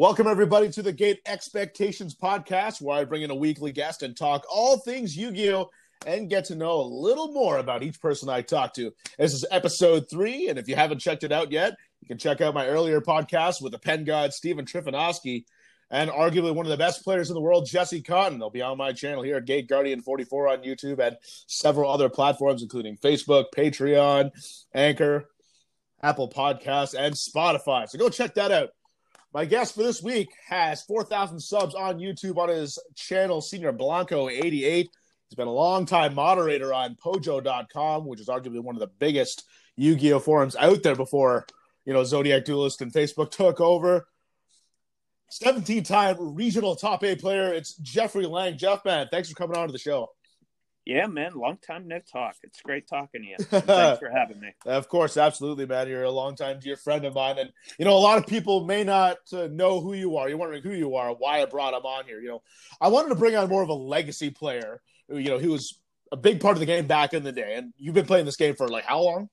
Welcome, everybody, to the Gate Expectations podcast, where I bring in a weekly guest and talk all things Yu Gi Oh! and get to know a little more about each person I talk to. This is episode three, and if you haven't checked it out yet, you can check out my earlier podcast with the pen god Stephen Trifanowski and arguably one of the best players in the world, Jesse Cotton. They'll be on my channel here at Gate Guardian 44 on YouTube and several other platforms, including Facebook, Patreon, Anchor, Apple Podcasts, and Spotify. So go check that out. My guest for this week has 4,000 subs on YouTube on his channel, Senor Blanco88. He's been a long time moderator on Pojo.com, which is arguably one of the biggest Yu Gi Oh forums out there before, you know, Zodiac Duelist and Facebook took over. 17 time regional top eight player. It's Jeffrey Lang. Jeff, man, thanks for coming on to the show. Yeah, man, long time no talk. It's great talking to you. Thanks for having me. Of course, absolutely, man. You're a long time dear friend of mine, and you know a lot of people may not uh, know who you are. You're wondering who you are, why I brought him on here. You know, I wanted to bring on more of a legacy player. You know, he was a big part of the game back in the day, and you've been playing this game for like how long?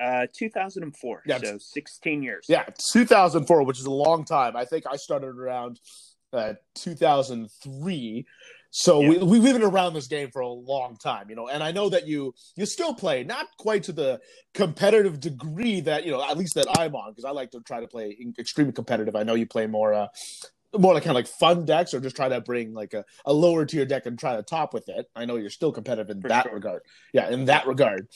Uh, 2004. Yeah, so 16 years. Yeah, 2004, which is a long time. I think I started around uh, 2003. So yeah. we we've been around this game for a long time, you know, and I know that you you still play, not quite to the competitive degree that you know, at least that I'm on, because I like to try to play extremely competitive. I know you play more uh, more like kind of like fun decks, or just try to bring like a, a lower tier deck and try to top with it. I know you're still competitive in for that sure. regard, yeah, in that regard.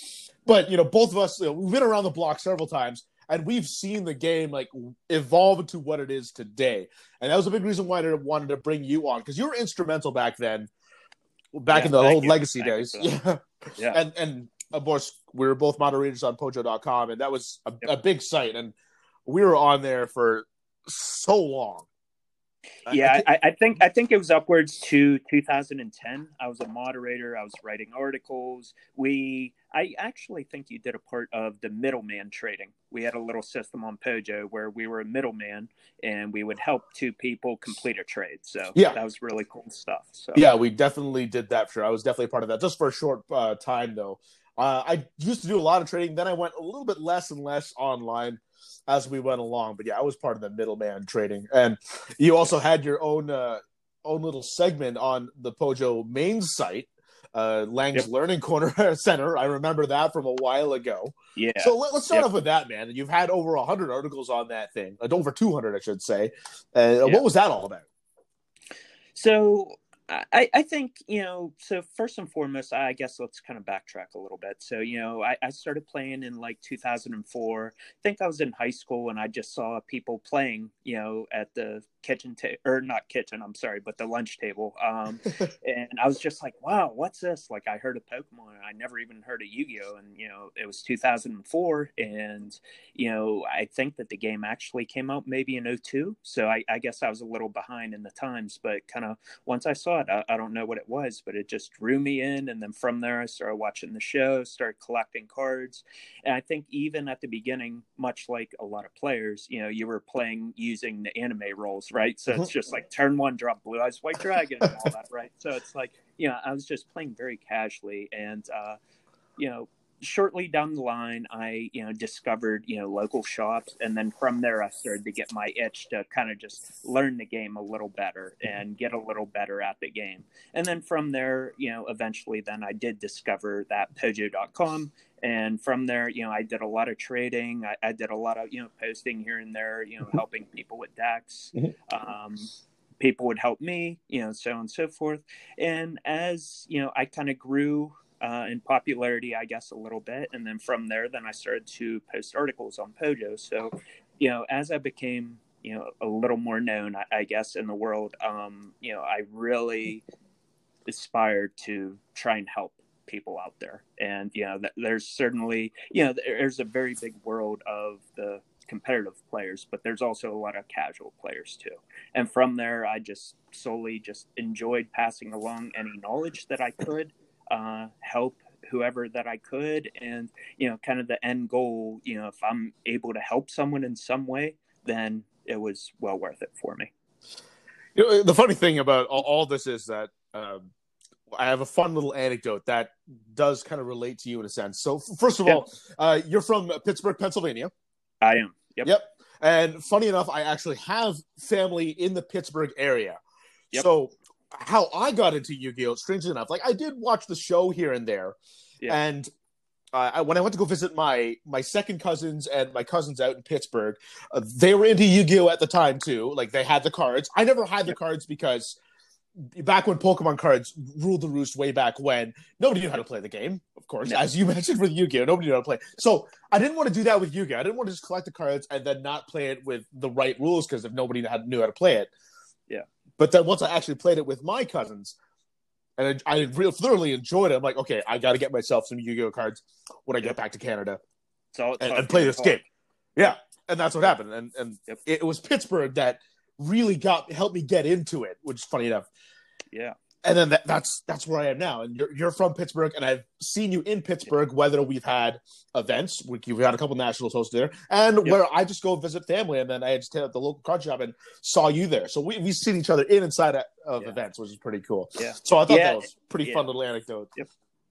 But you know, both of us, you know, we've been around the block several times and we've seen the game like evolve into what it is today. And that was a big reason why I wanted to bring you on because you were instrumental back then, back yeah, in the old legacy thank days. Yeah, yeah. And and of course we were both moderators on Pojo.com, and that was a, yep. a big site, and we were on there for so long. Yeah, I, I, think I think it was upwards to 2010. I was a moderator. I was writing articles. We, I actually think you did a part of the middleman trading. We had a little system on Pojo where we were a middleman and we would help two people complete a trade. So yeah, that was really cool stuff. So yeah, we definitely did that. For sure, I was definitely part of that. Just for a short uh, time though. Uh, I used to do a lot of trading. Then I went a little bit less and less online as we went along. But yeah, I was part of the middleman trading, and you also had your own uh, own little segment on the Pojo main site. Uh, Lang's yep. Learning Corner Center. I remember that from a while ago. Yeah. So let, us start yep. off with that, man. You've had over hundred articles on that thing, uh, over two hundred, I should say. Uh, yep. What was that all about? So I, I think, you know, so first and foremost, I guess let's kind of backtrack a little bit. So, you know, I, I started playing in like 2004. I think I was in high school and I just saw people playing, you know, at the kitchen table or not kitchen i'm sorry but the lunch table um and i was just like wow what's this? Like i heard of pokemon i never even heard of yu-gi-oh and you know it was 2004 and you know i think that the game actually came out maybe in 02 so i, I guess i was a little behind in the times but kind of once i saw it I, I don't know what it was but it just drew me in and then from there i started watching the show started collecting cards and i think even at the beginning much like a lot of players you know you were playing using the anime roles right? So it's just like turn one, drop blue eyes white dragon and all that, right? So it's like, you know, I was just playing very casually and uh, you know, shortly down the line I, you know, discovered, you know, local shops and then from there I started to get my itch to kind of just learn the game a little better and get a little better at the game. And then from there, you know, eventually then I did discover that pojo.com and from there you know i did a lot of trading. I, I did a lot of you know posting here and there you know mm-hmm. helping people with decks. Mm-hmm. um, people would help me you know so on and so forth. And as you know i kind of grew uh, in popularity i guess a little bit. And then from there then i started to post articles on pojo. So you know as i became you know a little more known i, I guess in the world um, you know i really aspired to try and help people out there. And you know there's certainly you know there's a very big world of the competitive players but there's also a lot of casual players too. And from there i just solely just enjoyed passing along any knowledge that i could uh, help whoever that i could. And you know kind of the end goal you know if i'm able to help someone in some way then it was well worth it for me. You know, the funny thing about all, all this is that um, I have a fun little anecdote that does kind of relate to you in a sense. So, first of all, uh, you're from Pittsburgh, Pennsylvania. I am. Yep. Yep. And funny enough, I actually have family in the Pittsburgh area. Yep. So how I got into Yu-Gi-Oh, strangely enough, like I did watch the show here and there, Yeah. and uh, I, when I went to go visit my my second cousins and my cousins out in Pittsburgh, uh, they were into Yu-Gi-Oh at the time too. Like they had the cards. I never had the cards because back when Pokemon cards ruled the roost way back when, nobody knew how to play the game. Of course, No. as you mentioned with Yu-Gi-Oh, nobody knew how to play. So I didn't want to do that with Yu-Gi-Oh. I didn't want to just collect the cards and then not play it with the right rules because if nobody had, knew how to play it. Yeah. But then once I actually played it with my cousins, and I, I really thoroughly enjoyed it, I'm like, okay, I got to get myself some Yu-Gi-Oh cards when I get back to Canada So and, and play this game. Yeah, and that's what happened. And and Yep. it, was Pittsburgh that really got helped me get into it, which is funny enough. Yeah. And then that, that's that's where I am now. And you're you're from Pittsburgh, and I've seen you in Pittsburgh. Whether we've had events, we- we've had a couple nationals hosted there, and Yep. where I just go visit family, and then I just hit up the local card shop and saw you there. So we we've seen each other in inside of, Yeah. events, which is pretty cool. Yeah. So I thought Yeah, that was pretty yeah. fun little anecdote.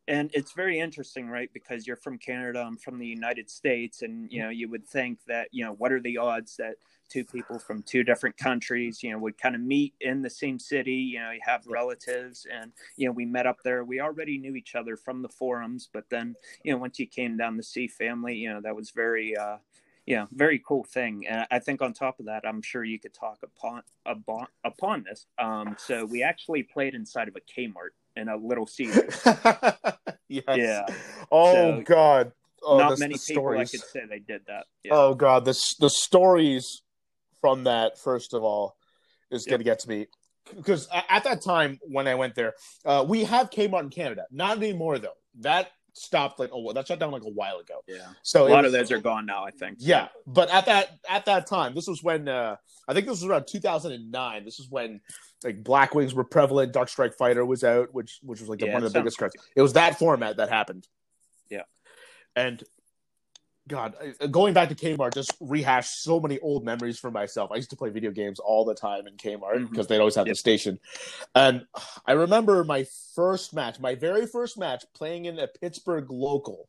And it's very interesting right because you're from canada i'm from the united states and you know you would think that you know what are the odds that two people from two different countries you know would kind of meet in the same city you know you have relatives and you know we met up there we already knew each other from the forums but then you know once you came down to see family you know that was very uh yeah, very cool thing. And I think on top of that, I'm sure you could talk upon upon, upon this. Um, so we actually played inside of a Kmart in a Little Caesar. yes. Yeah. Oh So, God. Oh, Not many people I could say they did that. Yeah. Oh God, the the stories from that first of all is Yep. going to get to me because at that time when I went there, uh, we have Kmart in Canada. Not anymore though. That stopped like oh well that shut down like a while ago. yeah. So A lot was- of those are gone now, I think. Yeah, but at that at that time, this was when uh, I think this was around 2009. This is when like Black Wings were prevalent. Dark Strike Fighter was out, which which was like the- Yeah, one of the biggest cards. It was that format that happened. Yeah. and God, going back to Kmart just rehashed so many old memories for myself. I used to play video games all the time in Kmart because they'd always have Yep. the station, and I remember my first match, my very first match, playing in a Pittsburgh local.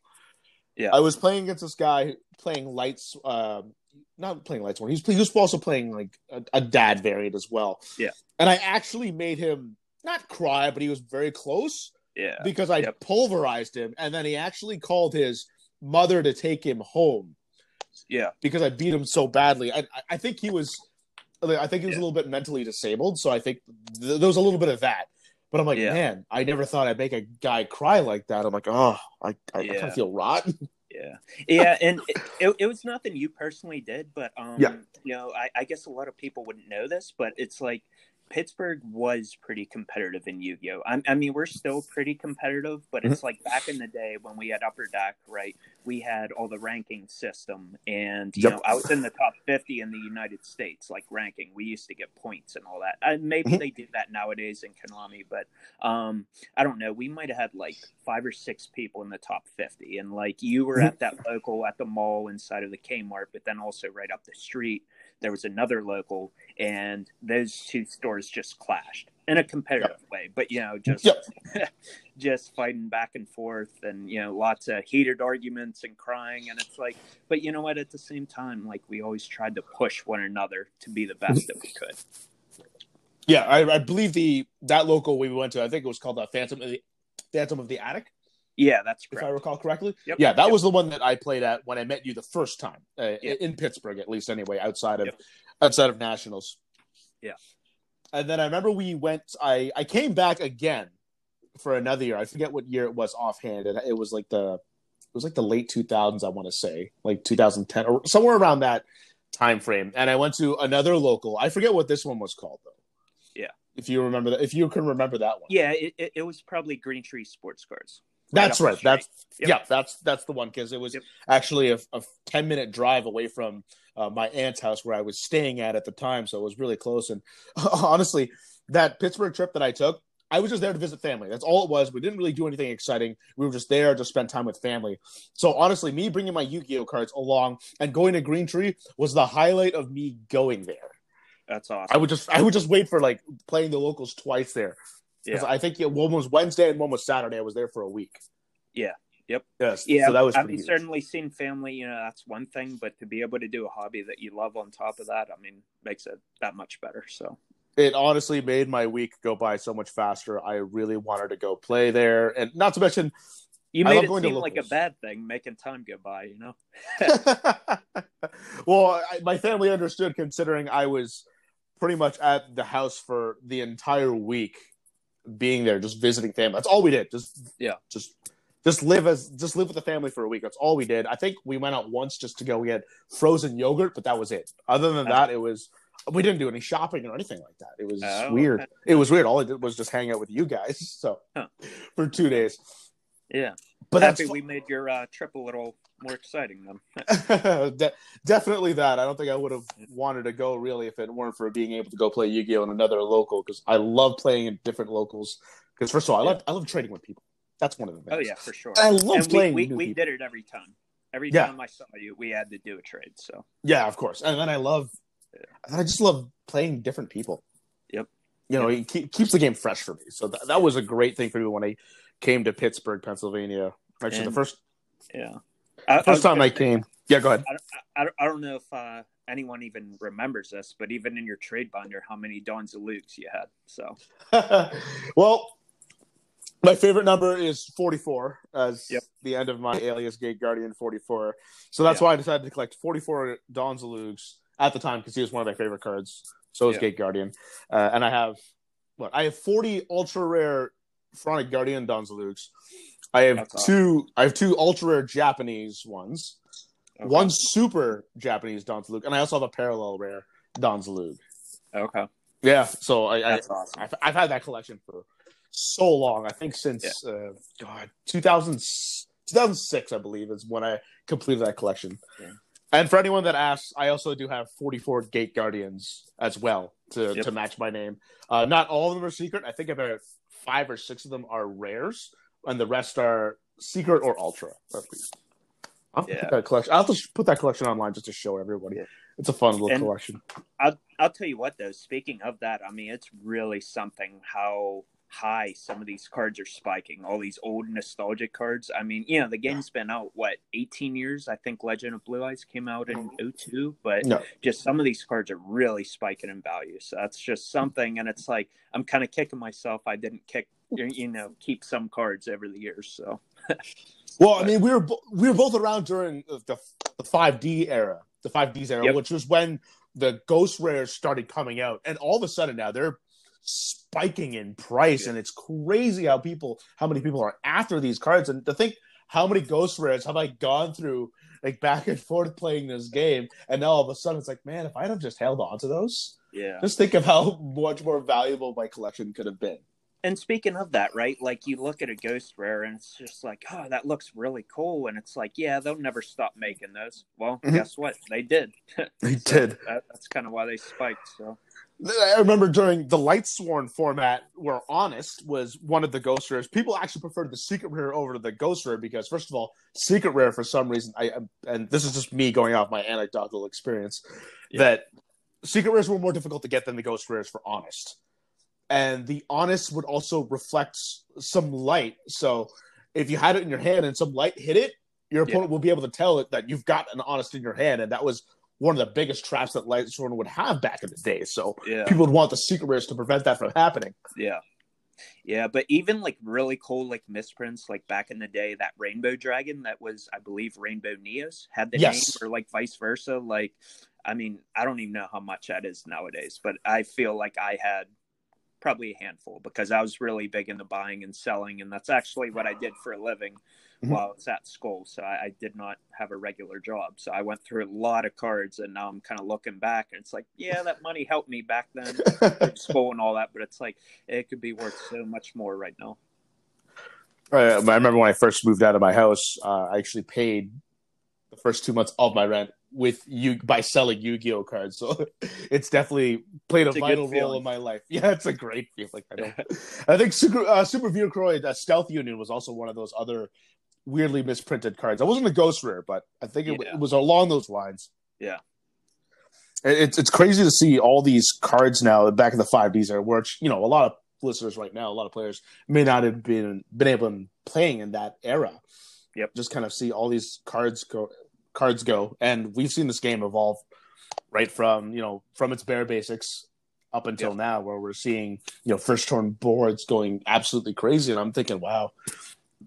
Yeah. I was playing against this guy playing lights. Um, not playing lights one. He was, he was also playing like a, a dad variant as well. Yeah. and I actually made him not cry, but he was very close Yeah. because I Yep. pulverized him, and then he actually called his mother to take him home Yeah. because I beat him so badly. I, I- think he was, I think he was Yeah. a little bit mentally disabled, so I think th- there was a little bit of that. But I'm like, Yeah. man, I never thought I'd make a guy cry like that. I'm like, oh, I, I, I kind of feel rotten. Yeah, yeah, and it, it, it was nothing you personally did, but um, Yeah. you know, I, I guess a lot of people wouldn't know this, but it's like Pittsburgh was pretty competitive in Yu-Gi-Oh. I, I mean, we're still pretty competitive, but it's like back in the day when we had Upper Deck, right? We had all the ranking system, and you Yep. know, I was in the top fifty in the United States, like ranking. We used to get points and all that. Uh, maybe Mhm. they do that nowadays in Konami, but um, I don't know. We might have had like five or six people in the top 50. And like you were Mhm. at that local at the mall inside of the Kmart, but then also right up the street, there was another local, and those two stores just clashed in a competitive way. But, you know, just. Yep. just fighting back and forth and you know lots of heated arguments and crying and it's like but you know what at the same time like we always tried to push one another to be the best that we could Yeah, I, I believe the that local we went to, I think it was called the Phantom of the Phantom of the Attic, yeah that's if I recall correctly. Yep. Yeah, that Yep. was the one that I played at when I met you the first time uh, Yep. in Pittsburgh, at least anyway, outside of Yep. outside of nationals. Yeah. And then I remember we went. I I came back again for another year. I forget what year it was offhand. It, it was like the it was like the late two thousands. I want to say like 2010 or somewhere around that time frame. And I went to another local. I forget what this one was called though. Yeah. if you remember that, if you can remember that one. yeah it, it, it was probably Green Tree Sports Cards Right That's right. That's Yep. yeah. That's that's the one because it was Yep. actually a, a ten minute drive away from uh, my aunt's house where I was staying at at the time, so it was really close. And honestly, that Pittsburgh trip that I took, I was just there to visit family. That's all it was. We didn't really do anything exciting. We were just there to spend time with family. So honestly, me bringing my Yu Gi Oh cards along and going to Green Tree was the highlight of me going there. That's awesome. I would just I would just wait for like playing the locals twice there. yeah. I think yeah, one was Wednesday and one was Saturday. I was there for a week. Yep. Yes. Yeah, So that was I pretty mean, huge. certainly seen family, you know, that's one thing, but to be able to do a hobby that you love on top of that, I mean, makes it that much better. So, it honestly made my week go by so much faster. I really wanted to go play there, and not to mention, you made it seem like a bad thing, making time go by, you know? well, I, my family understood considering I was pretty much at the house for the entire week, being there, just visiting family. That's all we did. Just Yeah. just just live as just live with the family for a week. That's all we did. I think we went out once just to go. We had frozen yogurt, but that was it. Other than that, it was we didn't do any shopping or anything like that. It was Oh, weird. It was weird. All I did was just hang out with you guys. So Huh. for two days. Yeah. But that's Happy we made your uh, trip a little more exciting then. De- definitely that. I don't think I would have wanted to go really if it weren't for being able to go play Yu-Gi-Oh in another local because I love playing in different locals. Because first of all, I love I love trading with people. That's one of the things. Oh, yeah, for sure. I love and we, playing we, new we did it every time. Every Yeah. time I saw you, we had to do a trade. So, Yeah, of course. And then I love, and I just love playing different people. Yep. You know, it keep, keeps the game fresh for me. So that, that was a great thing for me when I came to Pittsburgh, Pennsylvania. Actually, the first yeah. I, I first time I say, came. Yeah, go ahead. I, I, I don't know if uh, anyone even remembers this, but even in your trade binder, how many Don Zaloogs you had. So, well, my favorite number is 44 as Yep. the end of my Alias Gate Guardian 44. So that's Yeah. why I decided to collect 44 Don Zaloogs at the time because he was one of my favorite cards. So is Yeah. Gate Guardian. Uh, and I have, what? I have 40 ultra rare Pharaonic Guardian Don Zaloogs. I have That's awesome. two. I have two ultra rare Japanese ones. okay. One super Japanese Don Zaloog, and I also have a parallel rare Don Zaloog. Okay. Yeah, so I, I awesome. I've, I've had that collection for so long. I think since uh, God 2000, 2006, I believe, is when I completed that collection. Yeah. And for anyone that asks, I also do have 44 Gate Guardians as well to, Yep. to match my name. Uh, not all of them are secret. I think about five or six of them are rares, and the rest are secret or ultra. I'll Yeah. put that collection. I'll just put that collection online just to show everybody. Yeah. It's a fun little And- collection. I'll, I'll tell you what, though, speaking of that, I mean, it's really something how high some of these cards are spiking. All these old nostalgic cards. I mean, you know, the game's been out, what, 18 years? I think Legend of Blue Eyes came out in mm-hmm. 02, but No. just some of these cards are really spiking in value. So that's just something. And it's like, I'm kind of kicking myself. I didn't kick, you know, keep some cards over the years. So, Well, I mean, we were bo- we were both around during the the five D era, the five Ds era, Yep. which was when the Ghost Rares started coming out, and all of a sudden now they're spiking in price, Yeah. and it's crazy how people, how many people are after these cards, and to think how many Ghost Rares have I gone through, like back and forth playing this game, and now all of a sudden it's like, man, if I'd have just held on to those, yeah. just think of how much more valuable my collection could have been. And speaking of that, right? Like you look at a ghost rare and it's just like, oh, that looks really cool. And it's like, yeah, they'll never stop making those. Well, Mhm. guess what? They did. They So did. That, that's kind of why they spiked. So I remember during the Light Sworn format, where Honest was one of the Ghost Rares. People actually preferred the Secret Rare over the Ghost Rare because, first of all, Secret Rare for some reason, I and this is just me going off my anecdotal experience, Yeah. that Secret Rares were more difficult to get than the Ghost Rares for Honest, and the Honest would also reflect some light. So if you had it in your hand and some light hit it, your Yeah. opponent will be able to tell it that you've got an Honest in your hand, and that was one of the biggest traps that Light Sworn would have back in the day. So yeah, people would want the secret rares to prevent that from happening. yeah, yeah. But even like really cool like misprints, like back in the day, that Rainbow Dragon that was, I believe, Rainbow Neos had the Yes. name, or like vice versa. Like, I mean, I don't even know how much that is nowadays, but I feel like I had probably a handful because I was really big into buying and selling, and that's actually what I did for a living Mhm. while I was at school. So I, I did not have a regular job, so I went through a lot of cards, and now I'm kind of looking back, and it's like, yeah, that money helped me back then, school and all that, but it's like it could be worth so much more right now. I remember when I first moved out of my house, uh, I actually paid the first two months of my rent with you by selling Yu-Gi-Oh cards. So it's definitely played a It's a good vital role in my life. Yeah, it's a great feeling. I. I think Super uh, Super Vehicroid, uh, Stealth Union was also one of those other weirdly misprinted cards. I wasn't a ghost rare, but I think it, Yeah. it was along those lines. Yeah. It- It's it's crazy to see all these cards now back in the five Ds are where it's, you know a lot of listeners right now, a lot of players may not have been been able to playing in that era. Yep. Just kind of see all these cards go, cards go, and we've seen this game evolve right from you know from its bare basics up until Yep. now, where we're seeing you know first turn boards going absolutely crazy, and I'm thinking, wow,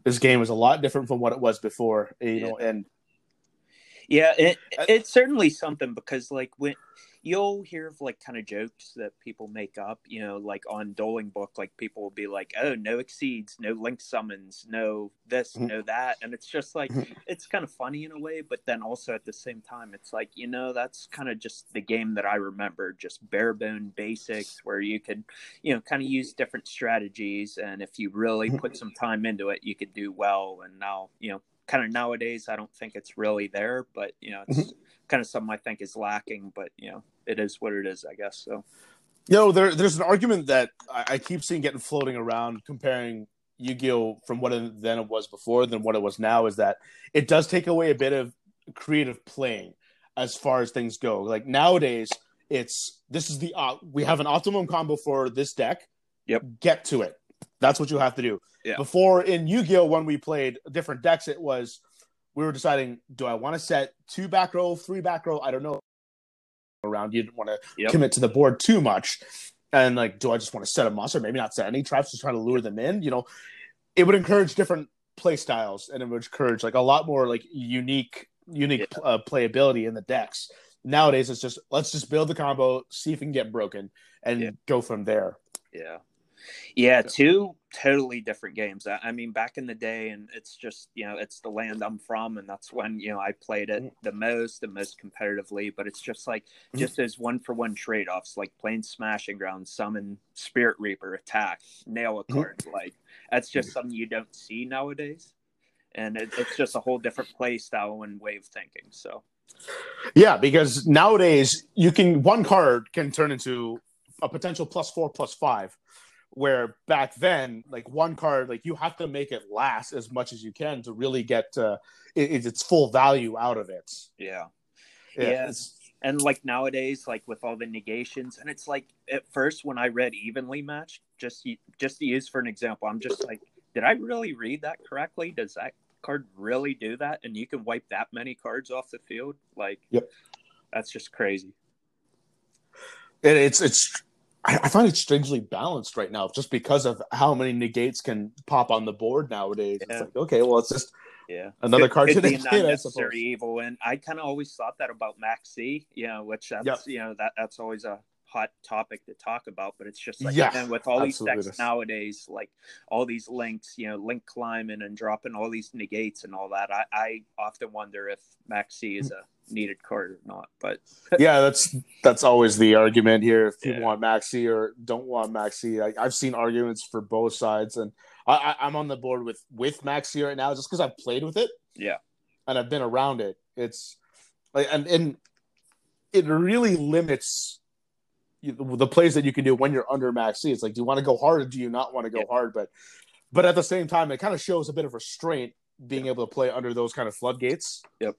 this game is a lot different from what it was before. You know, and Yeah, it, it's certainly something because like when you'll hear of like kind of jokes that people make up, you know, like on Dueling Book, like people will be like, "Oh, no exceeds, no link summons, no this, Mhm. no that," and it's just like Mhm. it's kind of funny in a way, but then also at the same time, it's like you know that's kind of just the game that I remember, just bare bone basics where you could, you know, kind of use different strategies, and if you really Mhm. put some time into it, you could do well. And now, you know, kind of nowadays, I don't think it's really there, but you know, it's kind of something I think is lacking. But you know, it is what it is, I guess. So You know, there, there's an argument that I, I keep seeing getting floating around comparing Yu-Gi-Oh from what it, then it was before than what it was now is that it does take away a bit of creative playing as far as things go. Like nowadays, it's this is the op- we have an optimum combo for this deck. Yep. Get to it. That's what you have to do. Yeah. Before in Yu-Gi-Oh, when we played different decks, it was we were deciding: do I want to set two back row, three back row? I don't know. Around, you didn't want to Yep. commit to the board too much. And like, do I just want to set a monster? Maybe not set any traps, just try to lure them in. You know, it would encourage different play styles, and it would encourage like a lot more like unique, unique uh, playability in the decks. Nowadays, it's just let's just build the combo, see if it can get broken, and Yeah. go from there. yeah, yeah, two totally different games. I, I mean, back in the day, and it's just you know, it's the land I'm from, and that's when you know I played it the most, the most competitively. But it's just like Mhm. just as one for one trade offs, like playing Smashing Ground, summon Spirit Reaper, attack, nail a Mhm. card. Like that's just something you don't see nowadays. And it, it's just a whole different play style and way of thinking. So Yeah, because nowadays you can one card can turn into a potential plus four, plus five. Where back then, like one card, like you have to make it last as much as you can to really get uh, it, its full value out of it. yeah. Yeah, Yeah. and like nowadays like with all the negations and it's like at first when i read evenly matched just just to use for an example i'm just like did i really read that correctly does that card really do that and you can wipe that many cards off the field like Yep. that's just crazy it, it's it's I, I find it strangely balanced right now just because of how many negates can pop on the board nowadays. Yeah. It's like okay, well, it's just yeah another card to negate, I suppose. evil and i kind of always thought that about Maxx C you know which that's Yep. you know that that's always a hot topic to talk about but it's just like Yeah, and with all these decks nowadays like all these links you know link climbing and dropping all these negates and all that i, I often wonder if Maxx C is a needed card or not but yeah, that's that's always the argument here. If people Yeah. want Maxx C or don't want Maxx C, I, I've seen arguments for both sides, and I, I, I'm on the board with with Maxx C right now just because I've played with it. Yeah. and I've been around it. It's like and and it really limits you- the plays that you can do when you're under Maxx C. It's like, do you want to go hard or do you not want to go Yeah. hard? But but at the same time, it kind of shows a bit of restraint being able to play under those kind of floodgates. Yep.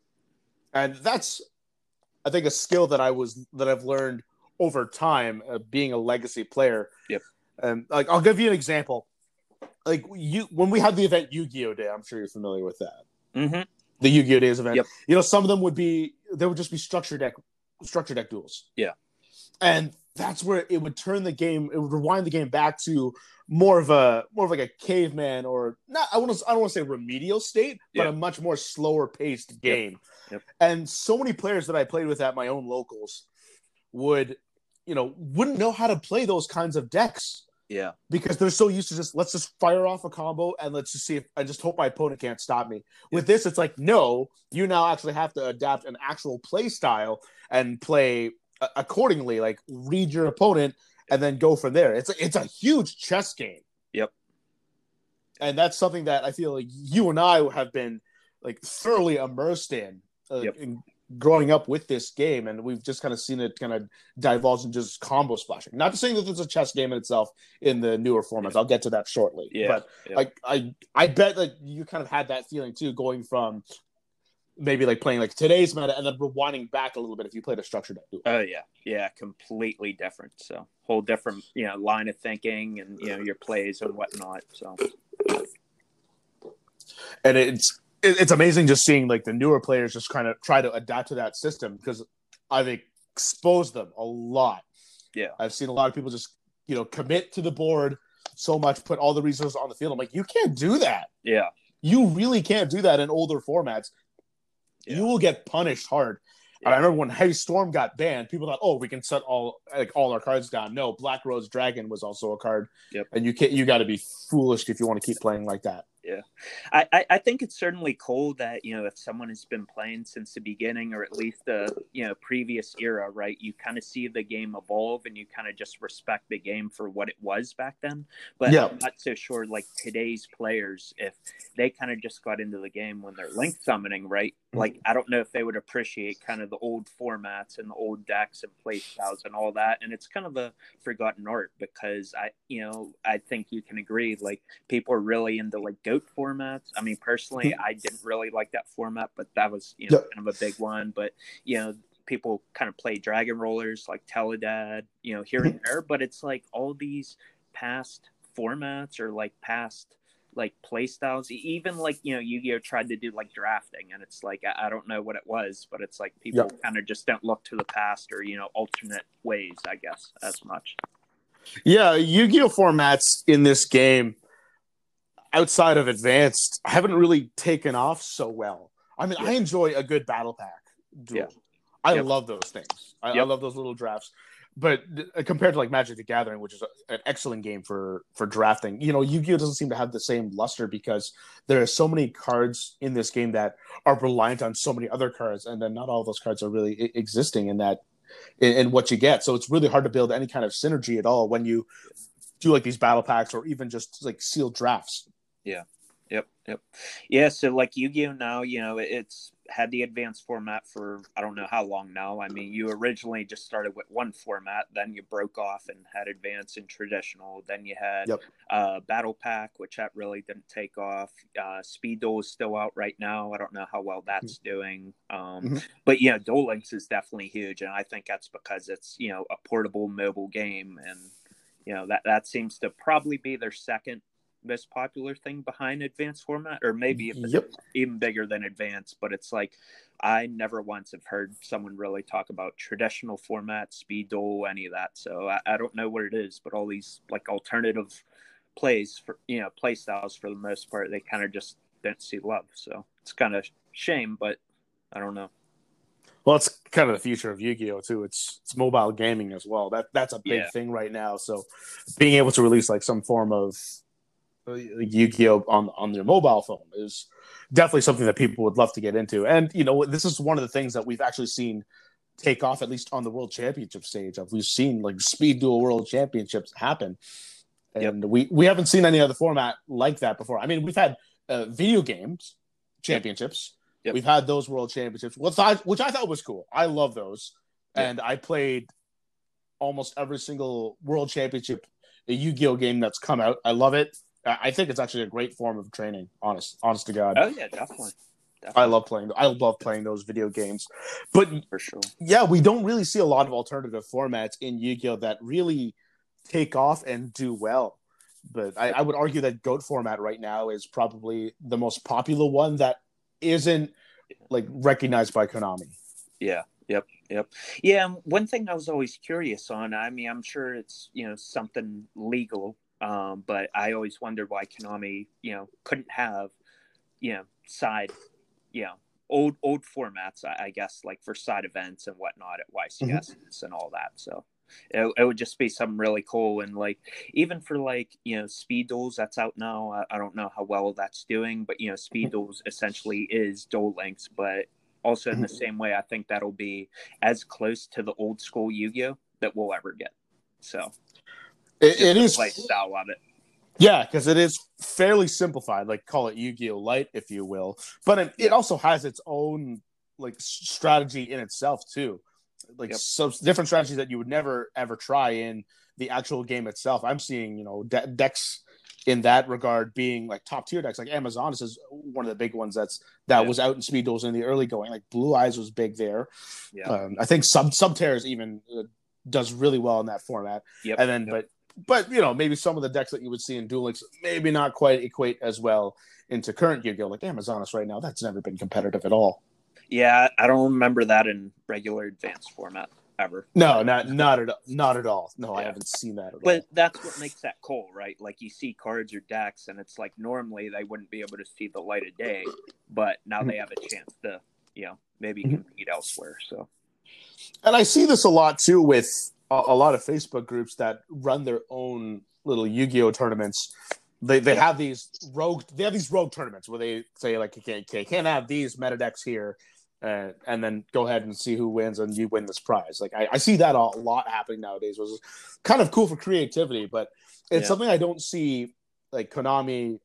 And that's, I think, a skill that I was that I've learned over time, uh, being a legacy player. Yep. And like, I'll give you an example. Like you, when we had the event Yu-Gi-Oh Day, I'm sure you're familiar with that. mm-hmm. The Yu-Gi-Oh Days event. Yep. You know, some of them would be they would just be structure deck, structure deck duels. Yeah. And that's where it would turn the game. It would rewind the game back to more of a more of like a caveman or not. I want to. I don't want to say remedial state, but Yeah. a much more slower paced game. Yep. And so many players that I played with at my own locals would, you know, wouldn't know how to play those kinds of decks yeah because they're so used to just let's just fire off a combo and let's just see if I just hope my opponent can't stop me. With this, it's like no, you now actually have to adapt an actual play style and play accordingly. Like read your opponent and then go from there. It's a, it's a huge chess game. Yep. And that's something that I feel like you and I have been like thoroughly immersed in, uh, Yep. in growing up with this game, and we've just kind of seen it kind of divulge into just combo splashing. Not to say that it's a chess game in itself in the newer formats. I'll get to that shortly. Yeah, But yeah. like I I bet that you kind of had that feeling too, going from maybe like playing like today's meta and then rewinding back a little bit if you played a structured deck. duel. Oh yeah, yeah, completely different. So whole different, you know, line of thinking and you know your plays and whatnot. So and it's it's amazing just seeing like the newer players just kind of try to adapt to that system because I've exposed them a lot. Yeah. I've seen a lot of people just you know commit to the board so much, put all the resources on the field. I'm like, you can't do that. Yeah. You really can't do that in older formats. Yeah. You will get punished hard. And I remember when Heavy Storm got banned, people thought, "Oh, we can set all like all our cards down." No, Black Rose Dragon was also a card, Yep. and you can't. You got to be foolish if you want to keep playing like that. I, I, I think it's certainly cool that you know if someone has been playing since the beginning or at least the you know previous era right you kind of see the game evolve and you kind of just respect the game for what it was back then but Yeah. i'm not so sure like today's players if they kind of just got into the game when they're link summoning right. Mm-hmm. like i don't know if they would appreciate kind of the old formats and the old decks and play styles and all that and it's kind of a forgotten art because i you know i think you can agree like people are really into like goat formats. I mean, personally, mm-hmm. I didn't really like that format, but that was you know kind of a big one. But you know, people kind of play Dragon Rulers like Teledad, you know, here and mm-hmm. there. But it's like all these past formats or like past like play styles even like you know yu-gi-oh tried to do like drafting and it's like i, I don't know what it was but it's like people kind of just don't look to the past or you know alternate ways i guess as much Yeah, Yu-Gi-Oh formats in this game, outside of advanced, haven't really taken off so well. I mean, I enjoy a good battle pack duel. Yeah. I Yep. love those things. I, I love those little drafts. But uh, compared to like Magic the Gathering, which is a, an excellent game for for drafting, you know, Yu-Gi-Oh doesn't seem to have the same luster because there are so many cards in this game that are reliant on so many other cards, and then not all those cards are really I- existing in that in, in what you get. So it's really hard to build any kind of synergy at all when you do like these battle packs or even just like sealed drafts. Yeah. Yep, yep. Yeah, so like Yu-Gi-Oh now, you know, it's had the advanced format for I don't know how long now. I mean, you originally just started with one format, then you broke off and had advanced and traditional. Then you had Yep. uh, battle pack, which that really didn't take off. Uh, Speed Duel is still out right now. I don't know how well that's doing. Um, Mhm. But yeah, Duel Links is definitely huge, and I think that's because it's you know a portable mobile game, and you know that that seems to probably be their second most popular thing behind advanced format or maybe if it's Yep. even bigger than advanced but it's like i never once have heard someone really talk about traditional format speed duel any of that so I, I don't know what it is but all these like alternative plays for you know play styles for the most part they kind of just don't see love so it's kind of shame but i don't know Well, it's kind of the future of Yu-Gi-Oh too. It's it's mobile gaming as well. That that's a big Yeah. thing right now. So being able to release like some form of Yu-Gi-Oh on on their mobile phone is definitely something that people would love to get into. And you know, this is one of the things that we've actually seen take off at least on the World Championship stage. Of we've seen like Speed Duel World Championships happen, and we we haven't seen any other format like that before. I mean, we've had uh, video games championships. Yep. We've had those World Championships, which I, which I thought was cool. I love those, Yeah. and I played almost every single World Championship Yu-Gi-Oh game that's come out. I love it. I think it's actually a great form of training. Honest, honest to God, oh yeah definitely, I love playing. I love playing those video games. But for sure yeah, we don't really see a lot of alternative formats in Yu-Gi-Oh that really take off and do well. But I, I would argue that Goat format right now is probably the most popular one that isn't like recognized by Konami. Yeah. Yep. Yep. Yeah. One thing I was always curious on. I mean, I'm sure it's you know something legal, um, but I always wondered why Konami you know couldn't have you know side you know old old formats. I, I guess like for side events and whatnot at YCS mm-hmm. and all that. So. It, it would just be something really cool and like even for like you know speed duels that's out now I, I don't know how well that's doing but you know speed mm-hmm. duels essentially is duel links but also in the mm-hmm. same way i think that'll be as close to the old school yu-gi-oh that we'll ever get so It, it is, play style of it yeah, because it is fairly simplified. Like call it Yu-Gi-Oh Light, if you will. But it, it also has its own like strategy in itself too. Like Yep. some different strategies that you would never ever try in the actual game itself. I'm seeing you know de- decks in that regard being like top tier decks. Like Amazon is one of the big ones that's that Yeah. was out in speed duels in the early going. Like Blue Eyes was big there. yeah Um, I think Sub Subterror's even uh, does really well in that format. yep And then, yep. but but you know, maybe some of the decks that you would see in Duel Links maybe not quite equate as well into current Yu-Gi-Oh! Like Amazoness right now, that's never been competitive at all. Yeah, I don't remember that in regular advanced format ever. No, not not at not at all. No, yeah. I haven't seen that at but all. But that's what makes that cool, right? Like you see cards or decks, and it's like normally they wouldn't be able to see the light of day, but now mm-hmm. they have a chance to, you know, maybe mm-hmm. compete elsewhere. So, and I see this a lot too with a, a lot of Facebook groups that run their own little Yu-Gi-Oh tournaments. They they have these rogue they have these rogue tournaments where they say like okay, okay can't have these meta decks here uh, and then go ahead and see who wins and you win this prize. Like I, I see that a lot happening nowadays, which is kind of cool for creativity, but it's yeah. something I don't see like Konami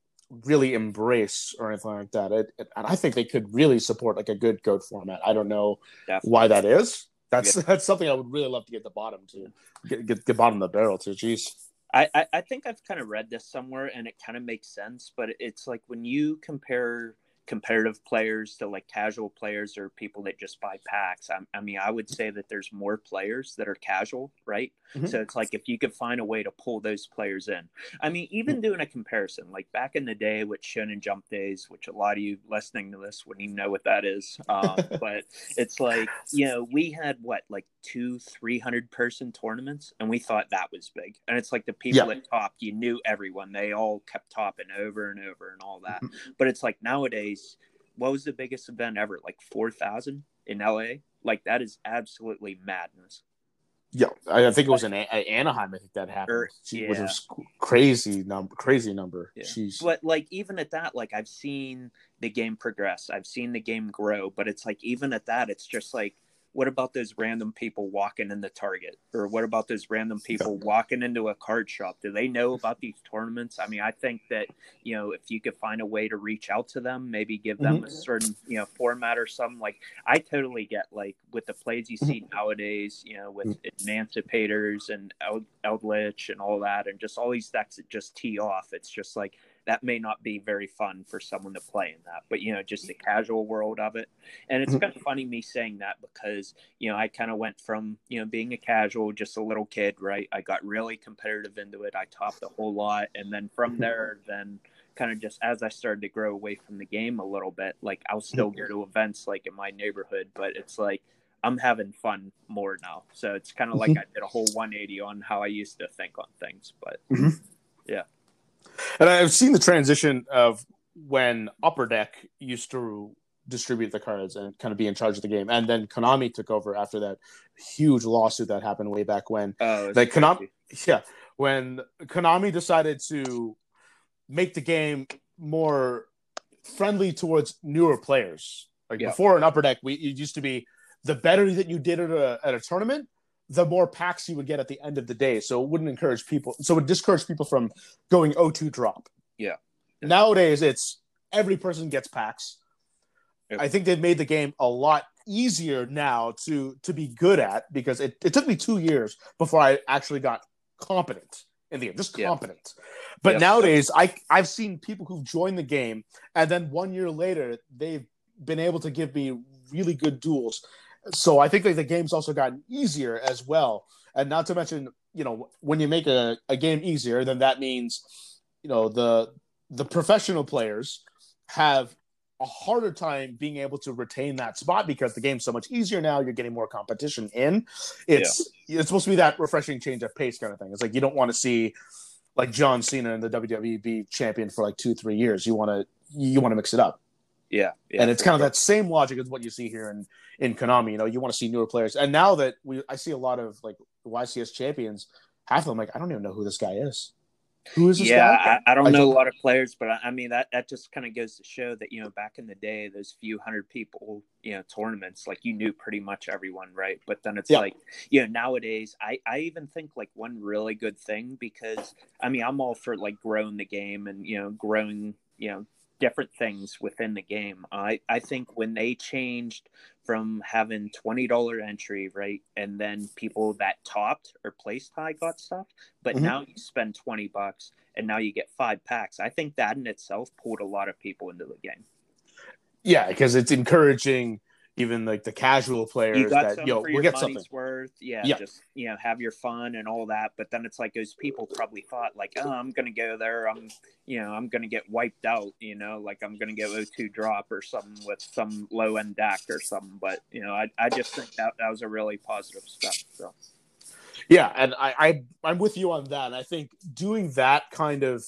really embrace or anything like that. It, it, and I think they could really support like a good code format. I don't know Definitely. why that is. That's yeah. that's something I would really love to get the bottom to get get, get bottom of the barrel to. Jeez. I, I, I think I've kind of read this somewhere and it kind of makes sense, but it's like when you compare competitive players to like casual players or people that just buy packs. I, I mean, I would say that there's more players that are casual, right? Mm-hmm. So it's like if you could find a way to pull those players in. I mean, even doing a comparison, like back in the day with Shonen Jump days, which a lot of you listening to this wouldn't even know what that is. Um, but it's like, you know, we had what, like two, 300 person tournaments, and we thought that was big. And it's like the people yeah. that topped, you knew everyone. They all kept topping over and over and all that. Mm-hmm. But it's like nowadays, what was the biggest event ever? Like 4,000 in LA? Like that is absolutely madness. Yeah, I think it was in uh, Anaheim. I think that happened. Er, or, yeah. Which was crazy number, crazy number. Yeah. But like even at that, like I've seen the game progress. I've seen the game grow. But it's like even at that, it's just like what about those random people walking in the Target? Or what about those random people walking into a card shop? Do they know about these tournaments? I mean, I think that, you know, if you could find a way to reach out to them, maybe give them mm-hmm. a certain, you know, format or something like I totally get like with the plays you see mm-hmm. nowadays, you know, with mm-hmm. Emancipators and Eldlich and all that, and just all these decks that just tee off. It's just like, that may not be very fun for someone to play in that but you know just the casual world of it and it's mm-hmm. kind of funny me saying that because you know i kind of went from you know being a casual just a little kid right i got really competitive into it i topped a whole lot and then from mm-hmm. there then kind of just as i started to grow away from the game a little bit like i'll still mm-hmm. go to events like in my neighborhood but it's like I'm having fun more now. So it's kind of like I did a whole 180 on how I used to think on things. But yeah. And I've seen the transition of when Upper Deck used to distribute the cards and kind of be in charge of the game, and then Konami took over after that huge lawsuit that happened way back when. Oh, like Konami, yeah, when Konami decided to make the game more friendly towards newer players. Like yeah. before in Upper Deck, we it used to be the better that you did at a, at a tournament, the more packs you would get at the end of the day. So it wouldn't encourage people. So it would discourage people from going O2 drop. Yeah. Nowadays, it's every person gets packs. Yep. I think they've made the game a lot easier now to to be good at because it, it took me two years before I actually got competent in the game, just competent. But yep. nowadays, I I've seen people who've joined the game and then one year later they've been able to give me really good duels so I think that the game's also gotten easier as well. And not to mention, you know, when you make a, a game easier, then that means, you know, the the professional players have a harder time being able to retain that spot because the game's so much easier now. You're getting more competition in. It's yeah. it's supposed to be that refreshing change of pace kind of thing. It's like you don't want to see like John Cena and the WWE be champion for like two three years. You want to you want to mix it up. Yeah, yeah and it's kind sure. of that same logic as what you see here in in Konami. You know, you want to see newer players, and now that we, I see a lot of like YCS champions, half of them like I don't even know who this guy is. Who is this yeah, guy? I, I don't I know don't... a lot of players, but I, I mean that that just kind of goes to show that you know back in the day, those few hundred people, you know, tournaments, like you knew pretty much everyone, right? But then it's yeah. like, you know, nowadays, I I even think like one really good thing because I mean I'm all for like growing the game and you know growing you know different things within the game. I, I think when they changed from having twenty dollar entry, right, and then people that topped or placed high got stuff, but mm-hmm. now you spend twenty bucks and now you get five packs. I think that in itself pulled a lot of people into the game. Yeah, because it's encouraging even like the casual players you got that some yo we'll get something. worth. Yeah, Yeah. just you know, have your fun and all that. But then it's like those people probably thought like, oh, I'm gonna go there. I'm you know, I'm gonna get wiped out. You know, like I'm gonna get O2 drop or something with some low end deck or something. But you know, I I just think that that was a really positive step. So Yeah, and I, I I'm with you on that. I think doing that kind of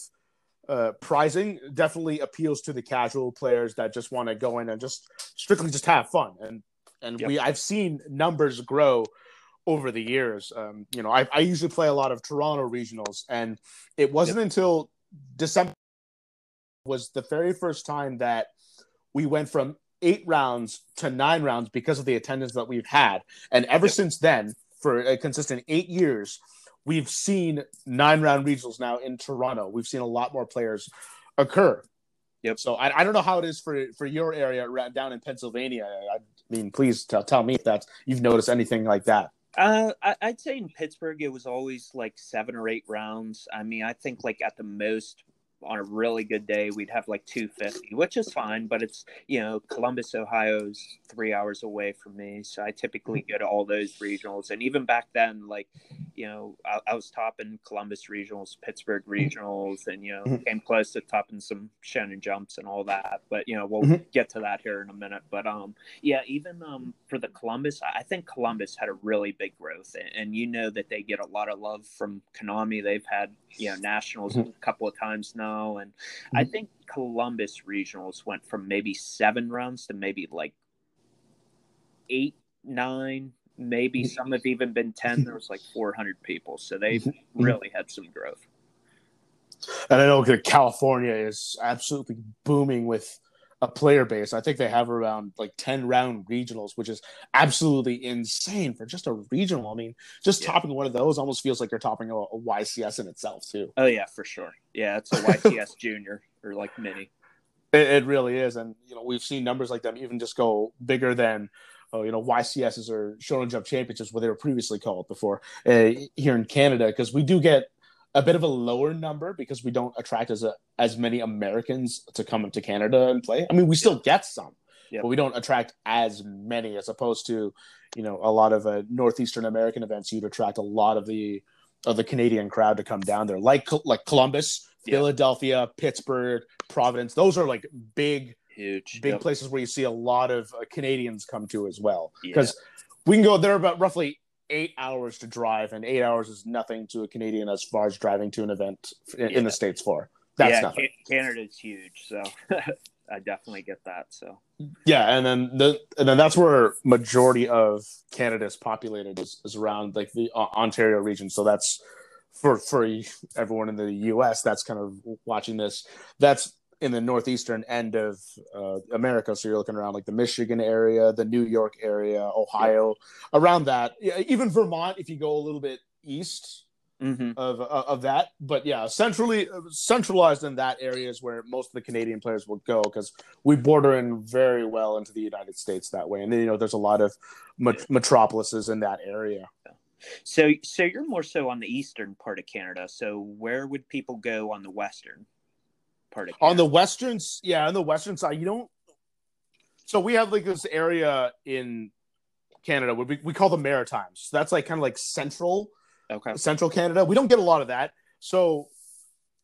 uh, prizing definitely appeals to the casual players that just want to go in and just strictly just have fun. And and Yep. we I've seen numbers grow over the years. Um, you know, I, I usually play a lot of Toronto regionals, and it wasn't until December was the very first time that we went from eight rounds to nine rounds because of the attendance that we've had. And ever Yep. since then, for a consistent eight years, we've seen nine round regionals now in Toronto. We've seen a lot more players occur. Yep. So I, I don't know how it is for for your area down in Pennsylvania. I mean, please tell tell me if that's you've noticed anything like that. Uh, I, I'd say in Pittsburgh it was always like seven or eight rounds. I mean, I think like at the most on a really good day we'd have like 250, which is fine. But it's you know Columbus, Ohio's three hours away from me, so I typically go to all those regionals. And even back then, like you know, I, I was topping Columbus regionals, Pittsburgh regionals, and you know Mhm. came close to topping some Shonen Jumps and all that. But you know we'll Mhm. get to that here in a minute. But um, yeah, even um, for the Columbus, I think Columbus had a really big growth, and, and you know that they get a lot of love from Konami. They've had you know nationals Mhm. a couple of times now, and I Mhm. think Columbus regionals went from maybe seven rounds to maybe like eight, nine, maybe Mhm. some have even been ten. There was like four hundred people, so they've Mhm. really had some growth. And I know that California is absolutely booming with a player base. I think they have around like 10 round regionals, which is absolutely insane for just a regional. I mean, just Yeah. topping one of those almost feels like you're topping a, a YCS in itself, too. Oh yeah, for sure. Yeah, it's a YCS junior or like mini. It, it really is. And, you know, we've seen numbers like them even just go bigger than, uh, you know, YCSs or Shonen Jump Championships, what they were previously called before uh, here in Canada, because we do get a bit of a lower number because we don't attract as a, as many Americans to come to Canada and play. I mean, we still get some, Yep. but we don't attract as many as opposed to, you know, a lot of uh, northeastern American events. You'd attract a lot of the of the Canadian crowd to come down there, like like Columbus, Yeah. Philadelphia, Pittsburgh, Providence. Those are like big Huge. big Yep. places where you see a lot of uh, Canadians come to as well. Yeah. Because we can go there about roughly eight hours to drive, and eight hours is nothing to a Canadian as far as driving to an event in, in the states for. That's yeah, nothing. Canada's huge, so I definitely get that. So Yeah, and then the and then that's where majority of Canada is populated is, is around like the uh, Ontario region. So that's for for everyone in the U.S. That's kind of watching this. That's in the northeastern end of uh, America. So you're looking around like the Michigan area, the New York area, Ohio, around that. Yeah, even Vermont, if you go a little bit east mm-hmm. of of of that. But yeah, centrally centralized in that area is where most of the Canadian players will go because we border in very well into the United States that way, and then you know there's a lot of met- metropolises in that area. so so you're more so on the eastern part of Canada. So where would people go on the western part of Canada? On the western, yeah, on the western side, you don't. So we have like this area in Canada where we, we call the Maritimes. So that's like kind of like central okay, central Canada. We don't get a lot of that. So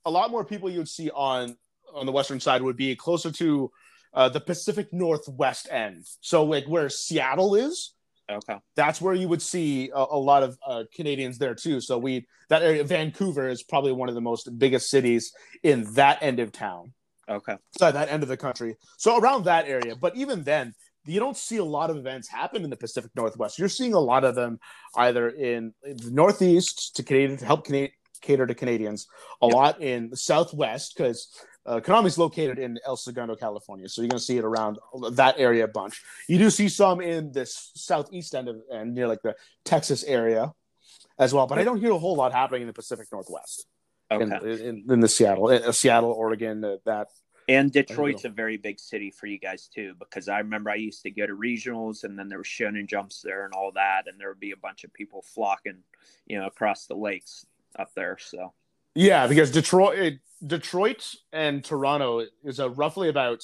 a lot more people you'd see on on the western side would be closer to uh, the Pacific Northwest end. So like where Seattle is, okay, that's where you would see a, a lot of uh, Canadians there too. So we that area, Vancouver, is probably one of the most biggest cities in that end of town, okay, sorry, that end of the country. So around that area, but even then. You don't see a lot of events happen in the Pacific Northwest. You're seeing a lot of them either in the Northeast to Canadian to help Cana- cater to Canadians, a Yep. lot in the Southwest because uh, Konami is located in El Segundo, California. So you're going to see it around that area a bunch. You do see some in this southeast end of and near like the Texas area as well, but I don't hear a whole lot happening in the Pacific Northwest. okay. In, in, in the Seattle, uh, Seattle, Oregon, uh, that And Detroit's a very big city for you guys too, because I remember I used to go to regionals, and then there was Shonen jumps there and all that, and there would be a bunch of people flocking, you know, across the lakes up there. So Yeah, because Detroit, Detroit and Toronto is a roughly about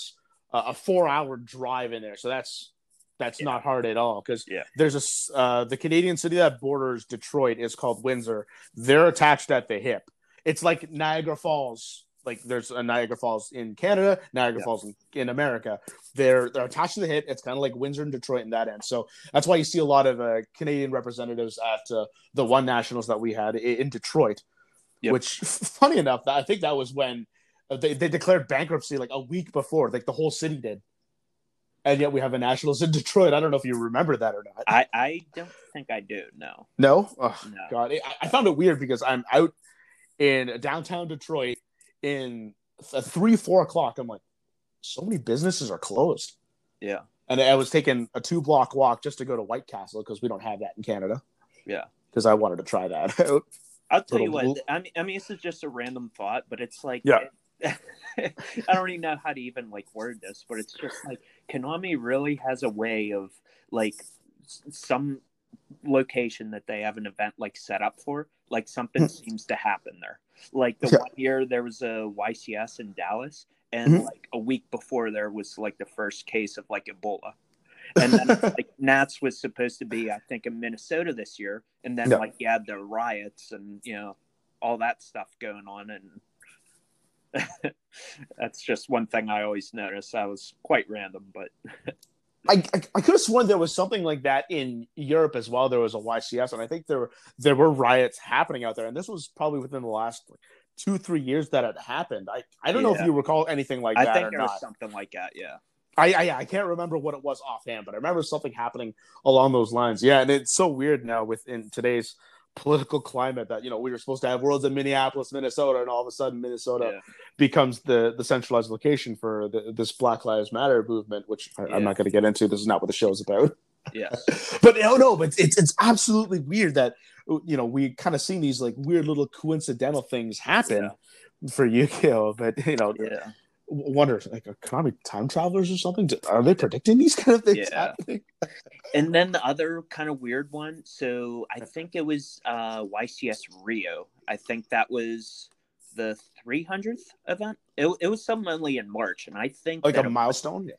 uh, a four-hour drive in there. So that's that's Yeah. not hard at all because Yeah. there's a uh, the Canadian city that borders Detroit is called Windsor. They're attached at the hip. It's like Niagara Falls. Like there's a Niagara Falls in Canada, Niagara Yeah. Falls in, in America. They're they're attached to the hip. It's kind of like Windsor and Detroit in that end. So that's why you see a lot of uh, Canadian representatives at uh, the one nationals that we had i- in Detroit. Yep. Which, funny enough, I think that was when uh, they, they declared bankruptcy like a week before, like the whole city did. And yet we have a nationals in Detroit. I don't know if you remember that or not. I I don't think I do. No. No, oh, No. God, I, I found it weird because I'm out in downtown Detroit in th- three, four o'clock. I'm like, so many businesses are closed, Yeah. and I was taking a two block walk just to go to White Castle because we don't have that in Canada. Yeah. because I wanted to try that out. I'll tell you what. I mean, I mean, this is just a random thought, but it's like, Yeah. I don't even know how to even like word this, but it's just like Konami really has a way of like some location that they have an event like set up for, like something seems to happen there. Like the. Yeah. one year there was a YCS in Dallas, and Mhm. like a week before there was like the first case of like Ebola. And then like Nats was supposed to be, I think, in Minnesota this year, and then Yeah. like you had the riots and you know all that stuff going on, and that's just one thing I always notice. I was quite random, but I, I, I could have sworn there was something like that in Europe as well. There was a YCS, and I think there were there were riots happening out there, and this was probably within the last like, two three years that had happened. I, I don't know if you recall anything like I that think or there not. was something like that. Yeah, I, I I can't remember what it was offhand, but I remember something happening along those lines. Yeah, and it's so weird now within today's political climate that you know we were supposed to have worlds in Minneapolis, Minnesota, and all of a sudden Minnesota yeah, becomes the the centralized location for the, this Black Lives Matter movement, which I, Yeah. I'm not going to get into. This is not what the show's about. Yeah, but no, no, but it's it's absolutely weird that you know we kind of seen these like weird little coincidental things happen for Yu-Gi-Oh. But you know, yeah. Wonder like are Konami time travelers or something? Are they predicting these kind of things Yeah. happening? And then the other kind of weird one. So I think it was uh, YCS Rio. I think that was the 300th event. It, it was some only in March, and I think Like a it- milestone?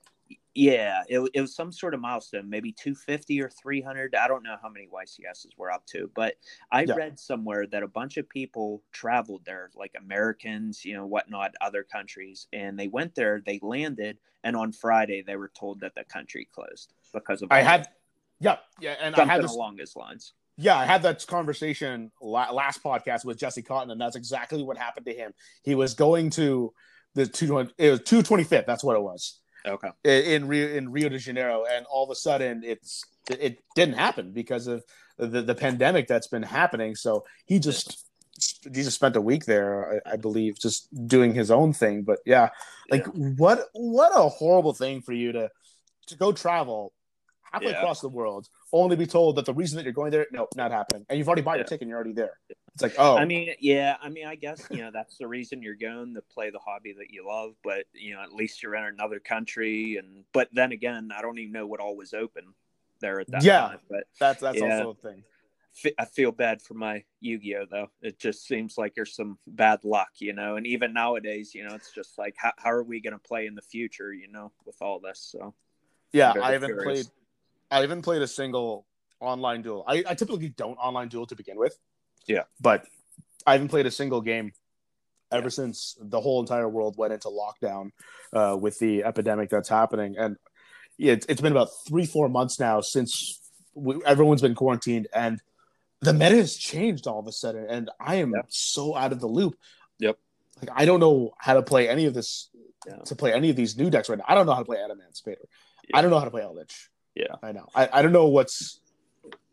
Yeah, it, it was some sort of milestone, maybe 250 or 300. I don't know how many YCSs we're up to, but I Yeah. read somewhere that a bunch of people traveled there, like Americans, you know, whatnot, other countries, and they went there, they landed, and on Friday they were told that the country closed because of I had, yeah, yeah, and I had this, along those lines. yeah, I had that conversation la- last podcast with Jesse Cotton, and that's exactly what happened to him. He was going to the two, it was two twenty fifth. That's what it was. Okay. in Rio in Rio de Janeiro, and all of a sudden it's it didn't happen because of the, the pandemic that's been happening. So he just he just spent a week there, I, I believe, just doing his own thing. But yeah, like what what a horrible thing for you to to go travel halfway Yeah. across the world, only be told that the reason that you're going there, no, not happening, and you've already bought your ticket, and you're already there. It's like, oh, I mean, yeah, I mean, I guess, you know, that's the reason you're going to play the hobby that you love, but, you know, at least you're in another country. And, but then again, I don't even know what all was open there at that Yeah. time. But that's that's yeah. also a thing. I feel bad for my Yu-Gi-Oh though. It just seems like there's some bad luck, you know. And even nowadays, you know, it's just like how, how are we going to play in the future, you know, with all this? So Yeah, I haven't curious. played. I haven't played a single online duel. I, I typically don't online duel to begin with. Yeah. but I haven't played a single game ever Yeah. since the whole entire world went into lockdown uh, with the epidemic that's happening. And yeah, it's, it's been about three, four months now since we, everyone's been quarantined, and the meta has changed all of a sudden. And I am Yeah. so out of the loop. Yep. Like I don't know how to play any of this Yeah. to play any of these new decks right now. I don't know how to play Adamancipator. I don't know how to play Eldlich. Yeah. I know. I, I don't know what's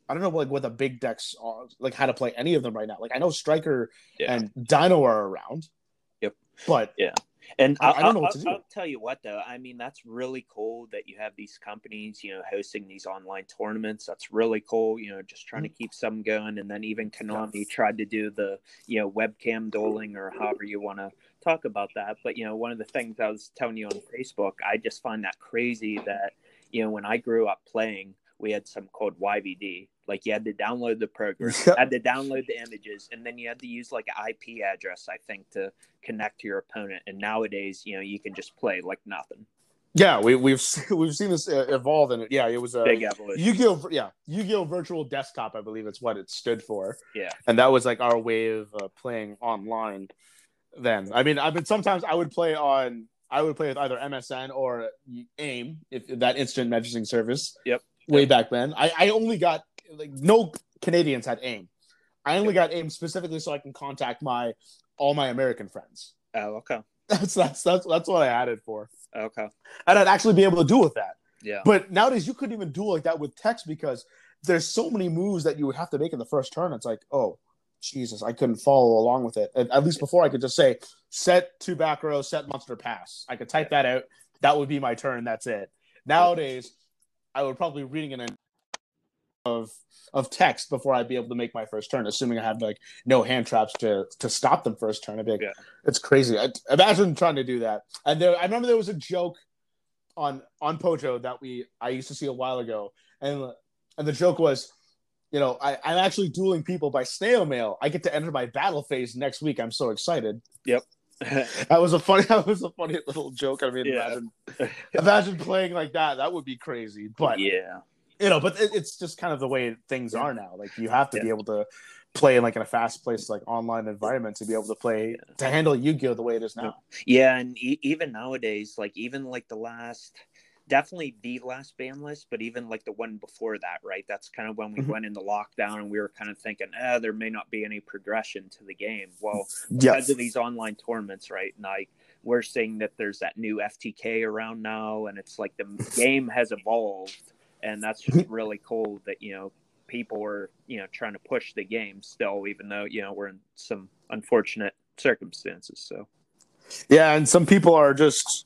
I don't know like what the big decks are like how to play any of them right now. Like I know Striker Yeah. and Dino are around. Yep. But yeah. And I- I don't know what I'll- to do. I'll tell you what, though. I mean, that's really cool that you have these companies, you know, hosting these online tournaments. That's really cool. You know, just trying to Mm-hmm. keep some going. And then even Konami tried to do the, you know, webcam dueling or however you want to talk about that. But you know, one of the things I was telling you on Facebook, I just find that crazy that you know when I grew up playing, we had some called YVD. Like you had to download the program, Yeah. had to download the images, and then you had to use like an IP address, I think, to connect to your opponent. And nowadays, you know, you can just play like nothing. Yeah, we, we've we've seen this uh, evolve, and yeah, it was a Big evolution. Yu-Gi-Oh! Yeah, Yu-Gi-Oh! Virtual Desktop, I believe it's what it stood for. Yeah. and that was like our way of uh, playing online. Then, I mean, I mean, sometimes I would play on, I would play with either MSN or AIM, if that instant messaging service. Yep. Way Yep. back then, I I only got like no Canadians had AIM. I only got AIM specifically so I can contact my all my American friends. Oh, okay. That's that's that's that's what I had it for, Okay. and I'd actually be able to do with that. Yeah. But nowadays, you couldn't even do like that with text because there's so many moves that you would have to make in the first turn. It's like, oh, Jesus, I couldn't follow along with it. At, least before, I could just say set two back row, set monster pass. I could type that out. That would be my turn. That's it. Nowadays, I would probably be reading an of of text before I'd be able to make my first turn, assuming I have like no hand traps to to stop them first turn. I'd be like, Yeah. it's crazy. I, imagine trying to do that. And there, I remember there was a joke on on Pojo that we I used to see a while ago, and and the joke was, you know, I, I'm actually dueling people by snail mail. I get to enter my battle phase next week. I'm so excited. Yep. that was a funny. That was a funny little joke. I mean, Yeah. imagine imagine playing like that. That would be crazy. But yeah. you know, but it, it's just kind of the way things are now. Like you have to be able to play in like in a fast place like online environment to be able to play to handle Yu-Gi-Oh the way it is now. Yeah, and e- even nowadays, like even like the last, definitely the last ban list, but even like the one before that, right? That's kind of when we Mhm. went into lockdown and we were kind of thinking, ah, there may not be any progression to the game. Well, Yeah. because of these online tournaments, right? And like we're seeing that there's that new FTK around now, and it's like the game has evolved, and that's just really cool that you know people are you know trying to push the game still, even though you know we're in some unfortunate circumstances. So Yeah, and some people are just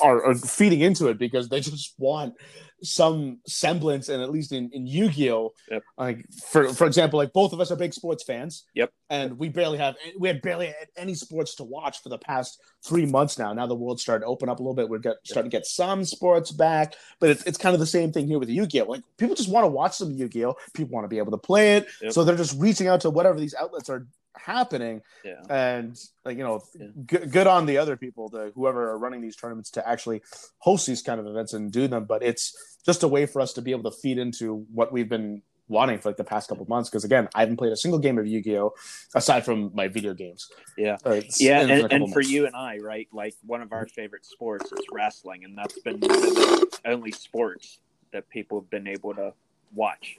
are, are feeding into it because they just want some semblance, and at least in, in Yu-Gi-Oh, Yep. like for for example, like both of us are big sports fans. Yep. And we barely have we had barely had any sports to watch for the past three months now. Now the world started to open up a little bit. We're get, starting to get some sports back, but it's, it's kind of the same thing here with Yu-Gi-Oh. Like people just want to watch some Yu-Gi-Oh. People want to be able to play it, Yep. so they're just reaching out to whatever these outlets are happening yeah. and like you know Yeah. good, good on the other people the whoever are running these tournaments to actually host these kind of events and do them but it's just a way for us to be able to feed into what we've been wanting for like the past couple of months because again i haven't played a single game of yu-gi-oh aside from my video games Yeah. Uh, Yeah, it's been a and, and for months. you and I, right? Like one of our favorite sports is wrestling, and that's been one of the only sports that people have been able to watch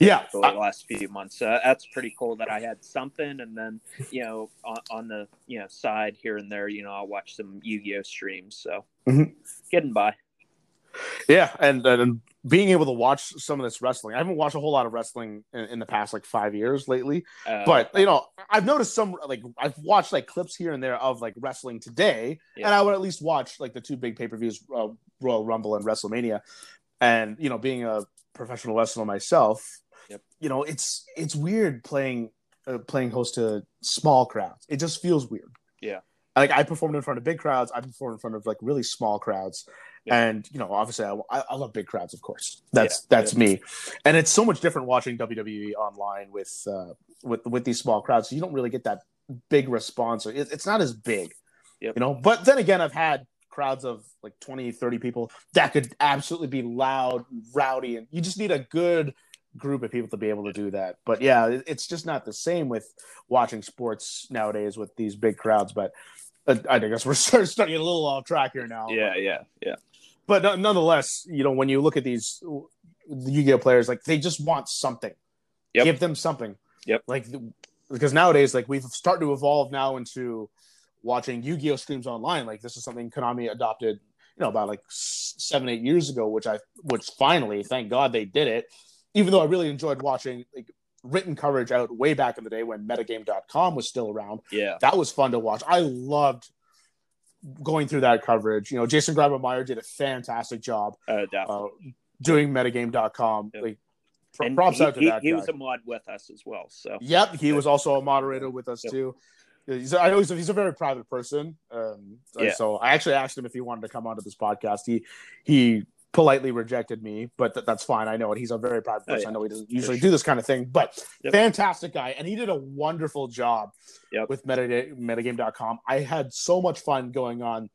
yeah for the last few months. Uh, that's pretty cool that I had something, and then you know on, on the you know side here and there, you know I'll watch some Yu-Gi-Oh streams. So Mhm. getting by. Yeah, and and being able to watch some of this wrestling. I haven't watched a whole lot of wrestling in, in the past like five years lately, Uh, but you know, I've noticed some like I've watched like clips here and there of like wrestling today, Yeah. and I would at least watch like the two big pay per views, uh, Royal Rumble and WrestleMania. And you know, being a professional wrestler myself, Yep. you know, it's it's weird playing uh, playing host to small crowds. It just feels weird. Yeah. Like I performed in front of big crowds. I performed in front of like really small crowds. Yeah. And you know, obviously, I, I I love big crowds, of course. That's Yeah, that's me, and it's so much different watching WWE online with uh, with with these small crowds. So you don't really get that big response. It, it's not as big, Yep. you know. But then again, I've had crowds of like 20, 30 people that could absolutely be loud, rowdy, and you just need a good group of people to be able to do that. But yeah, it- it's just not the same with watching sports nowadays with these big crowds. But uh, I guess we're starting to get a little off track here now. yeah, yeah, yeah. But no- nonetheless, you know, when you look at these Yu-Gi-Oh players, like they just want something. Yep. Give them something. Yep. Like because nowadays, like we've started to evolve now into watching Yu-Gi-Oh streams online. Like this is something Konami adopted, you know, about like seven, eight years ago, which I, which finally, thank God they did it. Even though I really enjoyed watching like written coverage out way back in the day when Metagame.com was still around Yeah, that was fun to watch. I loved going through that coverage. You know, Jason Grabher-Meyer did a fantastic job uh, uh, doing metagame.com. Yep. Like, pr- and props he, out to he, that he guy. was a mod with us as well. So Yep, he was also a moderator with us Yep. too. He's, I know he's a, he's a very private person. Um, Yeah. So I actually asked him if he wanted to come onto this podcast. He he politely rejected me, but th- that's fine. I know it. He's a very private Oh, person. yeah. I know he doesn't usually do this kind of thing, but Yep. fantastic guy. And he did a wonderful job Yep. with metagame, metagame.com. I had so much fun going on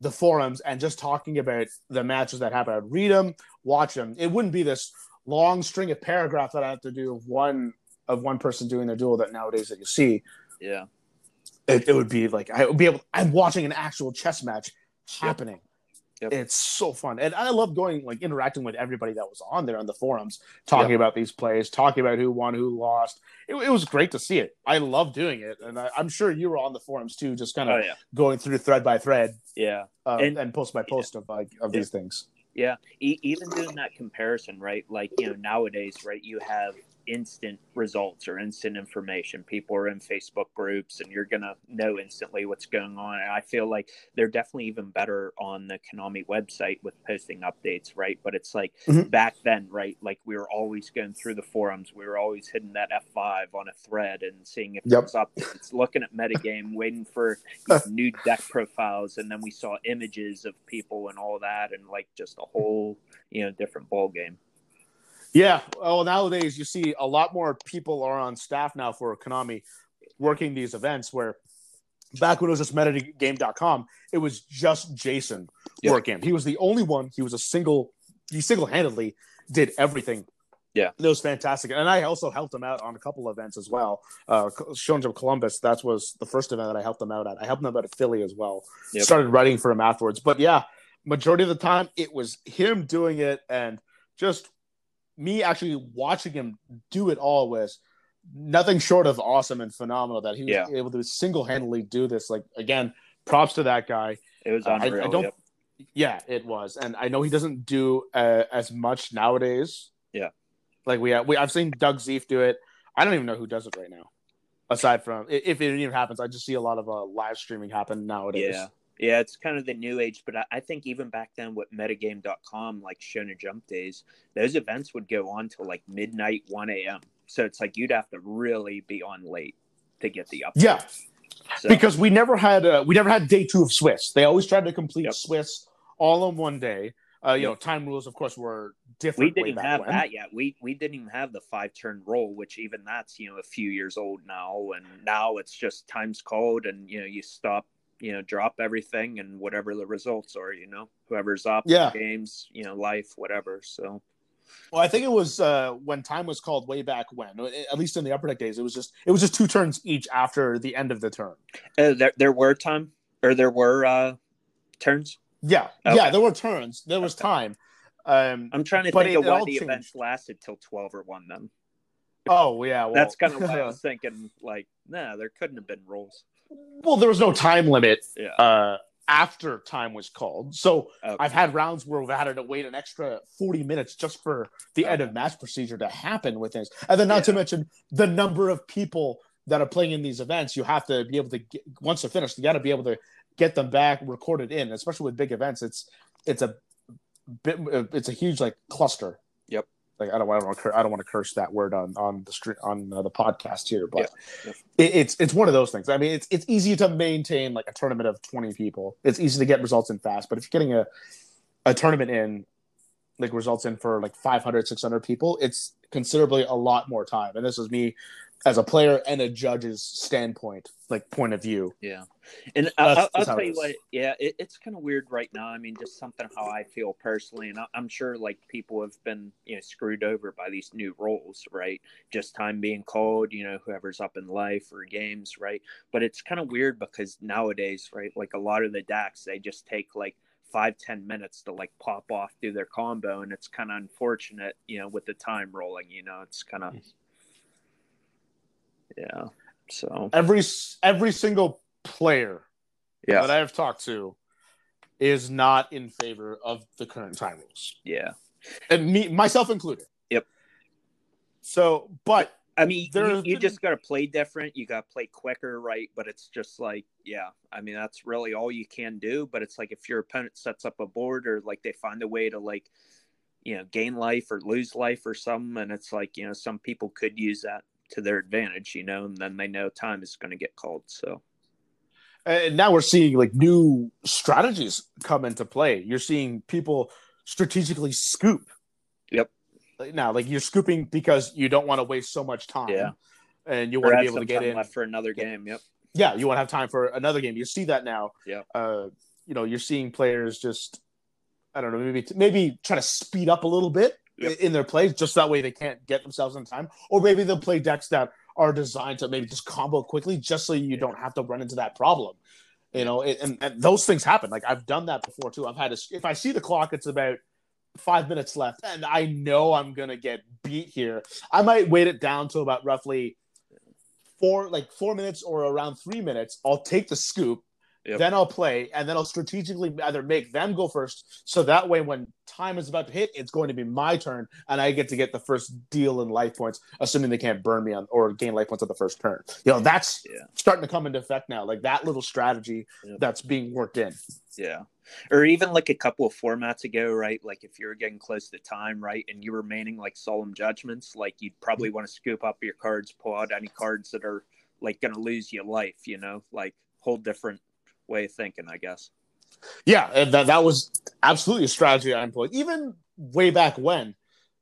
the forums and just talking about the matches that happen. I'd read them, watch them. It wouldn't be this long string of paragraphs that I have to do of one of one person doing their duel that nowadays that you see. Yeah. It, it would be like I would be able. I'm watching an actual chess match happening. Yep. It's so fun, and I love going like interacting with everybody that was on there on the forums, talking Yep. about these plays, talking about who won, who lost. It, it was great to see it. I love doing it, and I, I'm sure you were on the forums too, just kind of Oh yeah. going through thread by thread Yeah. uh, And- and, post by post of like of Yeah. these things. Yeah, e- even doing that comparison, right? Like you know, nowadays, right? You have instant results or instant information. People are in Facebook groups, and you're gonna know instantly what's going on. And I feel like they're definitely even better on the Konami website with posting updates, right? But it's like Mhm. back then, right? Like we were always going through the forums. We were always hitting that F5 on a thread and seeing if Yep. it was updates, looking at metagame, waiting for new deck profiles, and then we saw images of people and all that, and like just a whole you know different ball game. Yeah. Well, nowadays you see a lot more people are on staff now for Konami working these events where back when it was just metagame.com, it was just Jason working. He was the only one. He was a single, he single handedly did everything. Yeah. It was fantastic. And I also helped him out on a couple events as well. Uh, Shonen Jump Columbus, that was the first event that I helped him out at. I helped him out at Philly as well. Yep. Started writing for him afterwards. But yeah, majority of the time it was him doing it and just me actually watching him do it all was nothing short of awesome and phenomenal that he was Yeah. able to single-handedly do this like again props to that guy It was Uh, I- I unreal. don't- yep. yeah it was and i know he doesn't do uh, as much nowadays Yeah. like we, we i've seen Doug Zeeff do it i don't even know who does it right now aside from if it even happens i just see a lot of uh, live streaming happen nowadays Yeah. Yeah, it's kind of the new age, but I, I think even back then with metagame.com, like Shonen Jump days, those events would go on till like midnight, 1 a.m. So it's like you'd have to really be on late to get the update. yeah So, because we never had uh, we never had day two of Swiss. They always tried to complete Yep. Swiss all in one day. Uh, you know, time rules, of course, were different. we didn't have when. that yet. We we didn't even have the five turn roll, which even that's you know a few years old now. And now it's just times called, and you know you stop, you know, drop everything, and whatever the results are, you know, whoever's up, Yeah. games, you know, life, whatever. So Well, I think it was uh, when time was called way back when. At least in the upper deck days, it was just it was just two turns each after the end of the turn. uh, there there were time or there were uh turns. Yeah, Okay. yeah, there were turns. There was time. Um, I'm trying to think it- of why the changed. events lasted till twelve or one. Then oh yeah, well, that's kind of what I was thinking like, nah, there couldn't have been rolls. Well, there was no time limit Yeah. uh, after time was called. So Okay. I've had rounds where we've had to wait an extra 40 minutes just for the end of match procedure to happen with things. And then not to mention the number of people that are playing in these events. You have to be able to get, once they're finished, you got to be able to get them back recorded in, especially with big events. It's, it's a bit, it's a huge like cluster. Yep. Like I don't, I don't want to, I don't want to curse that word on on the street on uh, the podcast here, but Yeah. it, it's it's one of those things. I mean, it's it's easy to maintain like a tournament of twenty people. It's easy to get results in fast, but if you're getting a a tournament in like results in for like 500 600 people it's considerably a lot more time and this is me as a player and a judge's standpoint like point of view Yeah, and I, I'll, I'll tell you what. Yeah, it, it's kind of weird right now. I mean, just something how I feel personally, and I, I'm sure like people have been you know screwed over by these new rules, right? Just time being called, you know, whoever's up in life or games, right? But it's kind of weird because nowadays, right, like a lot of the decks, they just take like five ten minutes to like pop off do their combo, and it's kind of unfortunate, you know, with the time rolling. You know, it's kind of yeah. So every every single player yeah, that i have talked to is not in favor of the current time rules yeah. and me myself included Yep. so but I mean, you, you been- just got to play different. You got to play quicker, right? But it's just like, yeah, I mean, that's really all you can do. But it's like if your opponent sets up a board or like they find a way to like, you know, gain life or lose life or something, and it's like, you know, some people could use that to their advantage, you know, and then they know time is going to get called. So, and now we're seeing like new strategies come into play. You're seeing people strategically scoop. Yep. Now, like you're scooping because you don't want to waste so much time. Yeah. And you or want to be able to get in. left for another game. Yep. Yeah, you want to have time for another game. You see that now. Yeah. Uh, you know you're seeing players just I don't know maybe maybe try to speed up a little bit yep. in their plays just that way they can't get themselves in time, or maybe they'll play decks that are designed to maybe just combo quickly just so you don't have to run into that problem. You know, and, and those things happen. Like I've done that before too. I've had to, if I see the clock, it's about five minutes left, and I know I'm gonna get beat here. I might wait it down to about roughly four, like four minutes or around three minutes. I'll take the scoop, Yep. Then I'll play, and then I'll strategically either make them go first, so that way when time is about to hit, it's going to be my turn, and I get to get the first deal in life points, assuming they can't burn me on or gain life points at the first turn. You know, that's yeah. starting to come into effect now. Like that little strategy yep. that's being worked in. Yeah. Or even like a couple of formats ago, right? Like if you're getting close to time, right, and you're remaining like solemn judgments, like you'd probably want to scoop up your cards, pull out any cards that are like going to lose you life, you know, like whole different way of thinking, I guess. Yeah, and that that was absolutely a strategy I employed. Even way back when,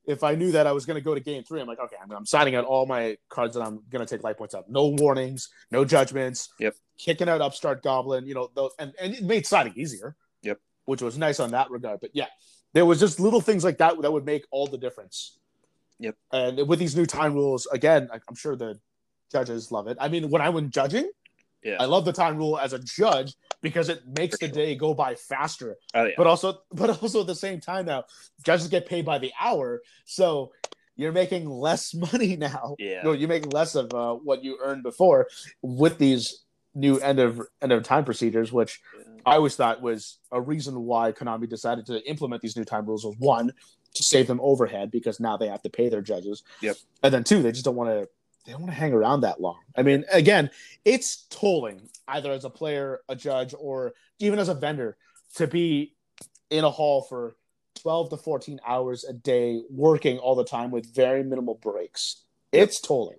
if I knew that I was going to go to game three, I'm like, okay, I'm, I'm signing out all my cards that I'm going to take life points up. No warnings, no judgments. Yep. Kicking out Upstart Goblin, you know, those, and, and it made signing easier. Yep. Which was nice on that regard. But yeah, there was just little things like that that would make all the difference. Yep. And with these new time rules, again, I'm sure the judges love it. I mean, when I went judging, yeah. I love the time rule as a judge because it makes For the sure. day go by faster. Oh, yeah. But also, but also at the same time now, judges get paid by the hour, so you're making less money now. Yeah, know, you make less of uh, what you earned before with these new end of end of time procedures, which yeah. I always thought was a reason why Konami decided to implement these new time rules was one to save them overhead because now they have to pay their judges. Yep. And then two, they just don't want to they don't want to hang around that long. I mean, again, it's tolling either as a player, a judge, or even as a vendor to be in a hall for 12 to 14 hours a day working all the time with very minimal breaks. It's tolling.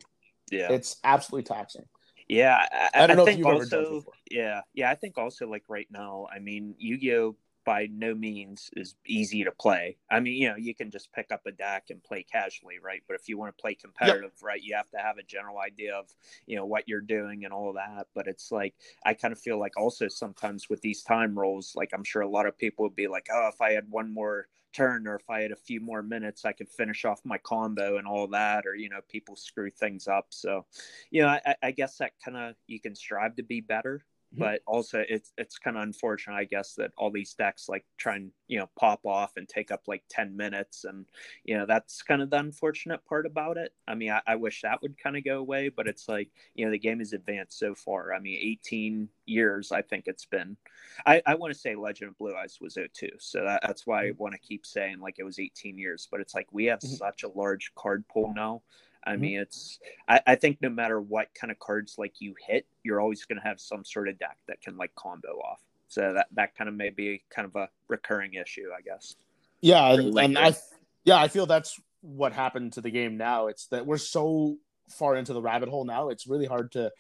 Yeah. It's absolutely taxing. Yeah, I, I don't I know if you've also, ever done before. Yeah, yeah, I think also like right now, I mean, Yu-Gi-Oh by no means is easy to play. I mean, you know, you can just pick up a deck and play casually, right? But if you want to play competitive, yep. right, you have to have a general idea of, you know, what you're doing and all that. But it's like, I kind of feel like also sometimes with these time rolls, like I'm sure a lot of people would be like, oh, if I had one more turn or if I had a few more minutes, I could finish off my combo and all that. Or, you know, people screw things up. So, you know, I, I guess that kind of, you can strive to be better Mm-hmm. but also it's it's kind of unfortunate i guess that all these decks like try and you know pop off and take up like 10 minutes and you know that's kind of the unfortunate part about it i mean i, I wish that would kind of go away but it's like you know the game has advanced so far i mean 18 years i think it's been i, I want to say legend of blue eyes was 02 so that, that's why i mm-hmm. want to keep saying like it was 18 years but it's like we have mm-hmm. such a large card pool now I mm-hmm. mean, it's I, I, think no matter what kind of cards like you hit, you're always going to have some sort of deck that can like combo off. So that that kind of may be kind of a recurring issue, I guess. Yeah, and, I yeah I feel that's what happened to the game now. It's that we're so far into the rabbit hole now. It's really hard to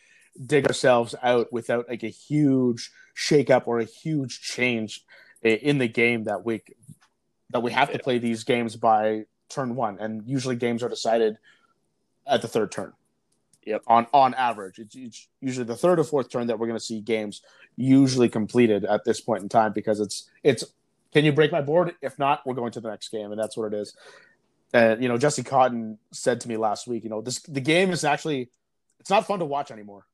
dig ourselves out without like a huge shakeup or a huge change in the game that we that we have to play these games by turn one and usually games are decided at the third turn. Yep. On on average, it's, it's usually the third or fourth turn that we're going to see games usually completed at this point in time because it's it's can you break my board? If not, we're going to the next game, and that's what it is. And you know, Jesse Cotton said to me last week, you know, this the game is actually it's not fun to watch anymore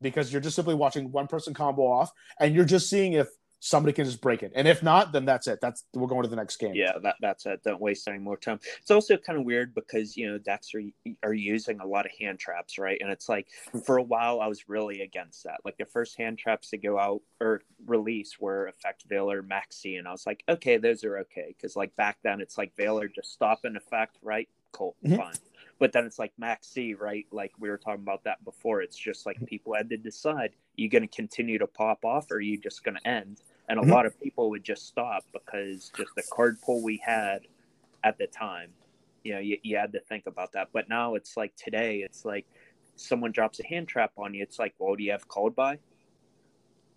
because you're just simply watching one person combo off, and you're just seeing if somebody can just break it. And if not, then that's it. That's we're going to the next game. Yeah, that, that's it. Don't waste any more time. It's also kind of weird because you know decks are are using a lot of hand traps, right? And it's like for a while I was really against that. Like the first hand traps to go out or release were Effect Veiler, Maxx C, and I was like, okay, those are okay because like back then it's like Veiler just stop an effect, right? Cool, mm-hmm. fine. But then it's like Maxx C, right? Like we were talking about that before. It's just like people had to decide: you going to continue to pop off, or are you just going to end? And a mm-hmm. lot of people would just stop because just the card pool we had at the time you know you, you had to think about that. But now it's like today it's like someone drops a hand trap on you it's like well do you have called by?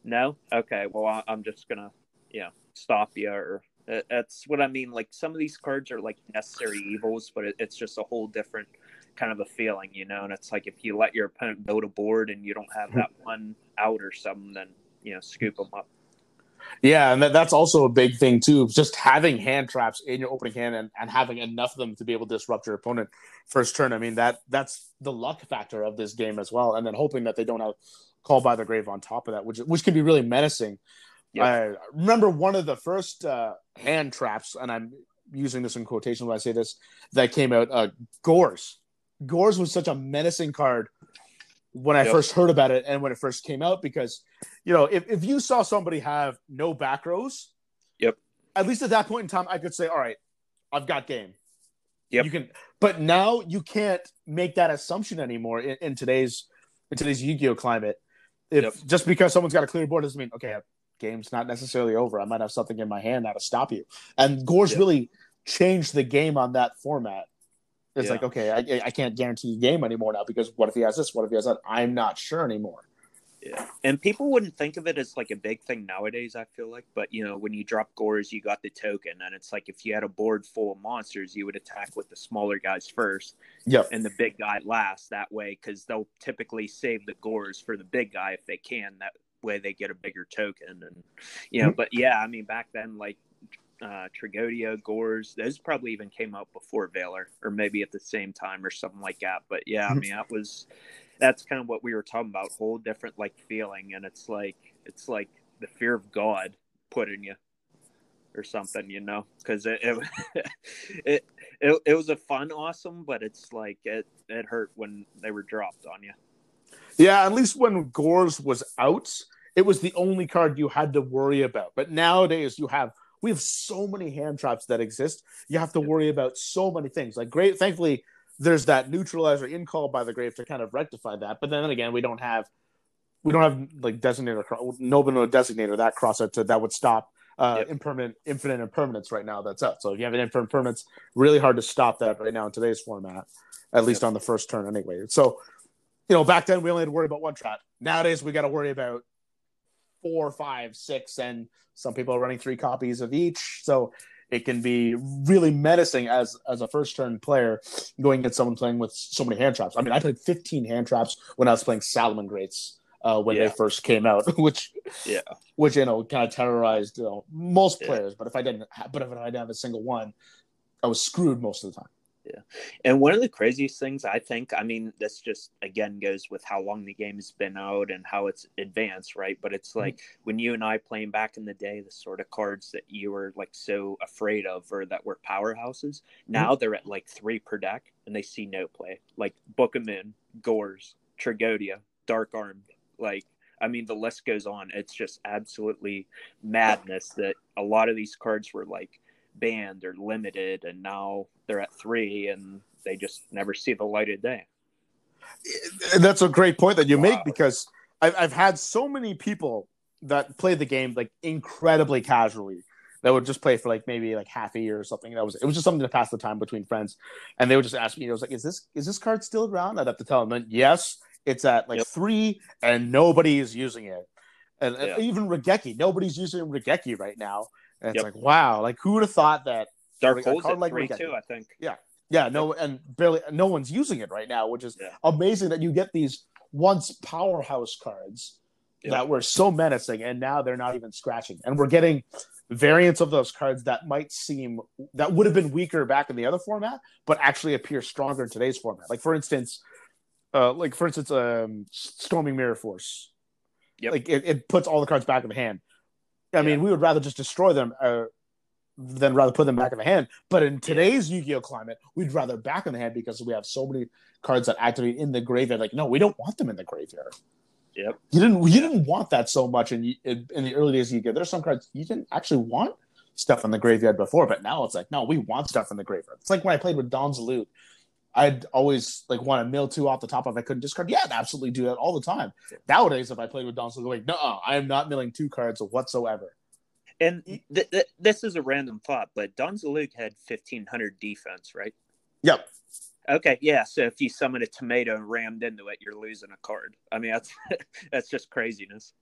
No? Okay well i'm just gonna you know stop you or that's what i mean like some of these cards are like necessary evils but it, it's just a whole different kind of a feeling you know and it's like if you let your opponent build a board and you don't have that one out or something then you know scoop them up Yeah, and that, that's also a big thing too. Just having hand traps in your opening hand and, and having enough of them to be able to disrupt your opponent first turn. I mean that that's the luck factor of this game as well. And then hoping that they don't have call by the grave on top of that, which which can be really menacing. I remember one of the first uh, hand traps, and I'm using this in quotation when I say this, that came out. Uh, Gorz, Gorz was such a menacing card when I yep. first heard about it and when it first came out because you know if, if you saw somebody have no back rows yep. at least at that point in time I could say all right I've got game. Yep. You can but now you can't make that assumption anymore in, in today's in today's Yu-Gi-Oh climate. If yep. just because someone's got a clear board doesn't mean okay game's not necessarily over. I might have something in my hand now to stop you. And Gorz yep. really changed the game on that format it's yeah. like, okay, I, I can't guarantee a game anymore now because what if he has this? What if he has that? I'm not sure anymore. Yeah. And people wouldn't think of it as like a big thing nowadays, I feel like. But, you know, when you drop Gorz, you got the token. And it's like if you had a board full of monsters, you would attack with the smaller guys first. Yep. And the big guy last that way because they'll typically save the Gorz for the big guy if they can. That way they get a bigger token. And, you know, mm-hmm. but yeah, I mean, back then, like, uh, Tragoedia, Gorz. Those probably even came out before Veiler, or maybe at the same time, or something like that. But yeah, I mm-hmm. mean that was that's kind of what we were talking about. Whole different like feeling, and it's like it's like the fear of God put in you, or something, you know? Because it it, it it it was a fun awesome, but it's like it it hurt when they were dropped on you. Yeah, at least when Gorz was out, it was the only card you had to worry about. But nowadays, you have we have so many hand traps that exist. You have to worry about so many things. Like great, thankfully, there's that neutralizer in call by the grave to kind of rectify that. But then again, we don't have we don't have like designator no no designator that cross out to that would stop uh yep. impermanent infinite impermanence right now that's up. So if you have an infinite impermanence, really hard to stop that right now in today's format, at least yep. on the first turn anyway. So you know, back then we only had to worry about one trap. Nowadays we got to worry about four, five, six, and some people are running three copies of each. So it can be really menacing as as a first turn player going against someone playing with so many hand traps. I mean, I played 15 hand traps when I was playing Salamangreats uh, when yeah. they first came out, which yeah, which you know kind of terrorized you know, most yeah. players. But if I didn't, but if I didn't have a single one, I was screwed most of the time. Yeah. And one of the craziest things I think, I mean, this just again goes with how long the game has been out and how it's advanced, right? But it's mm-hmm. like mm-hmm. when you and I playing back in the day, the sort of cards that you were like so afraid of or that were powerhouses, now mm-hmm. they're at like three per deck and they see no play. Like Book of Moon, Gorz, Tragoedia, Dark Armed. Like, I mean, the list goes on. It's just absolutely madness that a lot of these cards were like banned or limited, and now they're at three, and they just never see the light of day. And that's a great point that you wow. make because I've, I've had so many people that play the game like incredibly casually that would just play for like maybe like half a year or something. That was it was just something to pass the time between friends, and they would just ask me. It was like, "Is this is this card still around?" I'd have to tell them, "Yes, it's at like yep. three, and nobody is using it." And, yeah. and even Raigeki, nobody's using Raigeki right now. And it's like, wow, like who would have thought that Dark Hole's at like three too, I think. Yeah. Yeah, no, and barely no one's using it right now, which is yeah. amazing that you get these once powerhouse cards yep. that were so menacing, and now they're not even scratching. And we're getting variants of those cards that might seem that would have been weaker back in the other format, but actually appear stronger in today's format. Like for instance, uh, like for instance, um, Storming Mirror Force. Yep. Like it, it puts all the cards back in the hand. I yeah. mean, we would rather just destroy them uh, than rather put them back in the hand. But in today's yeah. Yu-Gi-Oh climate, we'd rather back in the hand because we have so many cards that activate in the graveyard. Like, no, we don't want them in the graveyard. Yep. You didn't. You didn't want that so much in in, in the early days of Yu-Gi-Oh. There's some cards you didn't actually want stuff in the graveyard before, but now it's like, no, we want stuff in the graveyard. It's like when I played with Don Zaloog. I'd always like want to mill two off the top of I couldn't discard. Yeah, I'd absolutely do that all the time. Nowadays, if I played with Don like, no, I am not milling two cards whatsoever. And th- th- this is a random thought, but Don had 1500 defense, right? Yep. Okay, yeah. So if you summon a tomato and rammed into it, you're losing a card. I mean, that's that's just craziness.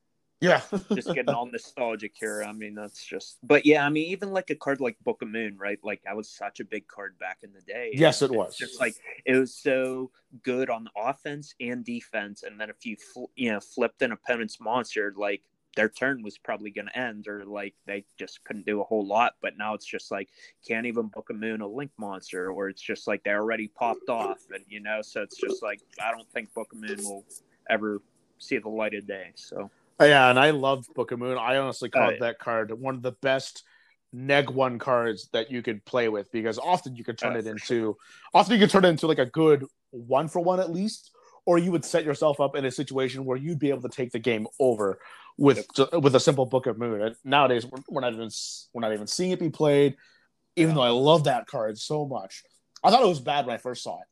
Yeah. just getting all nostalgic here. I mean, that's just. But yeah, I mean, even like a card like Book of Moon, right? Like that was such a big card back in the day. Yes, it was. Just like it was so good on the offense and defense, and then if you fl- you know flipped an opponent's monster, like their turn was probably going to end or like they just couldn't do a whole lot but now it's just like can't even book a moon a link monster or it's just like they already popped off and you know so it's just like i don't think book a moon will ever see the light of day so Uh, yeah and i love book of moon. I honestly oh, called Oh, yeah. that card one of the best neg one cards that you could play with because often you could turn Oh, it into often you could turn it into like a good one for one at least or you would set yourself up in a situation where you'd be able to take the game over with with a simple book of moon. And nowadays we're, we're not even we're not even seeing it be played even though i love that card so much. I thought it was bad when i first saw it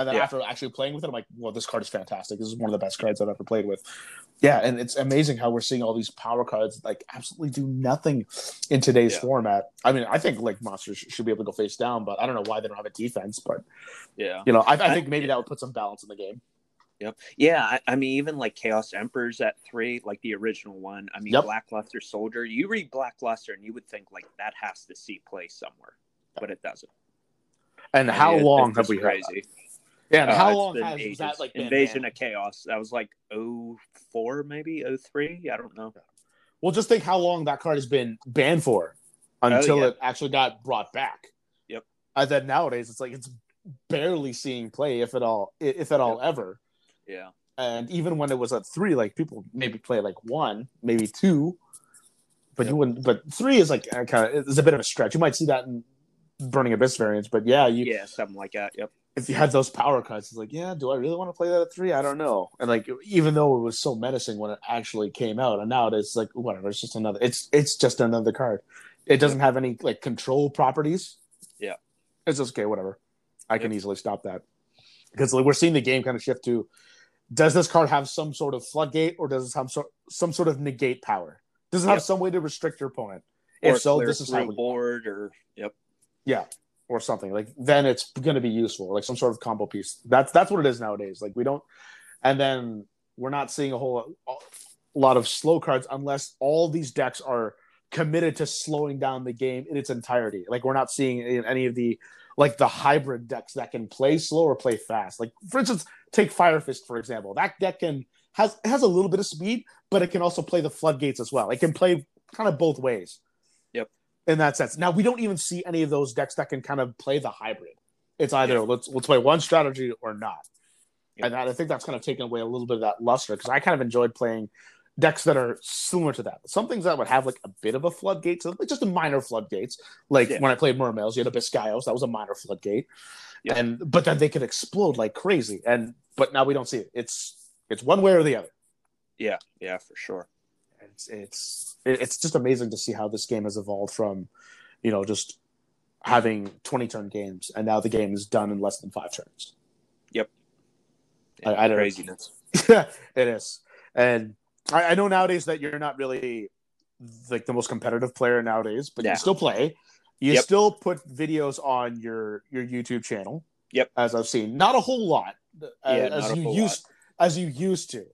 and then Yeah. after actually playing with it i'm like well this card is fantastic this is one of the best cards i've ever played with yeah and it's amazing how we're seeing all these power cards like absolutely do nothing in today's Yeah. format i mean i think like monsters should be able to go face down but i don't know why they don't have a defense but yeah you know i, I think maybe that would put some balance in the game Yep. Yeah, I, I mean, even like Chaos Emperors at three, like the original one. I mean, Yep. Blackluster Soldier. You read Blackluster, and you would think like that has to see play somewhere, but it doesn't. and I how mean, it- long have we had that? Yeah and Uh, how long has ages. that like Invasion banned? of Chaos? That was like 04 maybe 03 I don't know. Well, just think how long that card has been banned for until Oh, yeah. it actually got brought back. Yep. And then nowadays, it's like it's barely seeing play, if at all, if at all ever. Yeah. And even when it was at three, like people maybe play like one, maybe two, but you wouldn't. But three is like kind of it's a bit of a stretch. You might see that in Burning Abyss variants, but yeah, you Yeah, something like that. Yep. If you had those power cuts, it's like, yeah, do I really want to play that at three? I don't know. And like, even though it was so menacing when it actually came out, and now it's like, whatever. It's just another. It's it's just another card. It doesn't have any like control properties. Yeah. it's just okay. Whatever. I can Yep. easily stop that because like, we're seeing the game kind of shift to: does this card have some sort of floodgate, or does it have some some sort of negate power? Does it have some way to restrict your opponent? Or If so, this is how we board or yep. yeah or something like then it's going to be useful like some sort of combo piece. That's that's what it is nowadays. Like we don't and then we're not seeing a whole lot of slow cards unless all these decks are committed to slowing down the game in its entirety. Like we're not seeing any of the like the hybrid decks that can play slow or play fast. Like for instance take fire fist for example. That deck can has has a little bit of speed but it can also play the floodgates as well. It can play kind of both ways. In that sense. Now we don't even see any of those decks that can kind of play the hybrid. It's either Yeah. let's let's play one strategy or not. Yep. And I think that's kind of taken away a little bit of that luster because I kind of enjoyed playing decks that are similar to that. Some things that would have like a bit of a floodgate, so like just a minor floodgates. Like Yeah. when I played Mermails, you had Abyssgaios, that was a minor floodgate. Yep. And but then they could explode like crazy. And but now we don't see it. It's it's one way or the other. Yeah, yeah, for sure. It's it's it's just amazing to see how this game has evolved from, you know, just having twenty turn games, and now the game is done in less than five turns. Yeah, I- craziness. It is, and I, I know nowadays that you're not really like the most competitive player nowadays, but Yeah. you still play. You Yep. still put videos on your your YouTube channel. Yep. as I've seen, not a whole lot. Yeah, as not you used as you used to.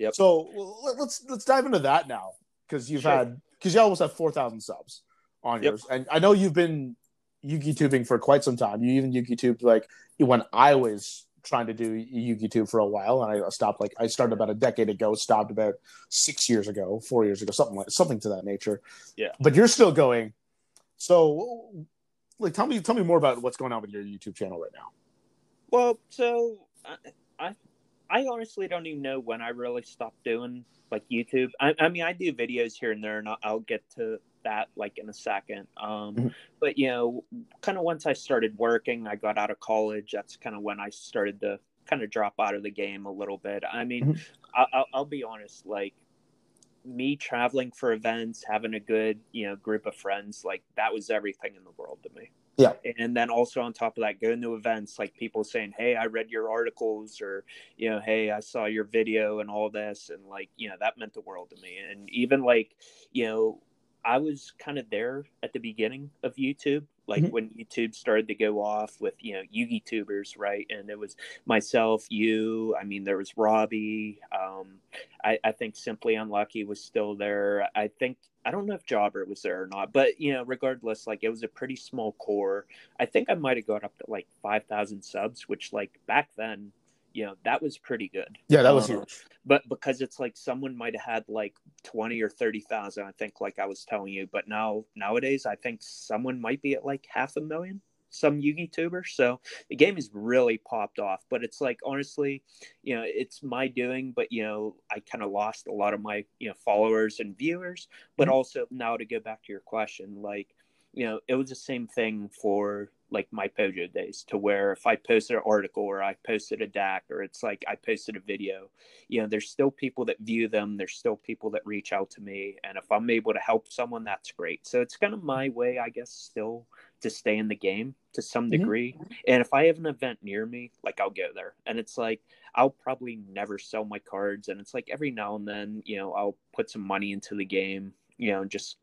Yep. So well, let's let's dive into that now because you've Sure. had because you almost have four thousand subs on Yep. yours, and I know you've been Yugi tubing for quite some time. You even tubed like when I was trying to do Yugi tube for a while, and I stopped like I started about a decade ago, stopped about six years ago, four years ago, something like something to that nature. Yeah. But you're still going. So, like, tell me tell me more about what's going on with your YouTube channel right now. Well, so I, I, I honestly don't even know when I really stopped doing like YouTube. I, I mean, I do videos here and there, and I'll, I'll get to that like in a second. Um, Mhm. but you know, kind of once I started working, I got out of college. That's kind of when I started to kind of drop out of the game a little bit. I mean, Mhm. I, I'll, I'll be honest, like me traveling for events, having a good you know group of friends, like that was everything in the world to me Yeah. and then also on top of that going to events like people saying hey i read your articles or you know hey i saw your video and all this and like you know that meant the world to me and even like you know i was kind of there at the beginning of youtube like Mhm. when youtube started to go off with you know yugi tubers right and it was myself you i mean there was robbie um I, I think simply unlucky was still there i think I don't know if Jobber was there or not, but you know, regardless, like it was a pretty small core. I think I might have got up to like five thousand subs, which like back then, you know that was pretty good. Yeah, that was Um, huge. But because it's like someone might have had like twenty or thirty thousand, I think, like I was telling you. But now nowadays, I think someone might be at like half a million. Some Yugi tuber. So the game has really popped off. But it's like honestly, you know, it's my doing. But you know, I kind of lost a lot of my you know followers and viewers. But Mhm. also now to go back to your question, like you know, it was the same thing for like my Pojo days to where if I posted an article or I posted a DAC or it's like I posted a video, you know, there's still people that view them. There's still people that reach out to me. And if I'm able to help someone, that's great. So it's kind of my way, I guess, still to stay in the game to some Mhm. degree. And if I have an event near me, like I'll go there. And it's like, I'll probably never sell my cards. And it's like every now and then, you know, I'll put some money into the game, you know, just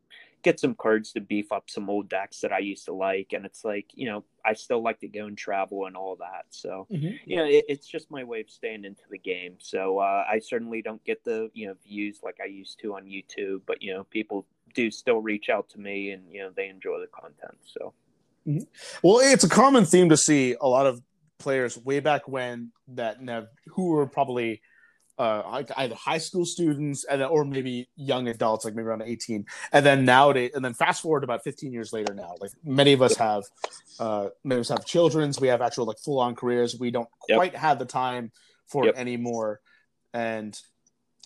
get some cards to beef up some old decks that I used to like. And it's like, you know, I still like to go and travel and all that. So, Mhm. you know, it, it's just my way of staying into the game. So uh, I certainly don't get the, you know, views like I used to on YouTube, but, you know, people do still reach out to me and, you know, they enjoy the content. So, Well, it's a common theme to see a lot of players way back when that have, who were probably uh, either high school students and or maybe young adults, like maybe around 18. And then nowadays, and then fast forward about 15 years later now, like many of us have, uh, many of us have children's, we have actual like full on careers. We don't Yep. quite have the time for Yep. it anymore. And,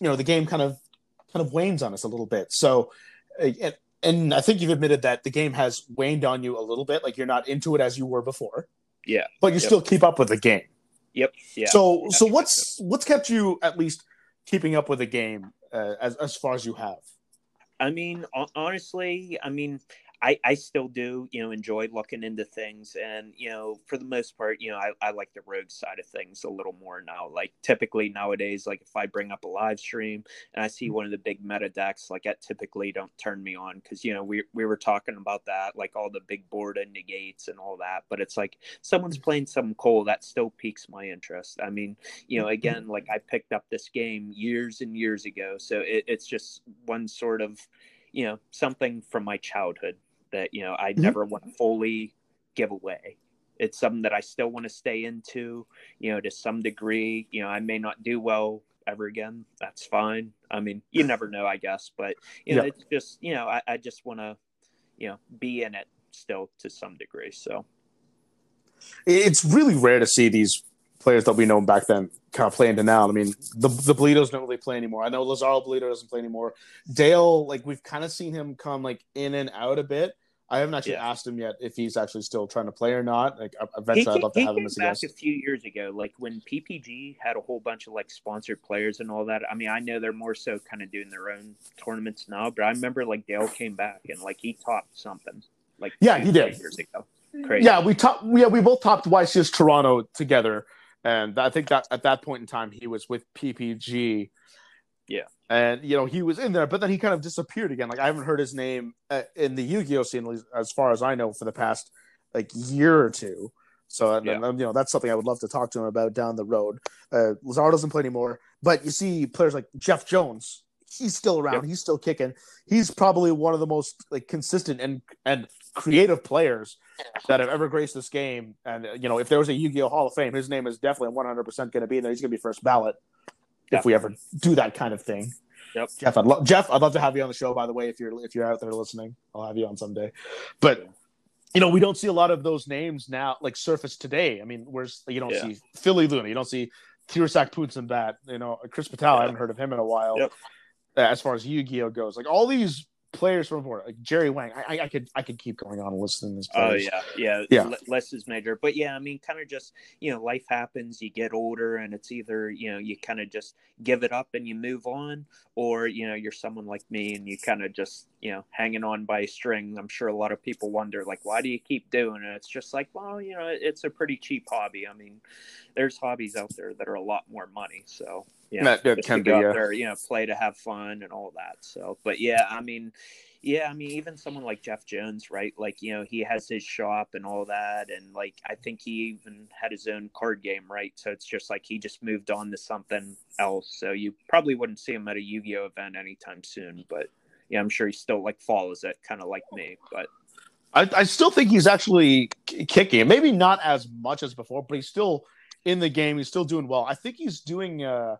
you know, the game kind of, kind of wanes on us a little bit. So, uh, and, and I think you've admitted that the game has waned on you a little bit. Like you're not into it as you were before, yeah. but you Yep. still keep up with the game. Yep. Yeah. So, so what's what's kept you at least keeping up with the game uh, as as far as you have? I mean, honestly, I mean, I, I still do, you know, enjoy looking into things. And, you know, for the most part, you know, I, I like the rogue side of things a little more now. Like typically nowadays, like if I bring up a live stream and I see mm-hmm. one of the big meta decks, like that typically don't turn me on because, you know, we, we were talking about that, like all the big board and negates and all that. But it's like someone's mm-hmm. playing some cool that still piques my interest. I mean, you know, mm-hmm. again, like I picked up this game years and years ago. So it, it's just one sort of, you know something from my childhood that you know I Mhm. never want to fully give away. It's something that I still want to stay into, you know, to some degree. You know, I may not do well ever again. That's fine. I mean, you never know, I guess. But you know, Yeah. it's just you know, I, I just want to, you know, be in it still to some degree. So It's really rare to see these players that we know back then kind of play into now. I mean, the the Bolitos don't really play anymore. I know Lazaro Bolito doesn't play anymore. Dale, like we've kind of seen him come like in and out a bit. I haven't actually Yeah. asked him yet if he's actually still trying to play or not. Like uh, he, eventually, I'd love to have him as a back guest. a few years ago, like when PPG had a whole bunch of like sponsored players and all that. I mean, I know they're more so kind of doing their own tournaments now, but I remember like Dale came back and like he topped something. Like Yeah, he did. Years ago. Crazy. Yeah, we top. Yeah, we both topped YCS Toronto together, and I think that at that point in time he was with PPG. Yeah. And you know he was in there, but then he kind of disappeared again. Like I haven't heard his name uh, in the Yu-Gi-Oh scene, as far as I know, for the past like year or two. So and, Yeah. and, you know that's something I would love to talk to him about down the road. Uh, Lazaro doesn't play anymore, but you see players like Jeff Jones. He's still around. Yep. He's still kicking. He's probably one of the most like consistent and and creative players that have ever graced this game. And you know, if there was a Yu-Gi-Oh Hall of Fame, his name is definitely 100 percent going to be in there. He's going to be first ballot if we ever do that kind of thing. Yep. Jeff, I'd lo- Jeff, I'd love to have you on the show. By the way, if you're if you're out there listening, I'll have you on someday. But you know, we don't see a lot of those names now like surface today. I mean, where's you don't Yeah. see Philly Luna, you don't see Kirisak Pootsenbat, you know, Chris Patel. I haven't heard of him in a while. Yep. As far as Yu-Gi-Oh goes, like all these players from before, like Jerry Wang, I, I, I could I could keep going on and listening to these Oh yeah, yeah, Yeah. Le- Less is major, but yeah, I mean, kind of just you know, life happens. You get older, and it's either you know you kind of just give it up and you move on, or you know you're someone like me and you kind of just you know hanging on by a string. I'm sure a lot of people wonder like, why do you keep doing it? It's just like, well, you know, it's a pretty cheap hobby. I mean, there's hobbies out there that are a lot more money, so yeah, That- that can to be, go yeah. there, you know, play to have fun and all that. So, but yeah, I mean, yeah, I mean, even someone like Jeff Jones, right? Like, you know, he has his shop and all that, and like, I think he even had his own card game, right? So it's just like he just moved on to something else. So you probably wouldn't see him at a Yu-Gi-Oh event anytime soon, but yeah, I'm sure he still like follows it, kind of like me. But I, I still think he's actually kicking. Maybe not as much as before, but he's still in the game. He's still doing well. I think he's doing uh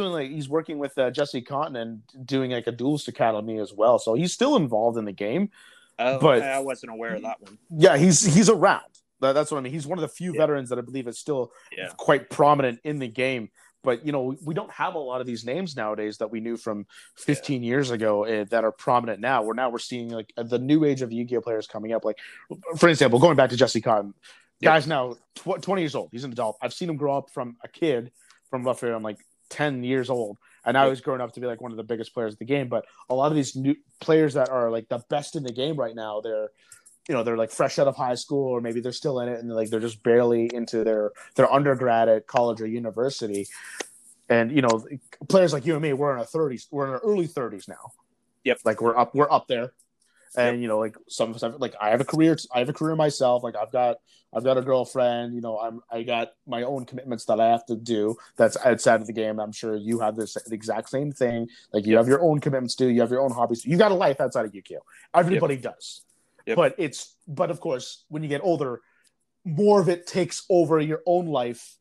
doing like he's working with uh, Jesse Kotton and doing like a duelist academy as well. So he's still involved in the game. Oh, But- I wasn't aware of that one. Yeah, he's he's around. That- That's what I mean. He's one of the few Yeah. veterans that I believe is still Yeah. quite prominent in the game. But you know, we, don't have a lot of these names nowadays that we knew from 15 years ago uh, that are prominent now. We're now we're seeing like the new age of Yu-Gi-Oh players coming up. Like, for example, going back to Jesse Kotton, Yeah. guy's now tw- 20 years old. He's an adult. I've seen him grow up from a kid from roughly around like 10 years old, and now Yeah. he's growing up to be like one of the biggest players of the game. But a lot of these new players that are like the best in the game right now, they're you know they're like fresh out of high school or maybe they're still in it and like they're just barely into their their undergrad at college or university and you know players like you and me we're in our 30s we're in our early 30s now Yep. like we're up we're up there and you know like some of us have, like i have a career i have a career myself. Like i've got i've got a girlfriend you know i'm i got my own commitments that i have to do that's outside of the game. I'm sure you have this the exact same thing. Like you Yep. have your own commitments to you have your own hobbies. You got a life outside of yu everybody does. Yep. but it's but of course when you get older more of it takes over your own life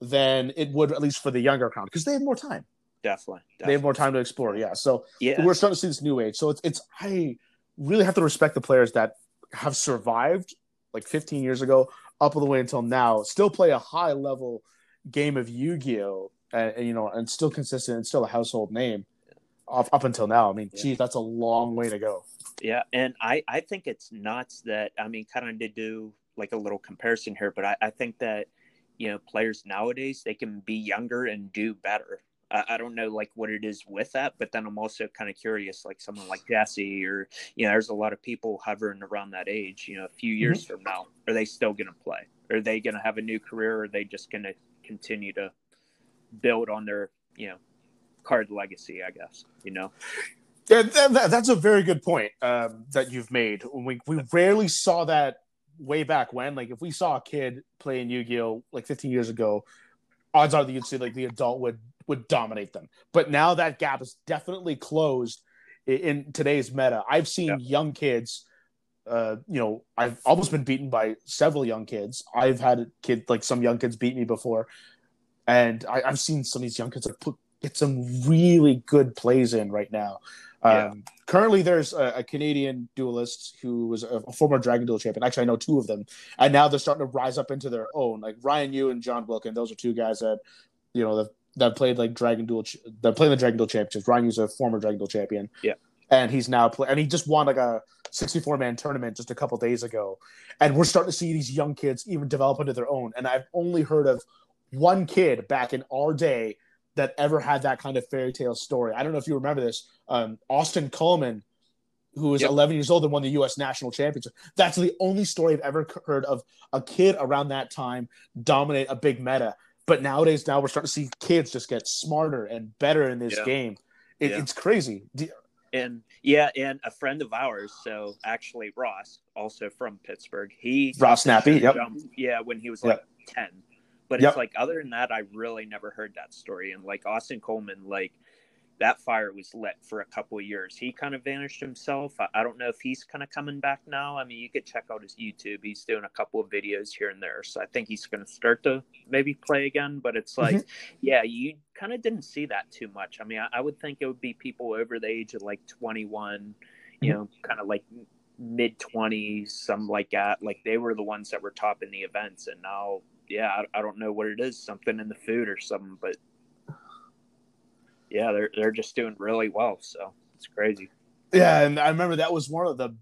than it would at least for the younger crowd because they have more time. Definitely. they have more time to explore yeah. So Yeah. we're starting to see this new age. So it's it's i really have to respect the players that have survived like 15 years ago up all the way until now still play a high level game of yu-gi-oh and, and, you know and still consistent and still a household name up, up until now i mean Yeah. geez that's a long way to go Yeah, and I I think it's nuts that I mean, kind of to do like a little comparison here, but I, I think that you know players nowadays they can be younger and do better. I, I don't know like what it is with that, but then I'm also kind of curious, like someone like Jesse or you know, there's a lot of people hovering around that age. You know, a few years from now, are they still going to play? Are they going to have a new career? Or are they just going to continue to build on their you know card legacy? I guess you know. Yeah, that, that- that's a very good point um, that you've made. We we rarely saw that way back when. Like, if we saw a kid playing Yu-Gi-Oh like 15 years ago, odds are that you'd see like the adult would would dominate them. But now that gap is definitely closed in, in today's meta. I've seen Yeah. young kids. Uh, you know, I've almost been beaten by several young kids. I've had a kid like some young kids beat me before, and I, I've seen some of these young kids like put get some really good plays in right now. Um, Currently, there's a, a Canadian duelist who was a, a former Dragon Duel champion. Actually, I know two of them, and now they're starting to rise up into their own. Like Ryan Yu and John Wilkin, those are two guys that you know that played like Dragon Duel. That played the Dragon Duel championships. Ryan Yu's a former Dragon Duel champion. Yeah. and he's now play, and he just won like a 64 man tournament just a couple days ago, and we're starting to see these young kids even develop into their own. And I've only heard of one kid back in our day that ever had that kind of fairy tale story. I don't know if you remember this. Um, Austin Coleman, who was Yep. 11 years old and won the U.S. national championship. That's the only story I've ever heard of a kid around that time dominate a big meta. But nowadays, now we're starting to see kids just get smarter and better in this Yeah. game. It, Yeah. It's crazy. And yeah, and a friend of ours, so actually Ross, also from Pittsburgh, he Ross Snappy, yep. jumped, yeah, when he was Yep. like ten. But Yep. it's like other than that, I really never heard that story. And like Austin Coleman, like that fire was lit for a couple of years. He kind of vanished himself. I, I don't know if he's kind of coming back now. I mean, you could check out his YouTube. He's doing a couple of videos here and there. So I think he's going to start to maybe play again. But it's like, Mm-hmm. yeah, you kind of didn't see that too much. I mean, I, I would think it would be people over the age of like 21, you Mhm. know, kind of like mid 20s, some like that. Like they were the ones that were topping the events. And now, yeah, I, I don't know what it is, something in the food or something, but yeah, they're, they're just doing really well. So it's crazy. Yeah, and I remember that was one of the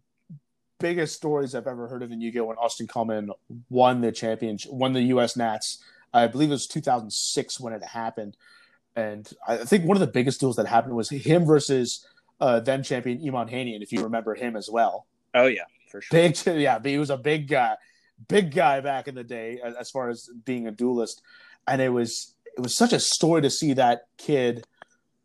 biggest stories I've ever heard of in Yu-Gi-Oh! when Austin Coleman won the championship, won the U.S. Nats. I believe it was 2006 when it happened, and I think one of the biggest deals that happened was him versus uh, then champion Iman Hanian, if you remember him as well. Oh, yeah, for sure. Big, yeah, he was a big guy, big guy back in the day as, as far as being a duelist, and it was it was such a story to see that kid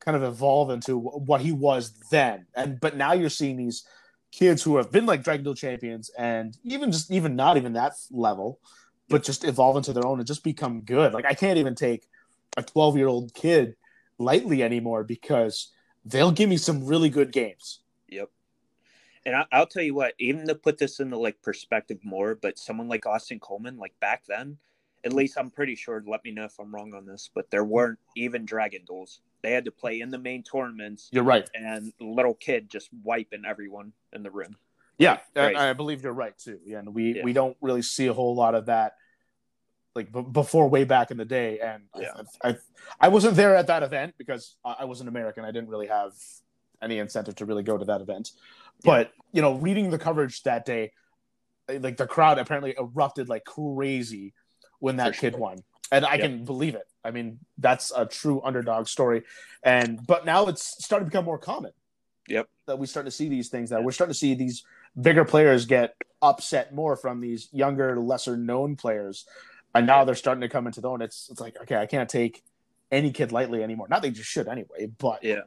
kind of evolve into what he was then. And but now you're seeing these kids who have been like Dragon Duel champions and even just even not even that level, but just evolve into their own and just become good. Like I can't even take a 12 year old kid lightly anymore because they'll give me some really good games. Yep. And I, I'll tell you what, even to put this into like perspective more, but someone like Austin Coleman, like back then, at least I'm pretty sure. Let me know if I'm wrong on this, but there weren't even dragon duels. They had to play in the main tournaments. You're right. And little kid just wiping everyone in the room. Yeah, I, I, believe you're right too. Yeah, and we yeah. we don't really see a whole lot of that like b- before way back in the day. And yeah. I, I, I wasn't there at that event because I, was an American. I didn't really have any incentive to really go to that event. But you know, reading the coverage that day, eh, like the crowd apparently erupted like crazy when that kid won and I yep. can believe it. I mean, that's a true underdog story, and but now it's starting to become more common. Yep, that we start to see these things. That we're starting to see these bigger players get upset more from these younger, lesser known players, and now they're starting to come into their own. It's it's like okay, I can't take any kid lightly anymore. Not they just should anyway, but yeah,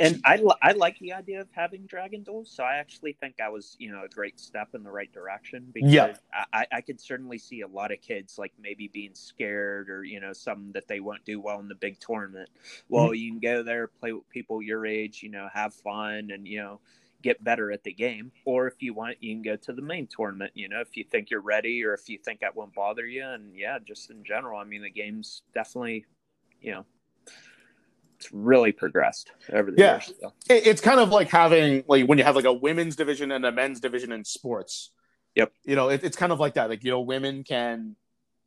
and I, I like the idea of having dragon duels so i actually think that was you know a great step in the right direction because yeah. I, I could certainly see a lot of kids like maybe being scared or you know something that they won't do well in the big tournament well mm-hmm. you can go there play with people your age you know have fun and you know get better at the game or if you want you can go to the main tournament you know if you think you're ready or if you think that won't bother you and yeah just in general i mean the game's definitely you know it's really progressed over the yeah. years. So. It's kind of like having like when you have like a women's division and a men's division in sports. Yep. You know, it, it's kind of like that. Like you know, women can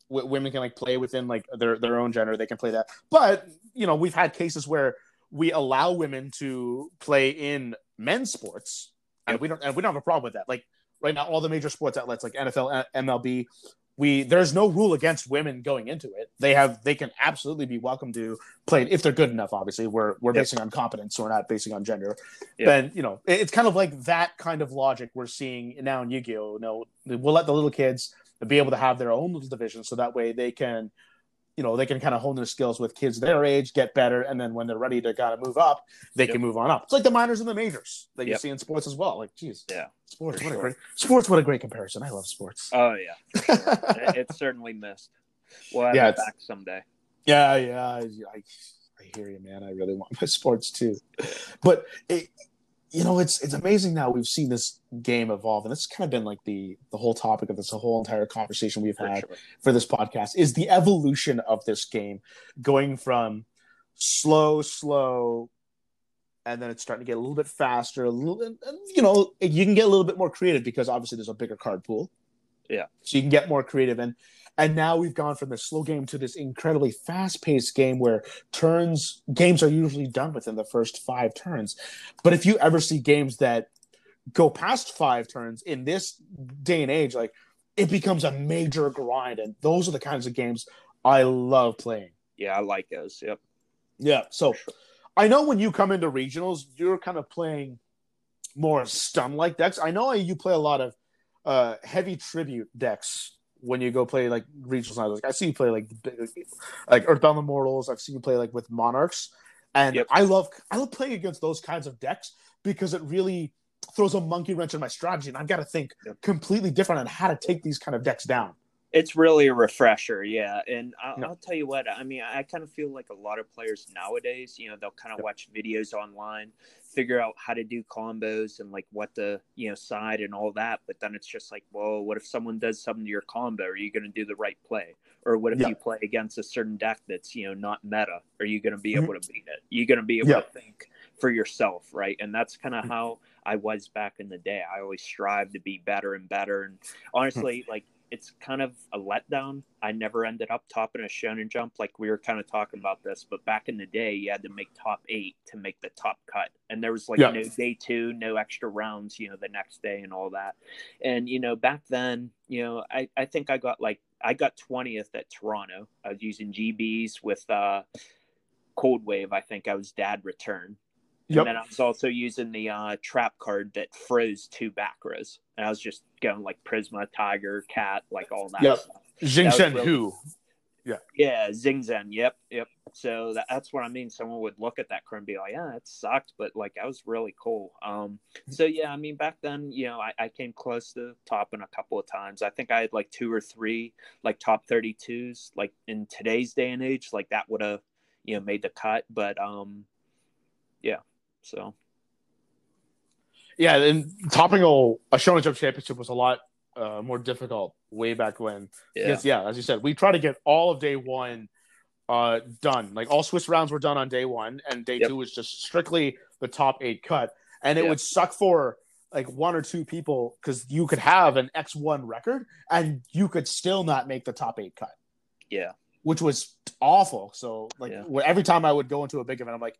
w- women can like play within like their their own gender. They can play that. But you know, we've had cases where we allow women to play in men's sports, and we don't and we don't have a problem with that. Like right now, all the major sports outlets like NFL, MLB, we there's no rule against women going into it. They have they can absolutely be welcome to play if they're good enough. Obviously, we're we're basing on competence, so we're not basing on gender. Then you know it's kind of like that kind of logic we're seeing now in Yu-Gi-Oh. You know, we'll let the little kids be able to have their own little division, so that way they can you know they can kind of hone their skills with kids their age, get better, and then when they're ready to kind of move up, they yep. can move on up. It's like the minors and the majors that you yep. see in sports as well. Like, geez, yeah, sports. What sure. a great sports. What a great comparison. I love sports. Oh yeah, sure. it's certainly missed. We'll have yeah, it back someday. Yeah, yeah, I, I, I hear you, man. I really want my sports too, but it, you know, it's it's amazing now we've seen this game evolve, and it's kind of been like the the whole topic of this whole entire conversation we've had for, sure. for this podcast is the evolution of this game, going from slow, slow, and then it's starting to get a little bit faster. A little, and, you know, you can get a little bit more creative because obviously there's a bigger card pool. Yeah, so you can get more creative, and and now we've gone from this slow game to this incredibly fast-paced game where turns games are usually done within the first five turns. But if you ever see games that go past five turns in this day and age, like it becomes a major grind, and those are the kinds of games I love playing. Yeah, I like those. Yep. Yeah. So I know when you come into regionals, you're kind of playing more stun like decks. I know you play a lot of uh, heavy tribute decks when you go play like regional side, Like I see you play like like Earthbound Immortals. I've seen you play like with Monarchs, and yep. I love I love playing against those kinds of decks because it really throws a monkey wrench in my strategy, and I've got to think yep. completely different on how to take these kind of decks down. It's really a refresher, yeah. And I'll, no. I'll, tell you what, I mean, I kind of feel like a lot of players nowadays, you know, they'll kind of yep. watch videos online, figure out how to do combos and like what the you know side and all that but then it's just like well what if someone does something to your combo are you going to do the right play or what if yeah. you play against a certain deck that's you know not meta are you going to be mm-hmm. able to beat it you're going to be able yeah. to think for yourself right and that's kind of mm-hmm. how i was back in the day i always strive to be better and better and honestly mm-hmm. like it's kind of a letdown. I never ended up topping a shonen jump like we were kind of talking about this, but back in the day, you had to make top eight to make the top cut, and there was like yeah. no day two, no extra rounds, you know, the next day and all that. And you know, back then, you know, I I think I got like I got twentieth at Toronto. I was using GBs with uh, Cold Wave. I think I was dad return. Yep. And then I was also using the uh, trap card that froze two back rows. And I was just going like Prisma, Tiger, Cat, like all that yep. stuff. Jingzhen really... Hu. Yeah. Yeah, Zingzen. Yep. Yep. So that, that's what I mean. Someone would look at that card and be like, yeah, it sucked, but like that was really cool. Um, so yeah, I mean, back then, you know, I, I came close to topping a couple of times. I think I had like two or three like top 32s. Like in today's day and age, like that would have, you know, made the cut. But um, yeah. So yeah, and topping a, Shonen Jump championship was a lot uh, more difficult way back when. Yeah. Because yeah, as you said, we try to get all of day one uh done. Like all Swiss rounds were done on day one, and day Yep. two was just strictly the top eight cut. And it Yeah. would suck for like one or two people because you could have an X one record and you could still not make the top eight cut, Yeah. which was awful. So like Yeah. every time I would go into a big event, I'm like,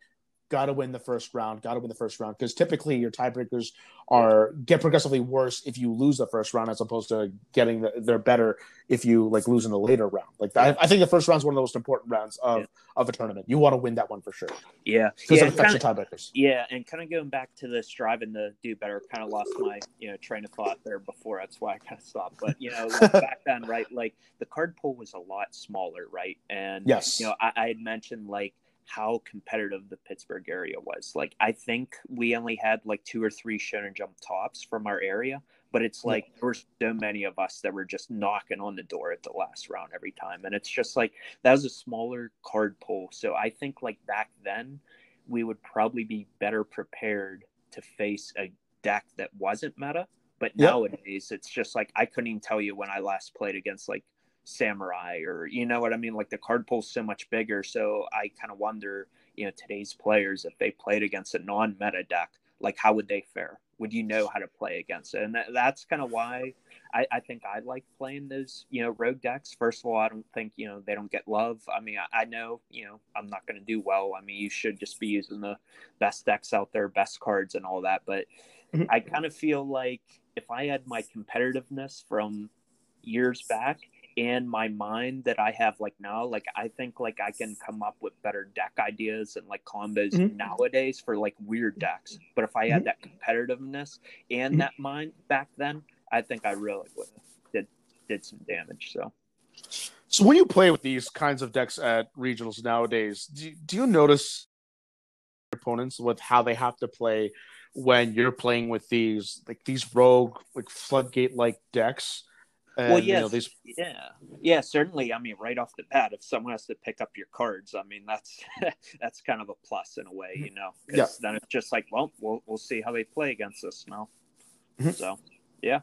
gotta win the first round, gotta win the first round because typically your tiebreakers are get progressively worse if you lose the first round as opposed to getting the, they're better if you like lose in the later round. Like I, I think the first round is one of the most important rounds of Yeah. of a tournament. You want to win that one for sure Yeah. because Yeah. it affects kinda- your tiebreakers. Yeah, and kind of going back to the striving to do better, kind of lost my you know train of thought there before. That's why I kind of stopped. But you know, like, back then, right? Like the card pool was a lot smaller, right? And Yes. you know, I, I had mentioned like how competitive the Pittsburgh area was. Like I think we only had like two or three Shonen Jump tops from our area, but it's like there were so many of us that were just knocking on the door at the last round every time, and it's just like that was a smaller card pool. So I think like back then we would probably be better prepared to face a deck that wasn't meta. But Yep. nowadays, it's just like I couldn't even tell you when I last played against like Samurai or you know what I mean. Like the card pool's so much bigger, so I kind of wonder, you know, today's players if they played against a non-meta deck, like how would they fare? Would you know how to play against it? And that, that's kind of why I, I think I like playing those, you know, rogue decks. First of all, I don't think you know they don't get love. I mean, I, I know you know I'm not going to do well. I mean, you should just be using the best decks out there, best cards, and all that. But Mhm. I kind of feel like if I had my competitiveness from years back and my mind that I have like now, like I think like I can come up with better deck ideas and like combos Mhm. nowadays for like weird decks. But if I had that competitiveness and Mhm. that mind back then, I think I really would have did did some damage. So So when you play with these kinds of decks at regionals nowadays, do do you notice opponents with how they have to play when you're playing with these like these rogue like floodgate like decks? And, well, you know, these yeah, yeah, certainly. I mean, right off the bat, if someone has to pick up your cards, I mean, that's that's kind of a plus in a way, you know. Yeah. Then it's just like, well, we'll we'll see how they play against us now. Mhm. So, yeah,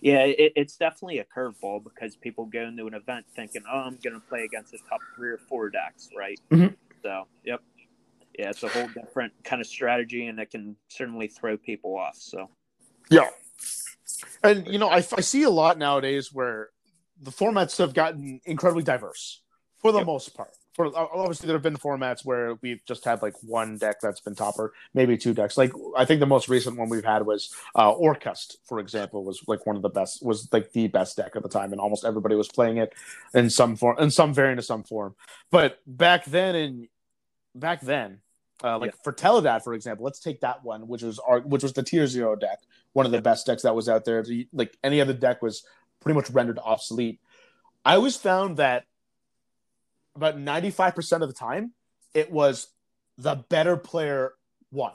yeah, it, it's definitely a curveball because people go into an event thinking, oh, I'm going to play against the top three or four decks, right? Mhm. So, yep, yeah, it's a whole different kind of strategy, and it can certainly throw people off. So, Yeah. And you know, I, I see a lot nowadays where the formats have gotten incredibly diverse for the Yep. most part. For obviously, there have been formats where we've just had like one deck that's been topper, maybe two decks. Like I think the most recent one we've had was uh, Orcust, for example, was like one of the best, was like the best deck at the time, and almost everybody was playing it in some form, in some variant of some form. But back then, in back then, uh, like for Teledad, for example, let's take that one, which was our, which was the tier zero deck, one of the best decks that was out there. Like any other deck was pretty much rendered obsolete. I always found that about ninety five percent of the time, it was the better player won.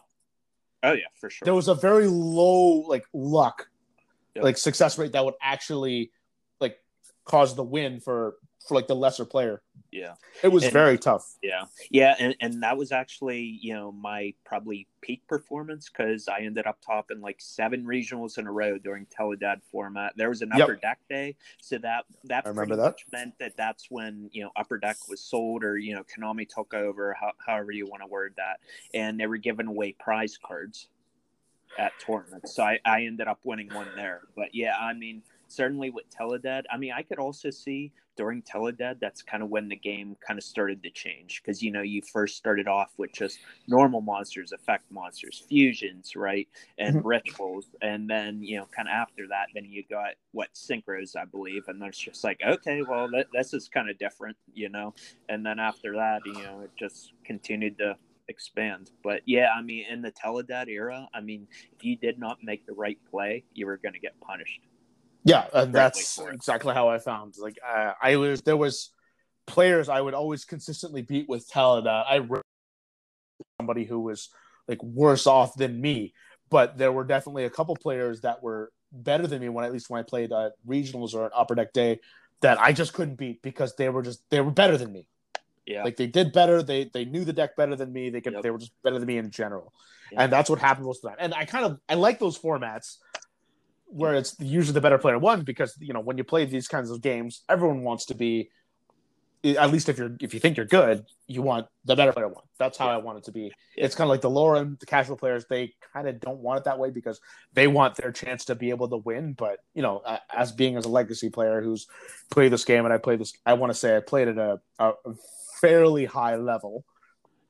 oh yeah, for sure. There was a very low like luck, Yep. like success rate that would actually like cause the win for for like the lesser player. yeah. It was And- very tough. Yeah, yeah, and, and that was actually you know my probably peak performance because I ended up topping like seven regionals in a row during Teledad format. There was an Yep. upper deck day, so that that I remember that. meant that that's when you know upper deck was sold or you know Konami took over, how, however you want to word that, and they were giving away prize cards at tournaments. So I, I ended up winning one there. But yeah, I mean certainly with Teledad, I mean I could also see during Teledad, that's kind of when the game kind of started to change because you know you first started off with just normal monsters, effect monsters, fusions, right, and Mhm. rituals, and then you know kind of after that, then you got what synchros, I believe, and that's just like okay, well that, this is kind of different, you know, and then after that, you know, it just continued to expand. But yeah, I mean, in the Teledad era, I mean, if you did not make the right play, you were going to get punished. Yeah, and that's way for it. exactly how I found. Like uh, I was, there was players I would always consistently beat with Teledad. I re- somebody who was like worse off than me, but there were definitely a couple players that were better than me when at least when I played uh, regionals or an upper deck day that I just couldn't beat because they were just they were better than me. Yeah, Like they did better. They they knew the deck better than me. They could Yep. they were just better than me in general. Yeah. And that's what happened most of the time. And I kind of I like those formats where it's usually the better player won because you know when you play these kinds of games, everyone wants to be at least if you're if you think you're good, you want the better player one. That's how I want it to be. It's kind of like the lower end, the casual players. They kind of don't want it that way because they want their chance to be able to win. But you know, as being as a legacy player who's played this game and I played this, I want to say I played at a, a fairly high level.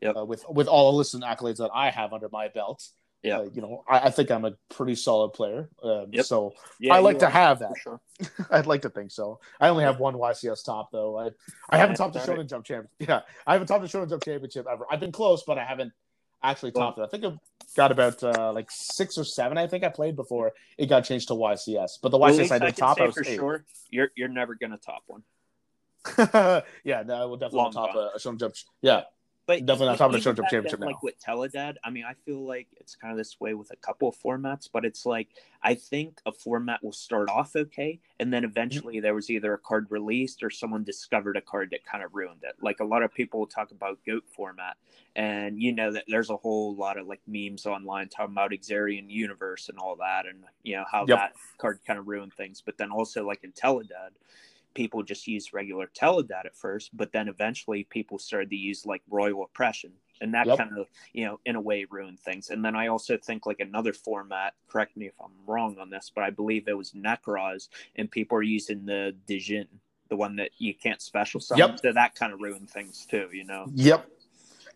Yep. Uh, with with all the lists and accolades that I have under my belt, yeah, uh, you know, I, I, think I'm a pretty solid player. Um, yep. So yeah, I like to are, have that. Sure. I'd like to think so. I only have one YCS top though. I I haven't topped the Shonen right. Jump champ. Yeah, I haven't topped the Shonen Jump championship ever. I've been close, but I haven't actually topped well, it. I think I've got about uh, like six or seven. I think I played before it got changed to YCS. But the YCS I did I top. I was for eight. sure. You're you're never gonna top one. yeah, no, I will definitely Long top gone. a, a Shonen Jump. Yeah, But Definitely not top of the Shonen championship now. Like with Teledad, I mean, I feel like it's kind of this way with a couple of formats, but it's like I think a format will start off okay, and then eventually there was either a card released or someone discovered a card that kind of ruined it. Like a lot of people talk about Goat format, and you know that there's a whole lot of like memes online talking about Xarian Universe and all that, and you know how Yep. that card kind of ruined things. But then also like in Teledad, people just used regular Teledad at first, but then eventually people started to use like Royal Oppression. And that Yep. kind of, you know, in a way ruined things. And then I also think like another format, correct me if I'm wrong on this, but I believe it was Nekroz and people are using the Djinn, the one that you can't special summon. Yep. So that kind of ruined things too, you know? Yep.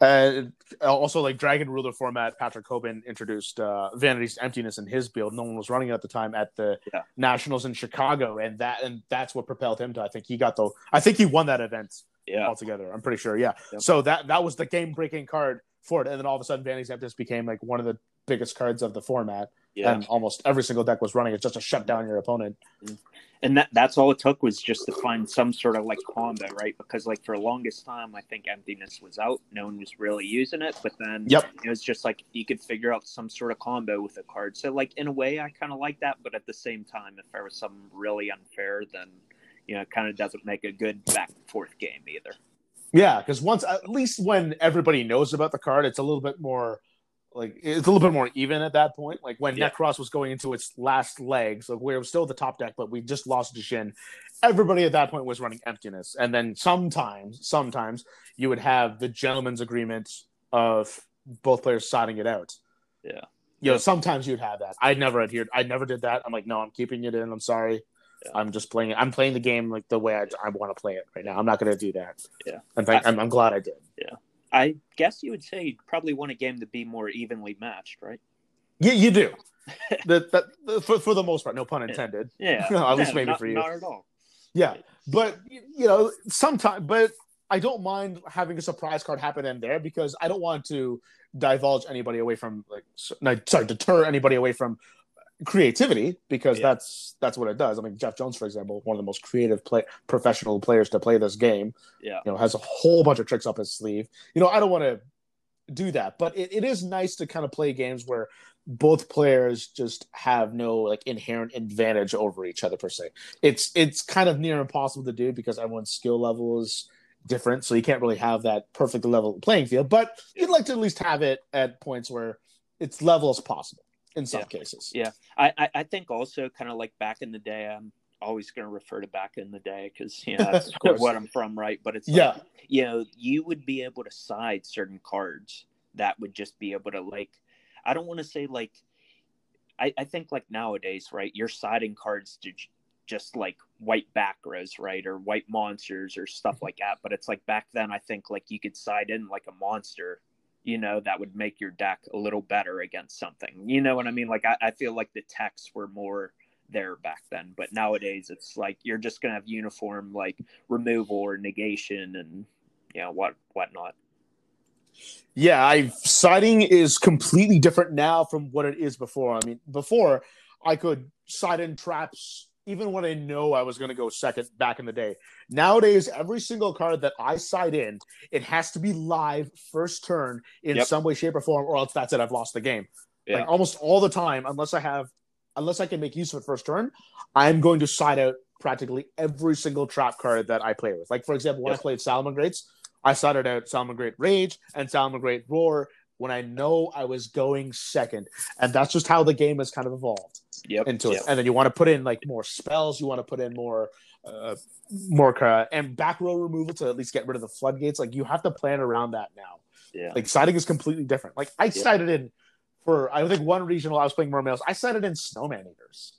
Uh, also, like Dragon Ruler format, Patrick Hoban introduced uh, Vanity's Emptiness in his build. No one was running it at the time at the Yeah. Nationals in Chicago, and that and that's what propelled him to. I think he got the. I think he won that event Yeah. altogether. I'm pretty sure. Yeah. Yep. So that that was the game breaking card for it, and then all of a sudden, Vanity's Emptiness became like one of the biggest cards of the format, Yeah. and almost every single deck was running it just to shut down your opponent. Mm-hmm. and that that's all it took was just to find some sort of like combo, right? Because like for the longest time, I think emptiness was out. No one was really using it, but then Yep. it was just like you could figure out some sort of combo with a card. So like in a way, I kind of like that, but at the same time, if there was something really unfair, then you know, it kind of doesn't make a good back and forth game either. Yeah, because once at least when everybody knows about the card, it's a little bit more like it's a little bit more even at that point. Like when Yeah. Nekroz was going into its last legs, like we were still at the top deck, but we just lost to Shin. Everybody at that point was running emptiness, and then sometimes, sometimes you would have the gentleman's agreement of both players siding it out. Yeah. You know, sometimes you'd have that. I never adhered. I never did that. I'm like, no, I'm keeping it in. I'm sorry. Yeah. I'm just playing it. I'm playing the game like the way I, I want to play it right now. I'm not going to do that. Yeah. In fact, I'm, I'm glad I did. I guess you would say you'd probably want a game to be more evenly matched, right? You, you do. the, the, the, for, for the most part, no pun intended. Yeah, At least Yeah, maybe not, for you. Not at all. Yeah. But, you you know, sometimes, but I don't mind having a surprise card happen in there because I don't want to divulge anybody away from, like, no, sorry, deter anybody away from creativity because Yeah. that's that's what it does. I mean, Jeff Jones, for example, one of the most creative play professional players to play this game, Yeah. you know, has a whole bunch of tricks up his sleeve. You know, I don't want to do that, but it, it is nice to kind of play games where both players just have no like inherent advantage over each other per se. It's it's kind of near impossible to do because everyone's skill level is different, so you can't really have that perfect level playing field. But you'd like to at least have it at points where it's level as possible in some Yeah. cases. Yeah, I, I, I think also kind of like back in the day, I'm always going to refer to back in the day because you know that's what I'm from, right? But it's like, Yeah. you know, you would be able to side certain cards that would just be able to like, I don't want to say like, I, I think like nowadays, right? You're siding cards to just like white back rows, right? Or white monsters or stuff mm-hmm. like that. But it's like back then, I think like you could side in like a monster you know, that would make your deck a little better against something. You know what I mean? Like I, I feel like the texts were more there back then, but nowadays it's like you're just gonna have uniform like removal or negation and you know what whatnot. Yeah, I siding is completely different now from what it is before. I mean, before I could side in traps even when I know I was going to go second back in the day. Nowadays, every single card that I side in, it has to be live first turn in Yep. some way, shape, or form, or else that's it. I've lost the game. Yeah. Like almost all the time, unless I have, unless I can make use of it first turn, I'm going to side out practically every single trap card that I play with. Like for example, when Yes. I played Salamangreats, I sided out Salamangreat Rage and Salamangreat Roar when I know I was going second, and that's just how the game has kind of evolved Yep. into yep. it. And then you want to put in like more spells, you want to put in more, uh, more uh, and back row removal to at least get rid of the floodgates. Like you have to plan around that now. Yeah. Like siding is completely different. Like I sided in for I think one regional I was playing Mermails. I sided in snowman eaters.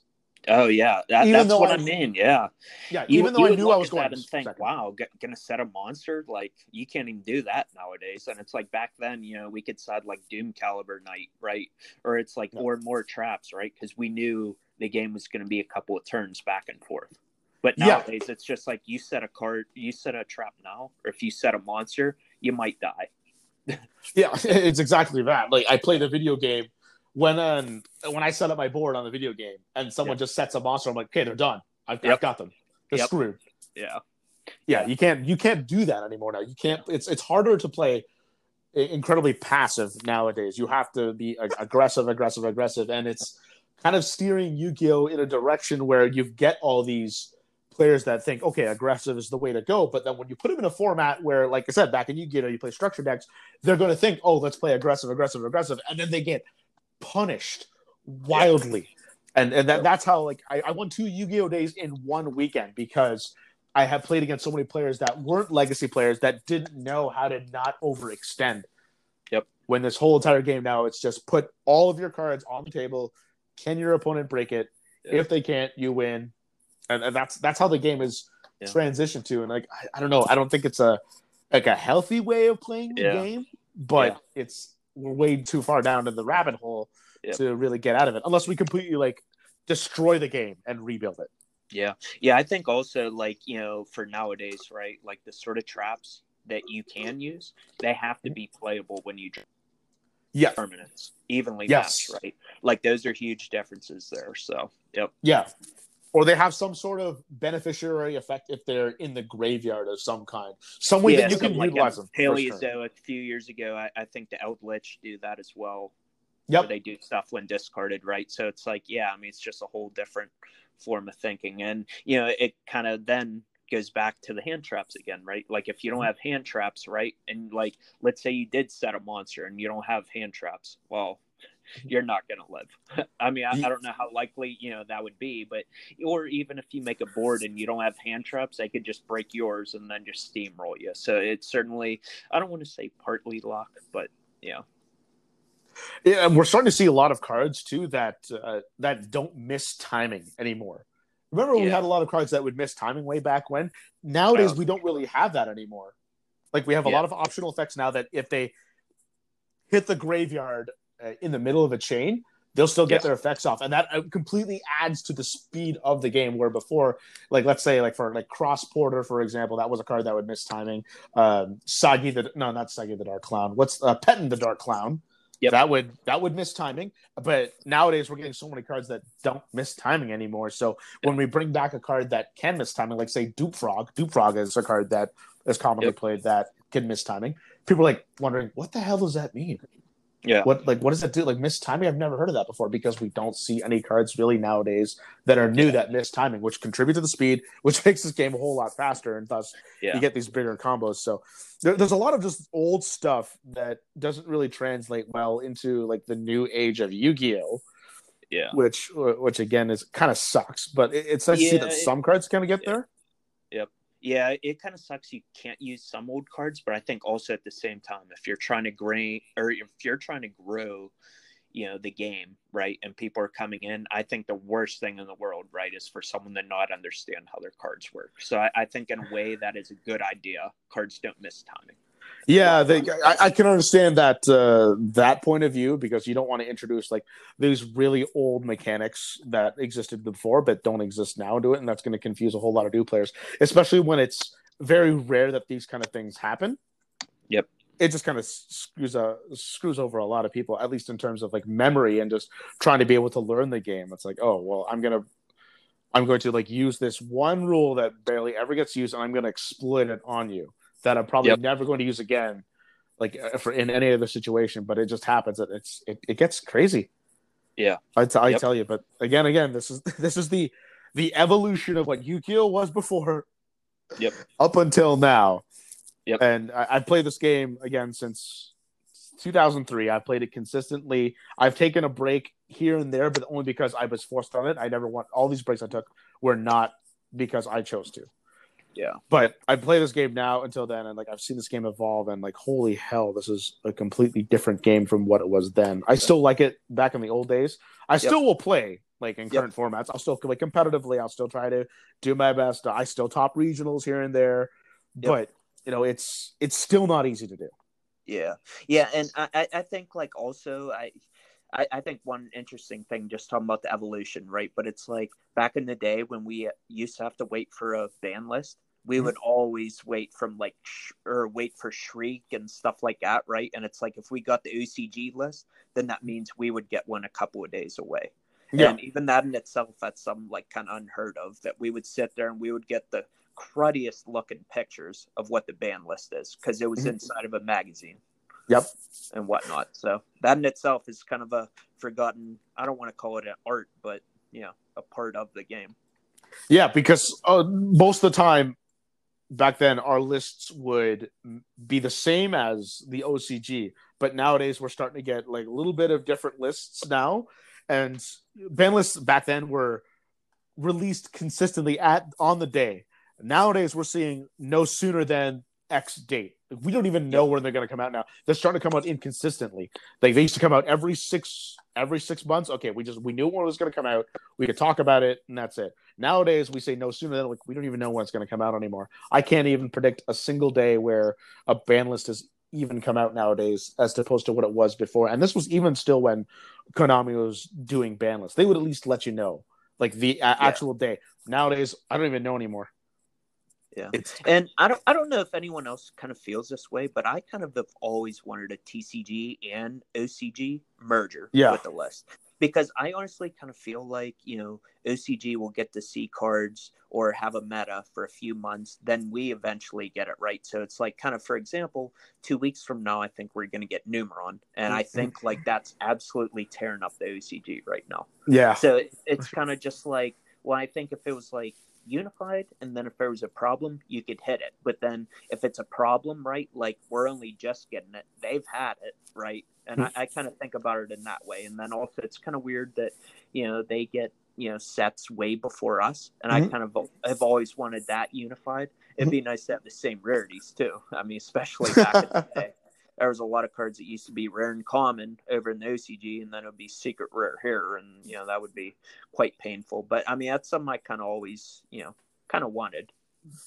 Oh yeah, that, that's what I, I- mean. Yeah, Yeah, You- even though I knew I was going to think, second. wow, g- gonna set a monster like you can't even do that nowadays. And it's like back then, you know, we could set like Doom Caliber Knight, right? Or it's like No. or more traps, right? Because we knew the game was going to be a couple of turns back and forth. But Yeah. nowadays, it's just like you set a card, you set a trap now, or if you set a monster, you might die. Yeah, it's exactly that. Like I play the video game when um, when I set up my board on the video game and someone just sets a monster, I'm like, okay, they're done. I've, I've got them. They're Yep. screwed. Yeah, Yeah, you can't you can't do that anymore now. You can't. It's it's harder to play incredibly passive nowadays. You have to be ag- aggressive, aggressive, aggressive, and it's kind of steering Yu-Gi-Oh in a direction where you get all these players that think, okay, aggressive is the way to go. But then when you put them in a format where, like I said, back in Yu-Gi-Oh, you play structure decks, they're going to think, oh, let's play aggressive, aggressive, aggressive, and then they get punished wildly. And and that, that's how like I, I won two Yu-Gi-Oh days in one weekend because I have played against so many players that weren't legacy players that didn't know how to not overextend. Yep. When this whole entire game now, it's just put all of your cards on the table. Can your opponent break it? If they can't, you win. And, and that's that's how the game is Yeah. transitioned to. And like I, I don't know, I don't think it's a like a healthy way of playing the Yeah. game, but Yeah. it's we're way too far down in the rabbit hole Yep. to really get out of it unless we completely like destroy the game and rebuild it. Yeah. Yeah. I think also, like, you know, for nowadays, right? Like the sort of traps that you can use, they have to mm-hmm. be playable when you Yeah, permanents evenly Yes. matched, right? Like those are huge differences there. So, yep. yeah. Or they have some sort of beneficiary effect if they're in the graveyard of some kind, some way that you can like utilize them. Paleozoic a few years ago, I, I think the Eldlich do that as well. Yep. They do stuff when discarded, right? So it's like, yeah, I mean, it's just a whole different form of thinking. And, you know, it kind of then goes back to the hand traps again, right? Like if you Mm-hmm. don't have hand traps, right? And like, let's say you did set a monster and you don't have hand traps. Well, you're not going to live. I mean, I, I don't know how likely, you know, that would be, but, or even if you make a board and you don't have hand traps, they could just break yours and then just steamroll you. So it's certainly, I don't want to say partly luck, but, yeah. Yeah, and we're starting to see a lot of cards too that uh, that don't miss timing anymore. Remember, we Yeah. had a lot of cards that would miss timing way back when. Nowadays, Oh. we don't really have that anymore. Like we have a Yeah. lot of optional effects now that if they hit the graveyard in the middle of a chain, they'll still get Yeah. their effects off, and that uh, completely adds to the speed of the game. Where before, like let's say, like for like Cross Porter, for example, that was a card that would miss timing. Um, Sagi the no, not Sagi the Dark Clown. What's uh, Peten the Dark Clown? Yep. That would that would miss timing, but nowadays we're getting so many cards that don't miss timing anymore. So when we bring back a card that can miss timing, like say Dupe Frog, Dupe Frog is a card that is commonly Yep. played that can miss timing. People are like wondering what the hell does that mean? Yeah. What like what does that do? Like miss timing? I've never heard of that before because we don't see any cards really nowadays that are new that miss timing, which contribute to the speed, which makes this game a whole lot faster, and thus Yeah. you get these bigger combos. So there, there's a lot of just old stuff that doesn't really translate well into like the new age of Yu-Gi-Oh, Yeah. which which again is kind of sucks. But it, it's nice to see that it- some cards kind of get there. Yeah, it kind of sucks you can't use some old cards, but I think also at the same time, if you're trying to grain or if you're trying to grow, you know, the game, right, and people are coming in, I think the worst thing in the world, right, is for someone to not understand how their cards work. So I, I think in a way that is a good idea. Cards don't miss timing. Yeah, they, I, I can understand that uh, that point of view because you don't want to introduce like these really old mechanics that existed before but don't exist now into it, and that's going to confuse a whole lot of new players, especially when it's very rare that these kind of things happen. Yep. It just kind of screws uh, screws over a lot of people, at least in terms of like memory and just trying to be able to learn the game. It's like, oh well, I'm gonna I'm going to like use this one rule that barely ever gets used, and I'm going to exploit it on you that I'm probably Yep. never going to use again, like uh, for in any other situation. But it just happens that it's it, it gets crazy. Yeah. I, t- I Yep. tell you. But again, again, this is this is the the evolution of what Yu-Gi-Oh was before. Yep. Up until now. Yep. And I, I played this game again since 2003. I've played it consistently. I've taken a break here and there, but only because I was forced on it. I never want all these breaks I took were not because I chose to. Yeah. But I play this game now until then, and like I've seen this game evolve, and like holy hell, this is a completely different game from what it was then. I still like it back in the old days. I still will play like in current yep. formats. I'll still like competitively. I'll still try to do my best. I still top regionals here and there, yep. but you know it's it's still not easy to do. Yeah, yeah, and I I think like also I. I, I think one interesting thing, just talking about the evolution, right? But it's like back in the day when we used to have to wait for a ban list, we mm-hmm. would always wait from like sh- or wait for shriek and stuff like that right and it's like if we got the ocg list then that means we would get one a couple of days away yeah. And even that in itself, that's some like kind of unheard of that we would sit there and we would get the cruddiest looking pictures of what the band list is because it was mm-hmm. inside of a magazine. Yep. And whatnot. So that in itself is kind of a forgotten, I don't want to call it an art, but, you know, a part of the game. Yeah, because uh, most of the time back then, our lists would be the same as the OCG. But nowadays, we're starting to get like a little bit of different lists now and ban lists back then were released consistently at on the day. Nowadays, we're seeing no sooner than X date. We don't even know when they're going to come out now. They're starting to come out inconsistently. Like they used to come out every six every six months. Okay, we just we knew when it was going to come out. We could talk about it, and that's it. Nowadays, we say no sooner than like we don't even know when it's going to come out anymore. I can't even predict a single day where a ban list has even come out nowadays as opposed to what it was before. And this was even still when Konami was doing ban lists. They would at least let you know, like the actual day. Nowadays, I don't even know anymore. Yeah, and I don't I don't know if anyone else kind of feels this way, but I kind of have always wanted a TCG and OCG merger yeah. with the list because I honestly kind of feel like you know OCG will get to see cards or have a meta for a few months, then we eventually get it right. So it's like kind of, for example, two weeks from now, I think we're going to get Numeron, and I mm-hmm. think like that's absolutely tearing up the OCG right now. Yeah. So it's kind of just like well, I think if it was like unified and then if there was a problem you could hit it. But then if it's a problem right like we're only just getting it they've had it right? And I, I kind of think about it in that way. And then also it's kind of weird that you know they get you know sets way before us and mm-hmm. i kind of have always wanted that unified. It'd be nice to have the same rarities too. I mean especially back in the day there was a lot of cards that used to be rare and common over in the ocg and then it would be secret rare here and you know that would be quite painful but i mean that's something i kind of always you know kind of wanted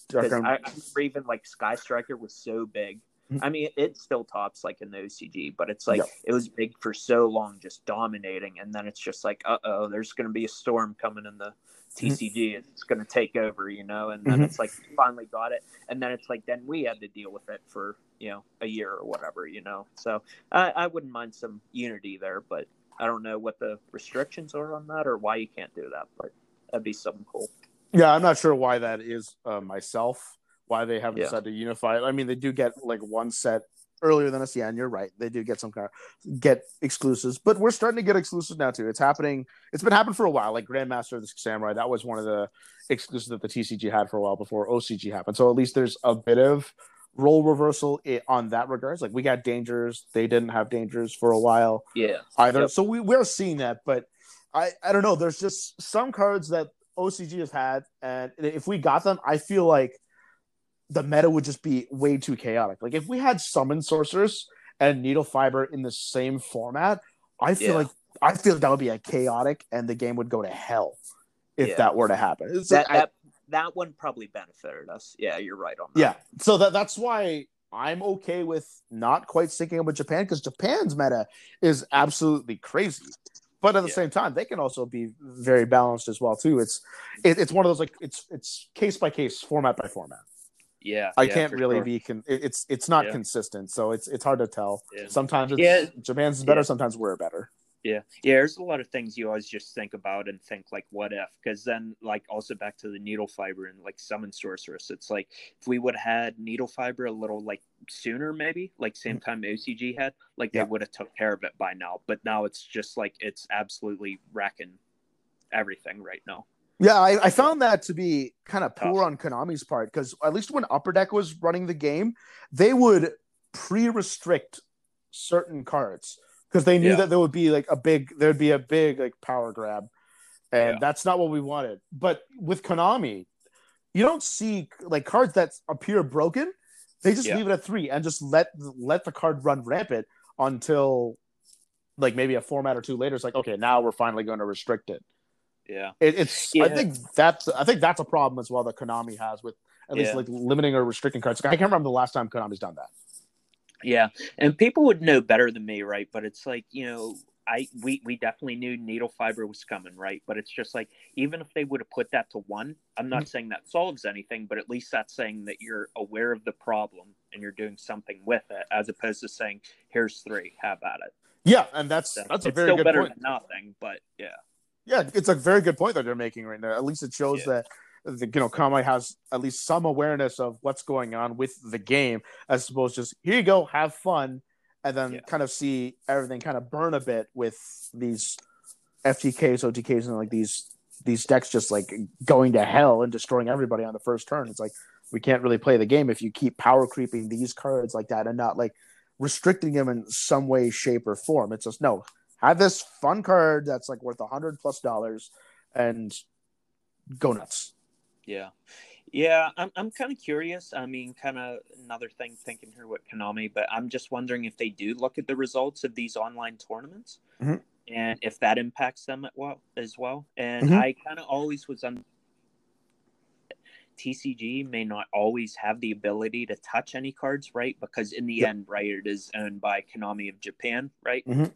because I, I remember even like sky striker was so big Mm-hmm. I mean, it still tops like in the OCG, but it's like yep. it was big for so long, just dominating, and then it's just like, uh oh, there's going to be a storm coming in the TCG, mm-hmm. it's going to take over, you know, and then mm-hmm. it's like finally got it, and then it's like then we had to deal with it for you know a year or whatever, you know. So I, I wouldn't mind some unity there, but I don't know what the restrictions are on that or why you can't do that, but that'd be something cool. Yeah, I'm not sure why that is uh, myself why they haven't yeah. decided to unify it. I mean, they do get like one set earlier than us. Yeah, and you're right. They do get some kind of get exclusives, but we're starting to get exclusives now too. It's happening. It's been happening for a while. Like Grandmaster of the Samurai, that was one of the exclusives that the TCG had for a while before OCG happened. So at least there's a bit of role reversal on that regards. Like we got dangers, they didn't have dangers for a while. Yeah. Either. Yep. So we we're seeing that, but I I don't know. There's just some cards that OCG has had, and if we got them, I feel like the meta would just be way too chaotic. Like if we had summon sorceress and needle fiber in the same format, I feel yeah. like I feel that would be a chaotic and the game would go to hell if yeah. that were to happen. It's that, like, that, that one probably benefited us. Yeah, you're right on that. Yeah. So that that's why I'm okay with not quite syncing up with Japan because Japan's meta is absolutely crazy. But at the yeah. same time, they can also be very balanced as well too. It's it, it's one of those like it's it's case by case, format by format. Yeah, I yeah, can't really sure. be. Con- it's it's not yeah. consistent, so it's it's hard to tell. Sometimes it's. Japan's is better. Sometimes we're better. Yeah, yeah. There's a lot of things you always just think about and think like, what if? Because then, like, also back to the needle fiber and like summon sorceress. It's like if we would have had needle fiber a little like sooner, maybe like same mm-hmm. time OCG had, like they would have took care of it by now. But now it's just like it's absolutely wrecking everything right now. Yeah, I, I, found that to be kind of poor on Konami's part because at least when Upper Deck was running the game, they would pre-restrict certain cards because they knew Yeah. that there would be like a big there'd be a big like power grab and Yeah. that's not what we wanted but with konami you don't see like cards that appear broken they just Yeah. leave it at three and just let let the card run rampant until like maybe a format or two later it's like okay now we're finally going to restrict it Yeah. it, it's I think that's I think that's a problem as well that Konami has with at least like limiting or restricting cards. I can't remember the last time Konami's done that. Yeah, and people would know better than me, right? But it's like you know, I we we definitely knew needle fiber was coming, right? But it's just like even if they would have put that to one, I'm not mm-hmm. saying that solves anything, but at least that's saying that you're aware of the problem and you're doing something with it, as opposed to saying here's three, have at it. Yeah, and that's So that's a very still good better point. than nothing, but yeah, Yeah, it's a very good point that they're making right now. At least it shows Yeah. that the, you know Konami has at least some awareness of what's going on with the game, as opposed to just here you go, have fun, and then Yeah. kind of see everything kind of burn a bit with these FTKs, OTKs, and like these these decks just like going to hell and destroying everybody on the first turn. It's like we can't really play the game if you keep power creeping these cards like that and not like restricting them in some way, shape, or form. It's just no, have this fun card that's like worth a hundred plus dollars and go nuts. Yeah. Yeah, I'm I'm kind of curious. I mean, kind of another thing thinking here with Konami, but I'm just wondering if they do look at the results of these online tournaments Mhm. and if that impacts them at well as well. And Mhm. I kind of always was on TCG may not always have the ability to touch any cards, right? Because in the Yep. end, right, it is owned by Konami of Japan, right? Mhm.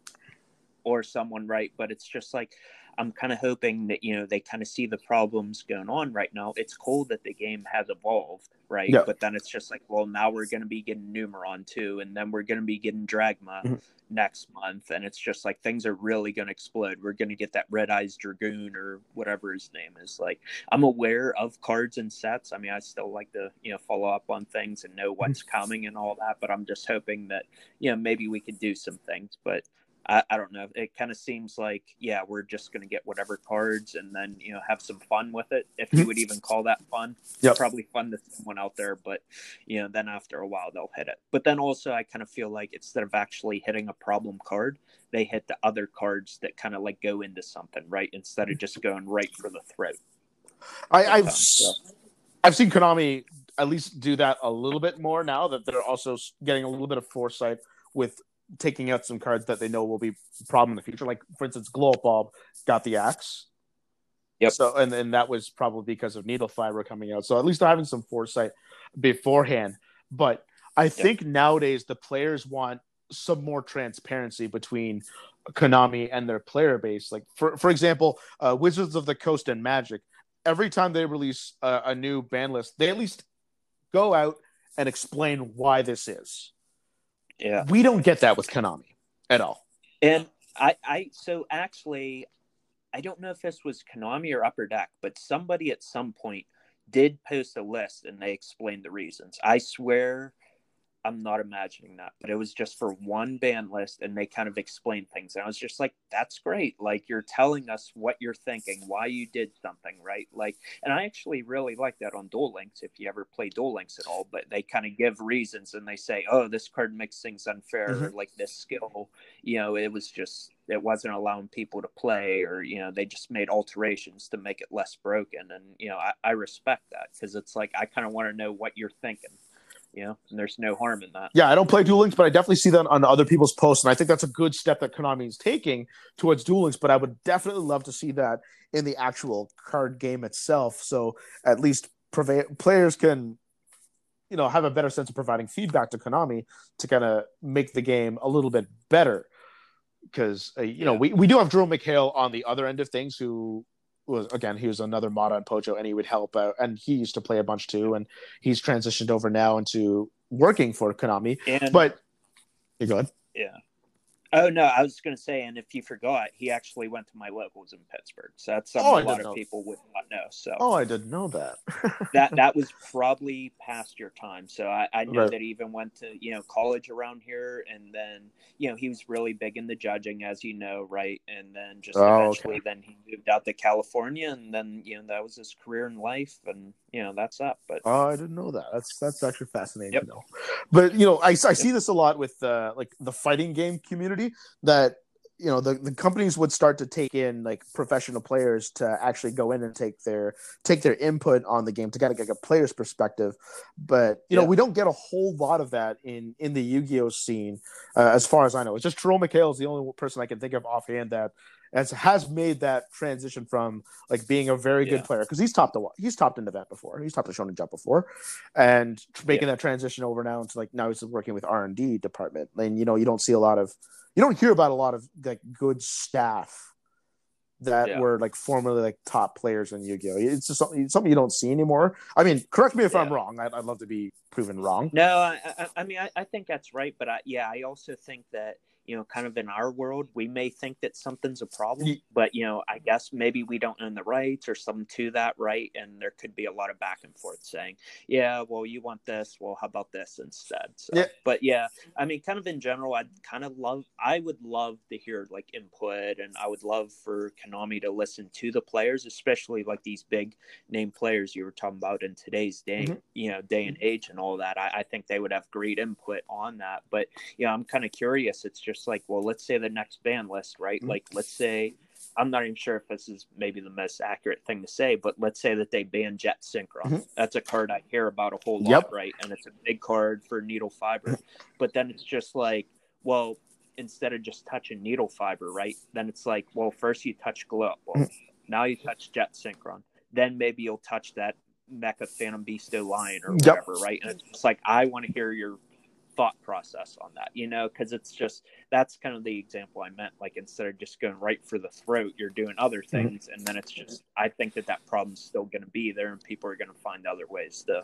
Or someone, right? But it's just like I'm kind of hoping that you know they kind of see the problems going on right now. It's cool that the game has evolved, right? Yeah. But then it's just like, well, now we're going to be getting Numeron too, and then we're going to be getting Dragma Mhm. next month, and it's just like things are really going to explode. We're going to get that Red Eyes Dragoon or whatever his name is. Like, I'm aware of cards and sets. I mean, I still like to you know follow up on things and know what's coming and all that. But I'm just hoping that you know maybe we could do some things, but. I, I don't know. It kind of seems like, yeah, we're just going to get whatever cards and then, you know, have some fun with it. If you would even call that fun, Yep. probably fun to someone out there, but, you know, then after a while they'll hit it. But then also, I kind of feel like instead of actually hitting a problem card, they hit the other cards that kind of like go into something, right? Instead of just going right for the throat. I, I've I've seen Konami at least do that a little bit more now that they're also getting a little bit of foresight with taking out some cards that they know will be a problem in the future. Like for instance, Glow Up Bulb got the axe. Yep. So and and that was probably because of needle fiber coming out. So at least they're having some foresight beforehand. But I think nowadays the players want some more transparency between Konami and their player base. Like for for example, uh, Wizards of the Coast and Magic. Every time they release a, a new ban list, they at least go out and explain why this is. Yeah. We don't get that with Konami at all. And I, I, so actually, I don't know if this was Konami or Upper Deck, but somebody at some point did post a list and they explained the reasons. I swear I'm not imagining that, but it was just for one band list and they kind of explained things. And I was just like, that's great. Like, you're telling us what you're thinking, why you did something, right? Like, and I actually really like that on Duel Links if you ever play Duel Links at all, but they kind of give reasons and they say, oh, this card makes things unfair, or mm-hmm. like this skill, you know, it was just, it wasn't allowing people to play, or, you know, they just made alterations to make it less broken. And, you know, I, I respect that because it's like, I kind of want to know what you're thinking you know, and there's no harm in that. Yeah, I don't play Duel Links, but I definitely see that on other people's posts, and I think that's a good step that Konami is taking towards Duel Links. But I would definitely love to see that in the actual card game itself, so at least preva- players can, you know, have a better sense of providing feedback to Konami to kind of make the game a little bit better. Because uh, you know we, we do have Drew McHale on the other end of things, who was again he was another mod on Pojo, and he would help out, and he used to play a bunch too, and he's transitioned over now into working for Konami. And But you go ahead. yeah, Oh no, I was going to say, and if you forgot, he actually went to my locals in Pittsburgh. So that's something Oh, a lot of know. people would not know. So Oh, I didn't know that. that that was probably past your time. So I, I know Right. that he even went to you know college around here, and then you know he was really big in the judging, as you know, right? And then just Oh, eventually, then he moved out to California, and then you know that was his career in life, and you know that's up. But Oh, I didn't know that. That's that's actually fascinating Yep. to know. But you know, I, I see this a lot with uh, like the fighting game community that you know the, the companies would start to take in like professional players to actually go in and take their take their input on the game to kind of get a player's perspective. But you know, we don't get a whole lot of that in in the Yu-Gi-Oh scene, uh, as far as I know. It's just Jerome McHale is the only person I can think of offhand that has has made that transition from like being a very good player because he's topped a he's topped an event before he's topped a Shonen Jump before, and making that transition over now into like now he's working with R and D department. And you know you don't see a lot of you don't hear about a lot of like good staff that Yeah. were like formerly like top players in Yu-Gi-Oh. It's just something, something you don't see anymore. I mean, correct me if I'm wrong. I'd, I'd love to be proven wrong. No, I, I, I mean, I, I think that's right. But I, yeah, I also think that, you know, kind of in our world, we may think that something's a problem, but, you know, I guess maybe we don't own the rights or something to that, right? And there could be a lot of back and forth saying, yeah, well, you want this. Well, how about this instead? So, Yeah. But yeah, I mean, kind of in general, I'd kind of love, I would love to hear like input and I would love for Konami to listen to the players, especially like these big name players you were talking about in today's day, Mhm. you know, day and age and all that. I, I think they would have great input on that. But yeah, I'm kind of curious. It's just like, well, let's say the next ban list, right? Mhm. Like, let's say. I'm not even sure if this is maybe the most accurate thing to say, but let's say that they ban Jet Synchron. Mhm. That's a card I hear about a whole lot, Yep. right? And it's a big card for needle fiber. but then it's just like, well, instead of just touching needle fiber, right? Then it's like, well, first you touch glow. Well, now you touch Jet Synchron. Then maybe you'll touch that Mecha Phantom Beast O-Lion or Yep. whatever, right? And it's like, I want to hear your thought process on that, you know, because it's just that's kind of the example I meant. Like instead of just going right for the throat, you're doing other things, and then it's just I think that that problem's still going to be there, and people are going to find other ways to,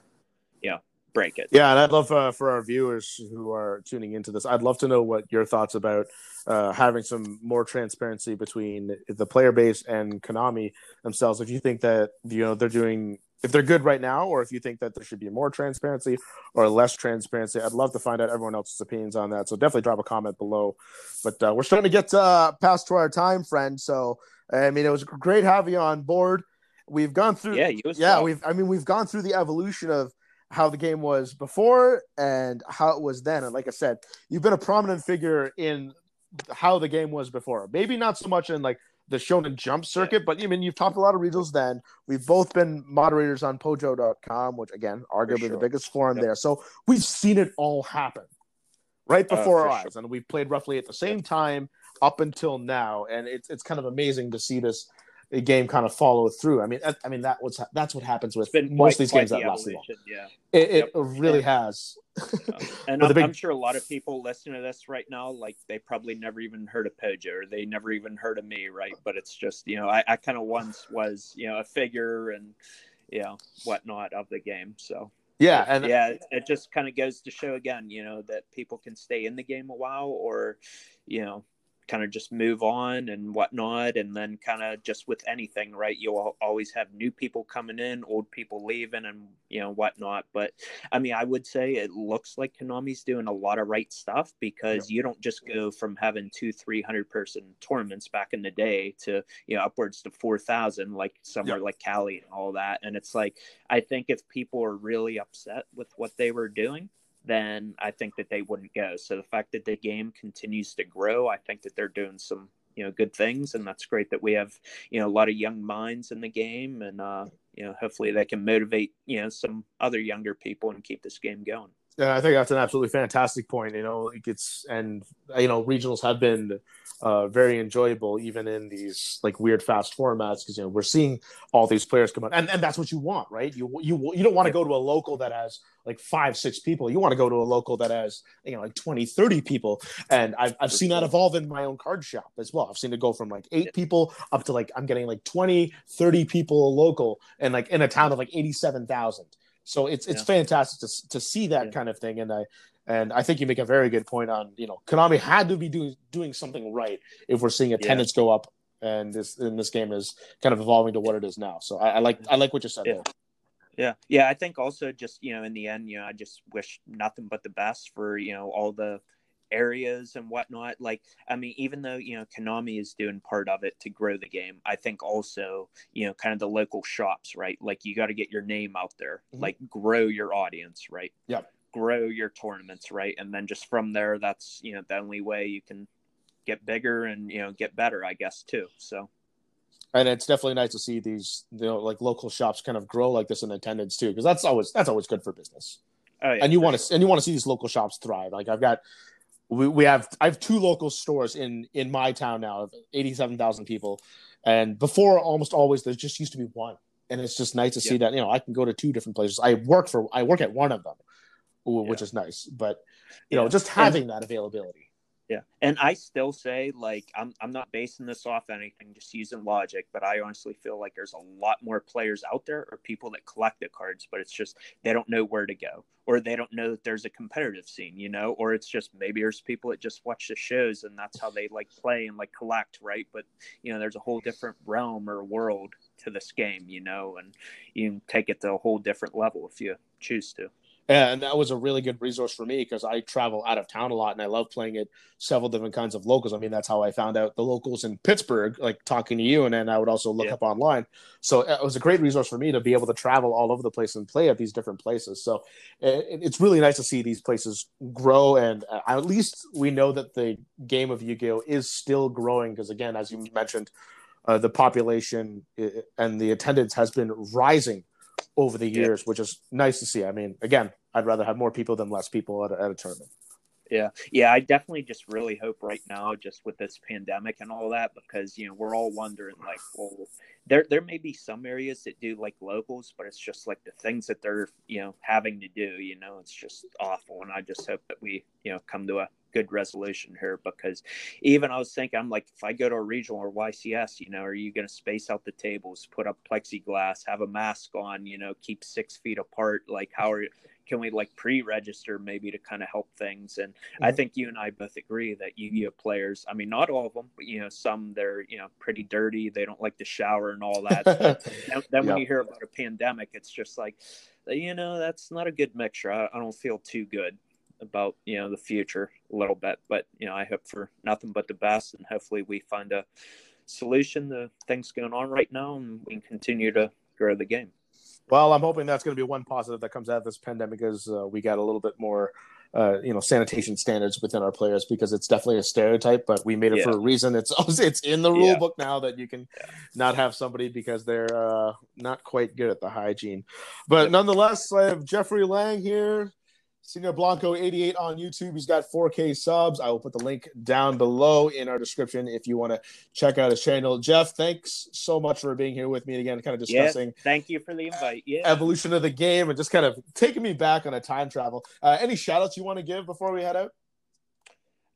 you know, break it. Yeah, and I'd love uh, for our viewers who are tuning into this, I'd love to know what your thoughts about uh, having some more transparency between the player base and Konami themselves. If you think that you know they're doing, if they're good right now, or if you think that there should be more transparency or less transparency, I'd love to find out everyone else's opinions on that. So definitely drop a comment below. But uh, we're starting to get uh, past to our time, friend. So I mean, it was great having you on board. We've gone through Yeah, you yeah we've i mean we've gone through the evolution of how the game was before and how it was then and like i said you've been a prominent figure in how the game was before maybe not so much in like the shonen jump circuit but i mean you've talked a lot of regionals then. We've both been moderators on pojo.com which again arguably the biggest forum Yep. there. So we've seen it all happen right Uh, before for our sure. eyes and we've played roughly at the same time up until now and it's, it's kind of amazing to see this a game kind of follow through. I mean, I, I mean that was that's what happens with most of these games that last long. Yeah. It, it Yep. really And- has. And I'm, big- I'm sure a lot of people listening to this right now, like they probably never even heard of Pojo or they never even heard of me, right? But it's just, you know, I, I kind of once was, you know, a figure and, you know, whatnot of the game. So, Yeah, and yeah, it, it just kind of goes to show again, you know, that people can stay in the game a while or, you know, kind of just move on and whatnot. And then kind of just with anything, right? You'll always have new people coming in, old people leaving and, you know, whatnot. But I mean, I would say it looks like Konami's doing a lot of right stuff because you don't just go from having two, 300 person tournaments back in the day to, you know, upwards to 4,000, like somewhere like Cali and all that. And it's like, I think if people are really upset with what they were doing, then I think that they wouldn't go. So the fact that the game continues to grow, I think that they're doing some you know good things, and that's great that we have you know a lot of young minds in the game, and uh, you know hopefully they can motivate you know some other younger people and keep this game going. Yeah, I think that's an absolutely fantastic point. You know, it gets and you know regionals have been uh, very enjoyable even in these like weird fast formats because you know we're seeing all these players come out and, and that's what you want, right? You you you don't want to go to a local that has like five six people. You want to go to a local that has you know like 20, 30 people. And I've I've seen that evolve in my own card shop as well. I've seen it go from like eight people up to like I'm getting like 20, 30 people local and like in a town of like eighty seven thousand. So it's it's Yeah. fantastic to to see that Yeah. kind of thing, and I And I think you make a very good point on you know Konami had to be doing doing something right if we're seeing attendance yeah. go up and this in this game is kind of evolving to what it is now. So I, I like I like what you said. Yeah. There. Yeah, yeah. I think also just you know in the end, you know, I just wish nothing but the best for you know all the areas and whatnot. Like, I mean, even though you know Konami is doing part of it to grow the game, I think also you know kind of the local shops, right? Like, you got to get your name out there, mm-hmm. like grow your audience, right? Yeah. Grow your tournaments, right? And then just from there, that's you know the only way you can get bigger and you know get better, I guess too. So and it's definitely nice to see these you know like local shops kind of grow like this in attendance too because that's always that's always good for business oh, yeah, and you want to sure. and you want to see these local shops thrive like i've got we, we have i have two local stores in in my town now of 87000 people. And before almost always there just used to be one. And it's just nice to yeah. see that you know i can go to two different places. I work for i work at one of them which yeah. is nice. But you know just having and, that availability yeah. And I still say like I'm I'm not basing this off anything, just using logic, but I honestly feel like there's a lot more players out there or people that collect the cards, but it's just they don't know where to go. Or they don't know that there's a competitive scene, you know, or it's just maybe there's people that just watch the shows and that's how they like play and like collect, right? But you know, there's a whole different realm or world to this game, you know, and you can take it to a whole different level if you choose to and that was a really good resource for me because I travel out of town a lot and I love playing at several different kinds of locals. I mean, that's how I found out the locals in Pittsburgh, like talking to you, and then I would also look yeah. up online. So it was a great resource for me to be able to travel all over the place and play at these different places. So it, it's really nice to see these places grow, and uh, at least we know that the game of Yu-Gi-Oh is still growing because, again, as you mentioned, uh, the population uh, and the attendance has been rising over the years, yeah. which is nice to see. I mean, again, I'd rather have more people than less people at a, at a tournament. Yeah, yeah, I definitely just really hope right now, just with this pandemic and all that, because you know we're all wondering, like, well, there there may be some areas that do like locals, but it's just like the things that they're you know having to do, you know, it's just awful, and I just hope that we you know come to a good resolution here because even I was thinking, I'm like, if I go to a regional or YCS, you know, are you going to space out the tables, put up plexiglass, have a mask on, you know, keep six feet apart? Like, how are can we like pre-register maybe to kind of help things? And mm-hmm. I think you and I both agree that Yu-Gi-Oh players, I mean, not all of them, but you know, some they're you know pretty dirty. They don't like to shower and all that. then, then when you hear about a pandemic, it's just like, you know, that's not a good mixture. I, I don't feel too good about you know the future a little bit but you know i hope for nothing but the best and hopefully we find a solution to things going on right now and we can continue to grow the game well i'm hoping that's going to be one positive that comes out of this pandemic is uh, we got a little bit more uh, you know sanitation standards within our players because it's definitely a stereotype but we made it yeah. for a reason it's it's in the rule yeah. book now that you can yeah. not have somebody because they're uh, not quite good at the hygiene but nonetheless i have jeffrey lang here Senor Blanco88 on YouTube. He's got 4K subs. I will put the link down below in our description if you want to check out his channel. Jeff, thanks so much for being here with me again, kind of discussing. thank you for the invite. Yeah. Evolution of the game and just kind of taking me back on a time travel. Uh, any shout outs you want to give before we head out?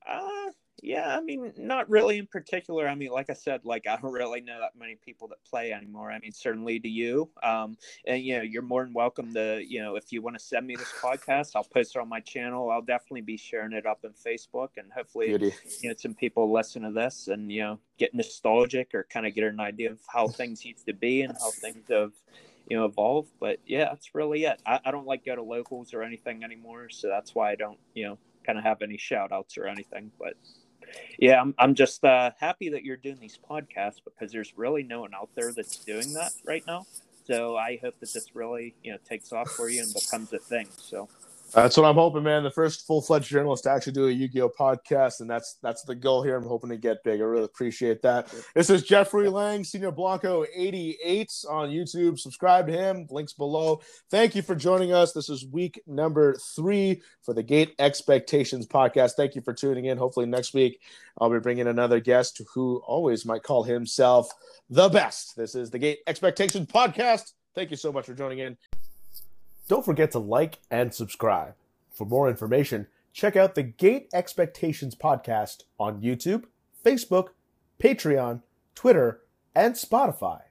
Uh, yeah, I mean, not really in particular. I mean, like I said, like I don't really know that many people that play anymore. I mean, certainly to you, um, and you know, you're more than welcome to, you know, if you want to send me this podcast, I'll post it on my channel. I'll definitely be sharing it up in Facebook, and hopefully, Beauty. you know, some people listen to this and you know get nostalgic or kind of get an idea of how things used to be and how things have you know evolved but yeah that's really it I, I, don't like go to locals or anything anymore so that's why i don't you know kind of have any shout outs or anything but yeah, I'm, I'm just uh, happy that you're doing these podcasts because there's really no one out there that's doing that right now. So I hope that this really, you know, takes off for you and becomes a thing. So that's what I'm hoping, man. The first full fledged journalist to actually do a Yu-Gi-Oh podcast, and that's that's the goal here. I'm hoping to get big. I really appreciate that. This is Jeffrey Lang, Senor Blanco88 on YouTube. Subscribe to him. Links below. Thank you for joining us. This is week number three for the Gate Expectations podcast. Thank you for tuning in. Hopefully next week I'll be bringing another guest who always might call himself the best. This is the Gate Expectations podcast. Thank you so much for joining in. Don't forget to like and subscribe. For more information, check out the Gate Expectations podcast on YouTube, Facebook, Patreon, Twitter, and Spotify.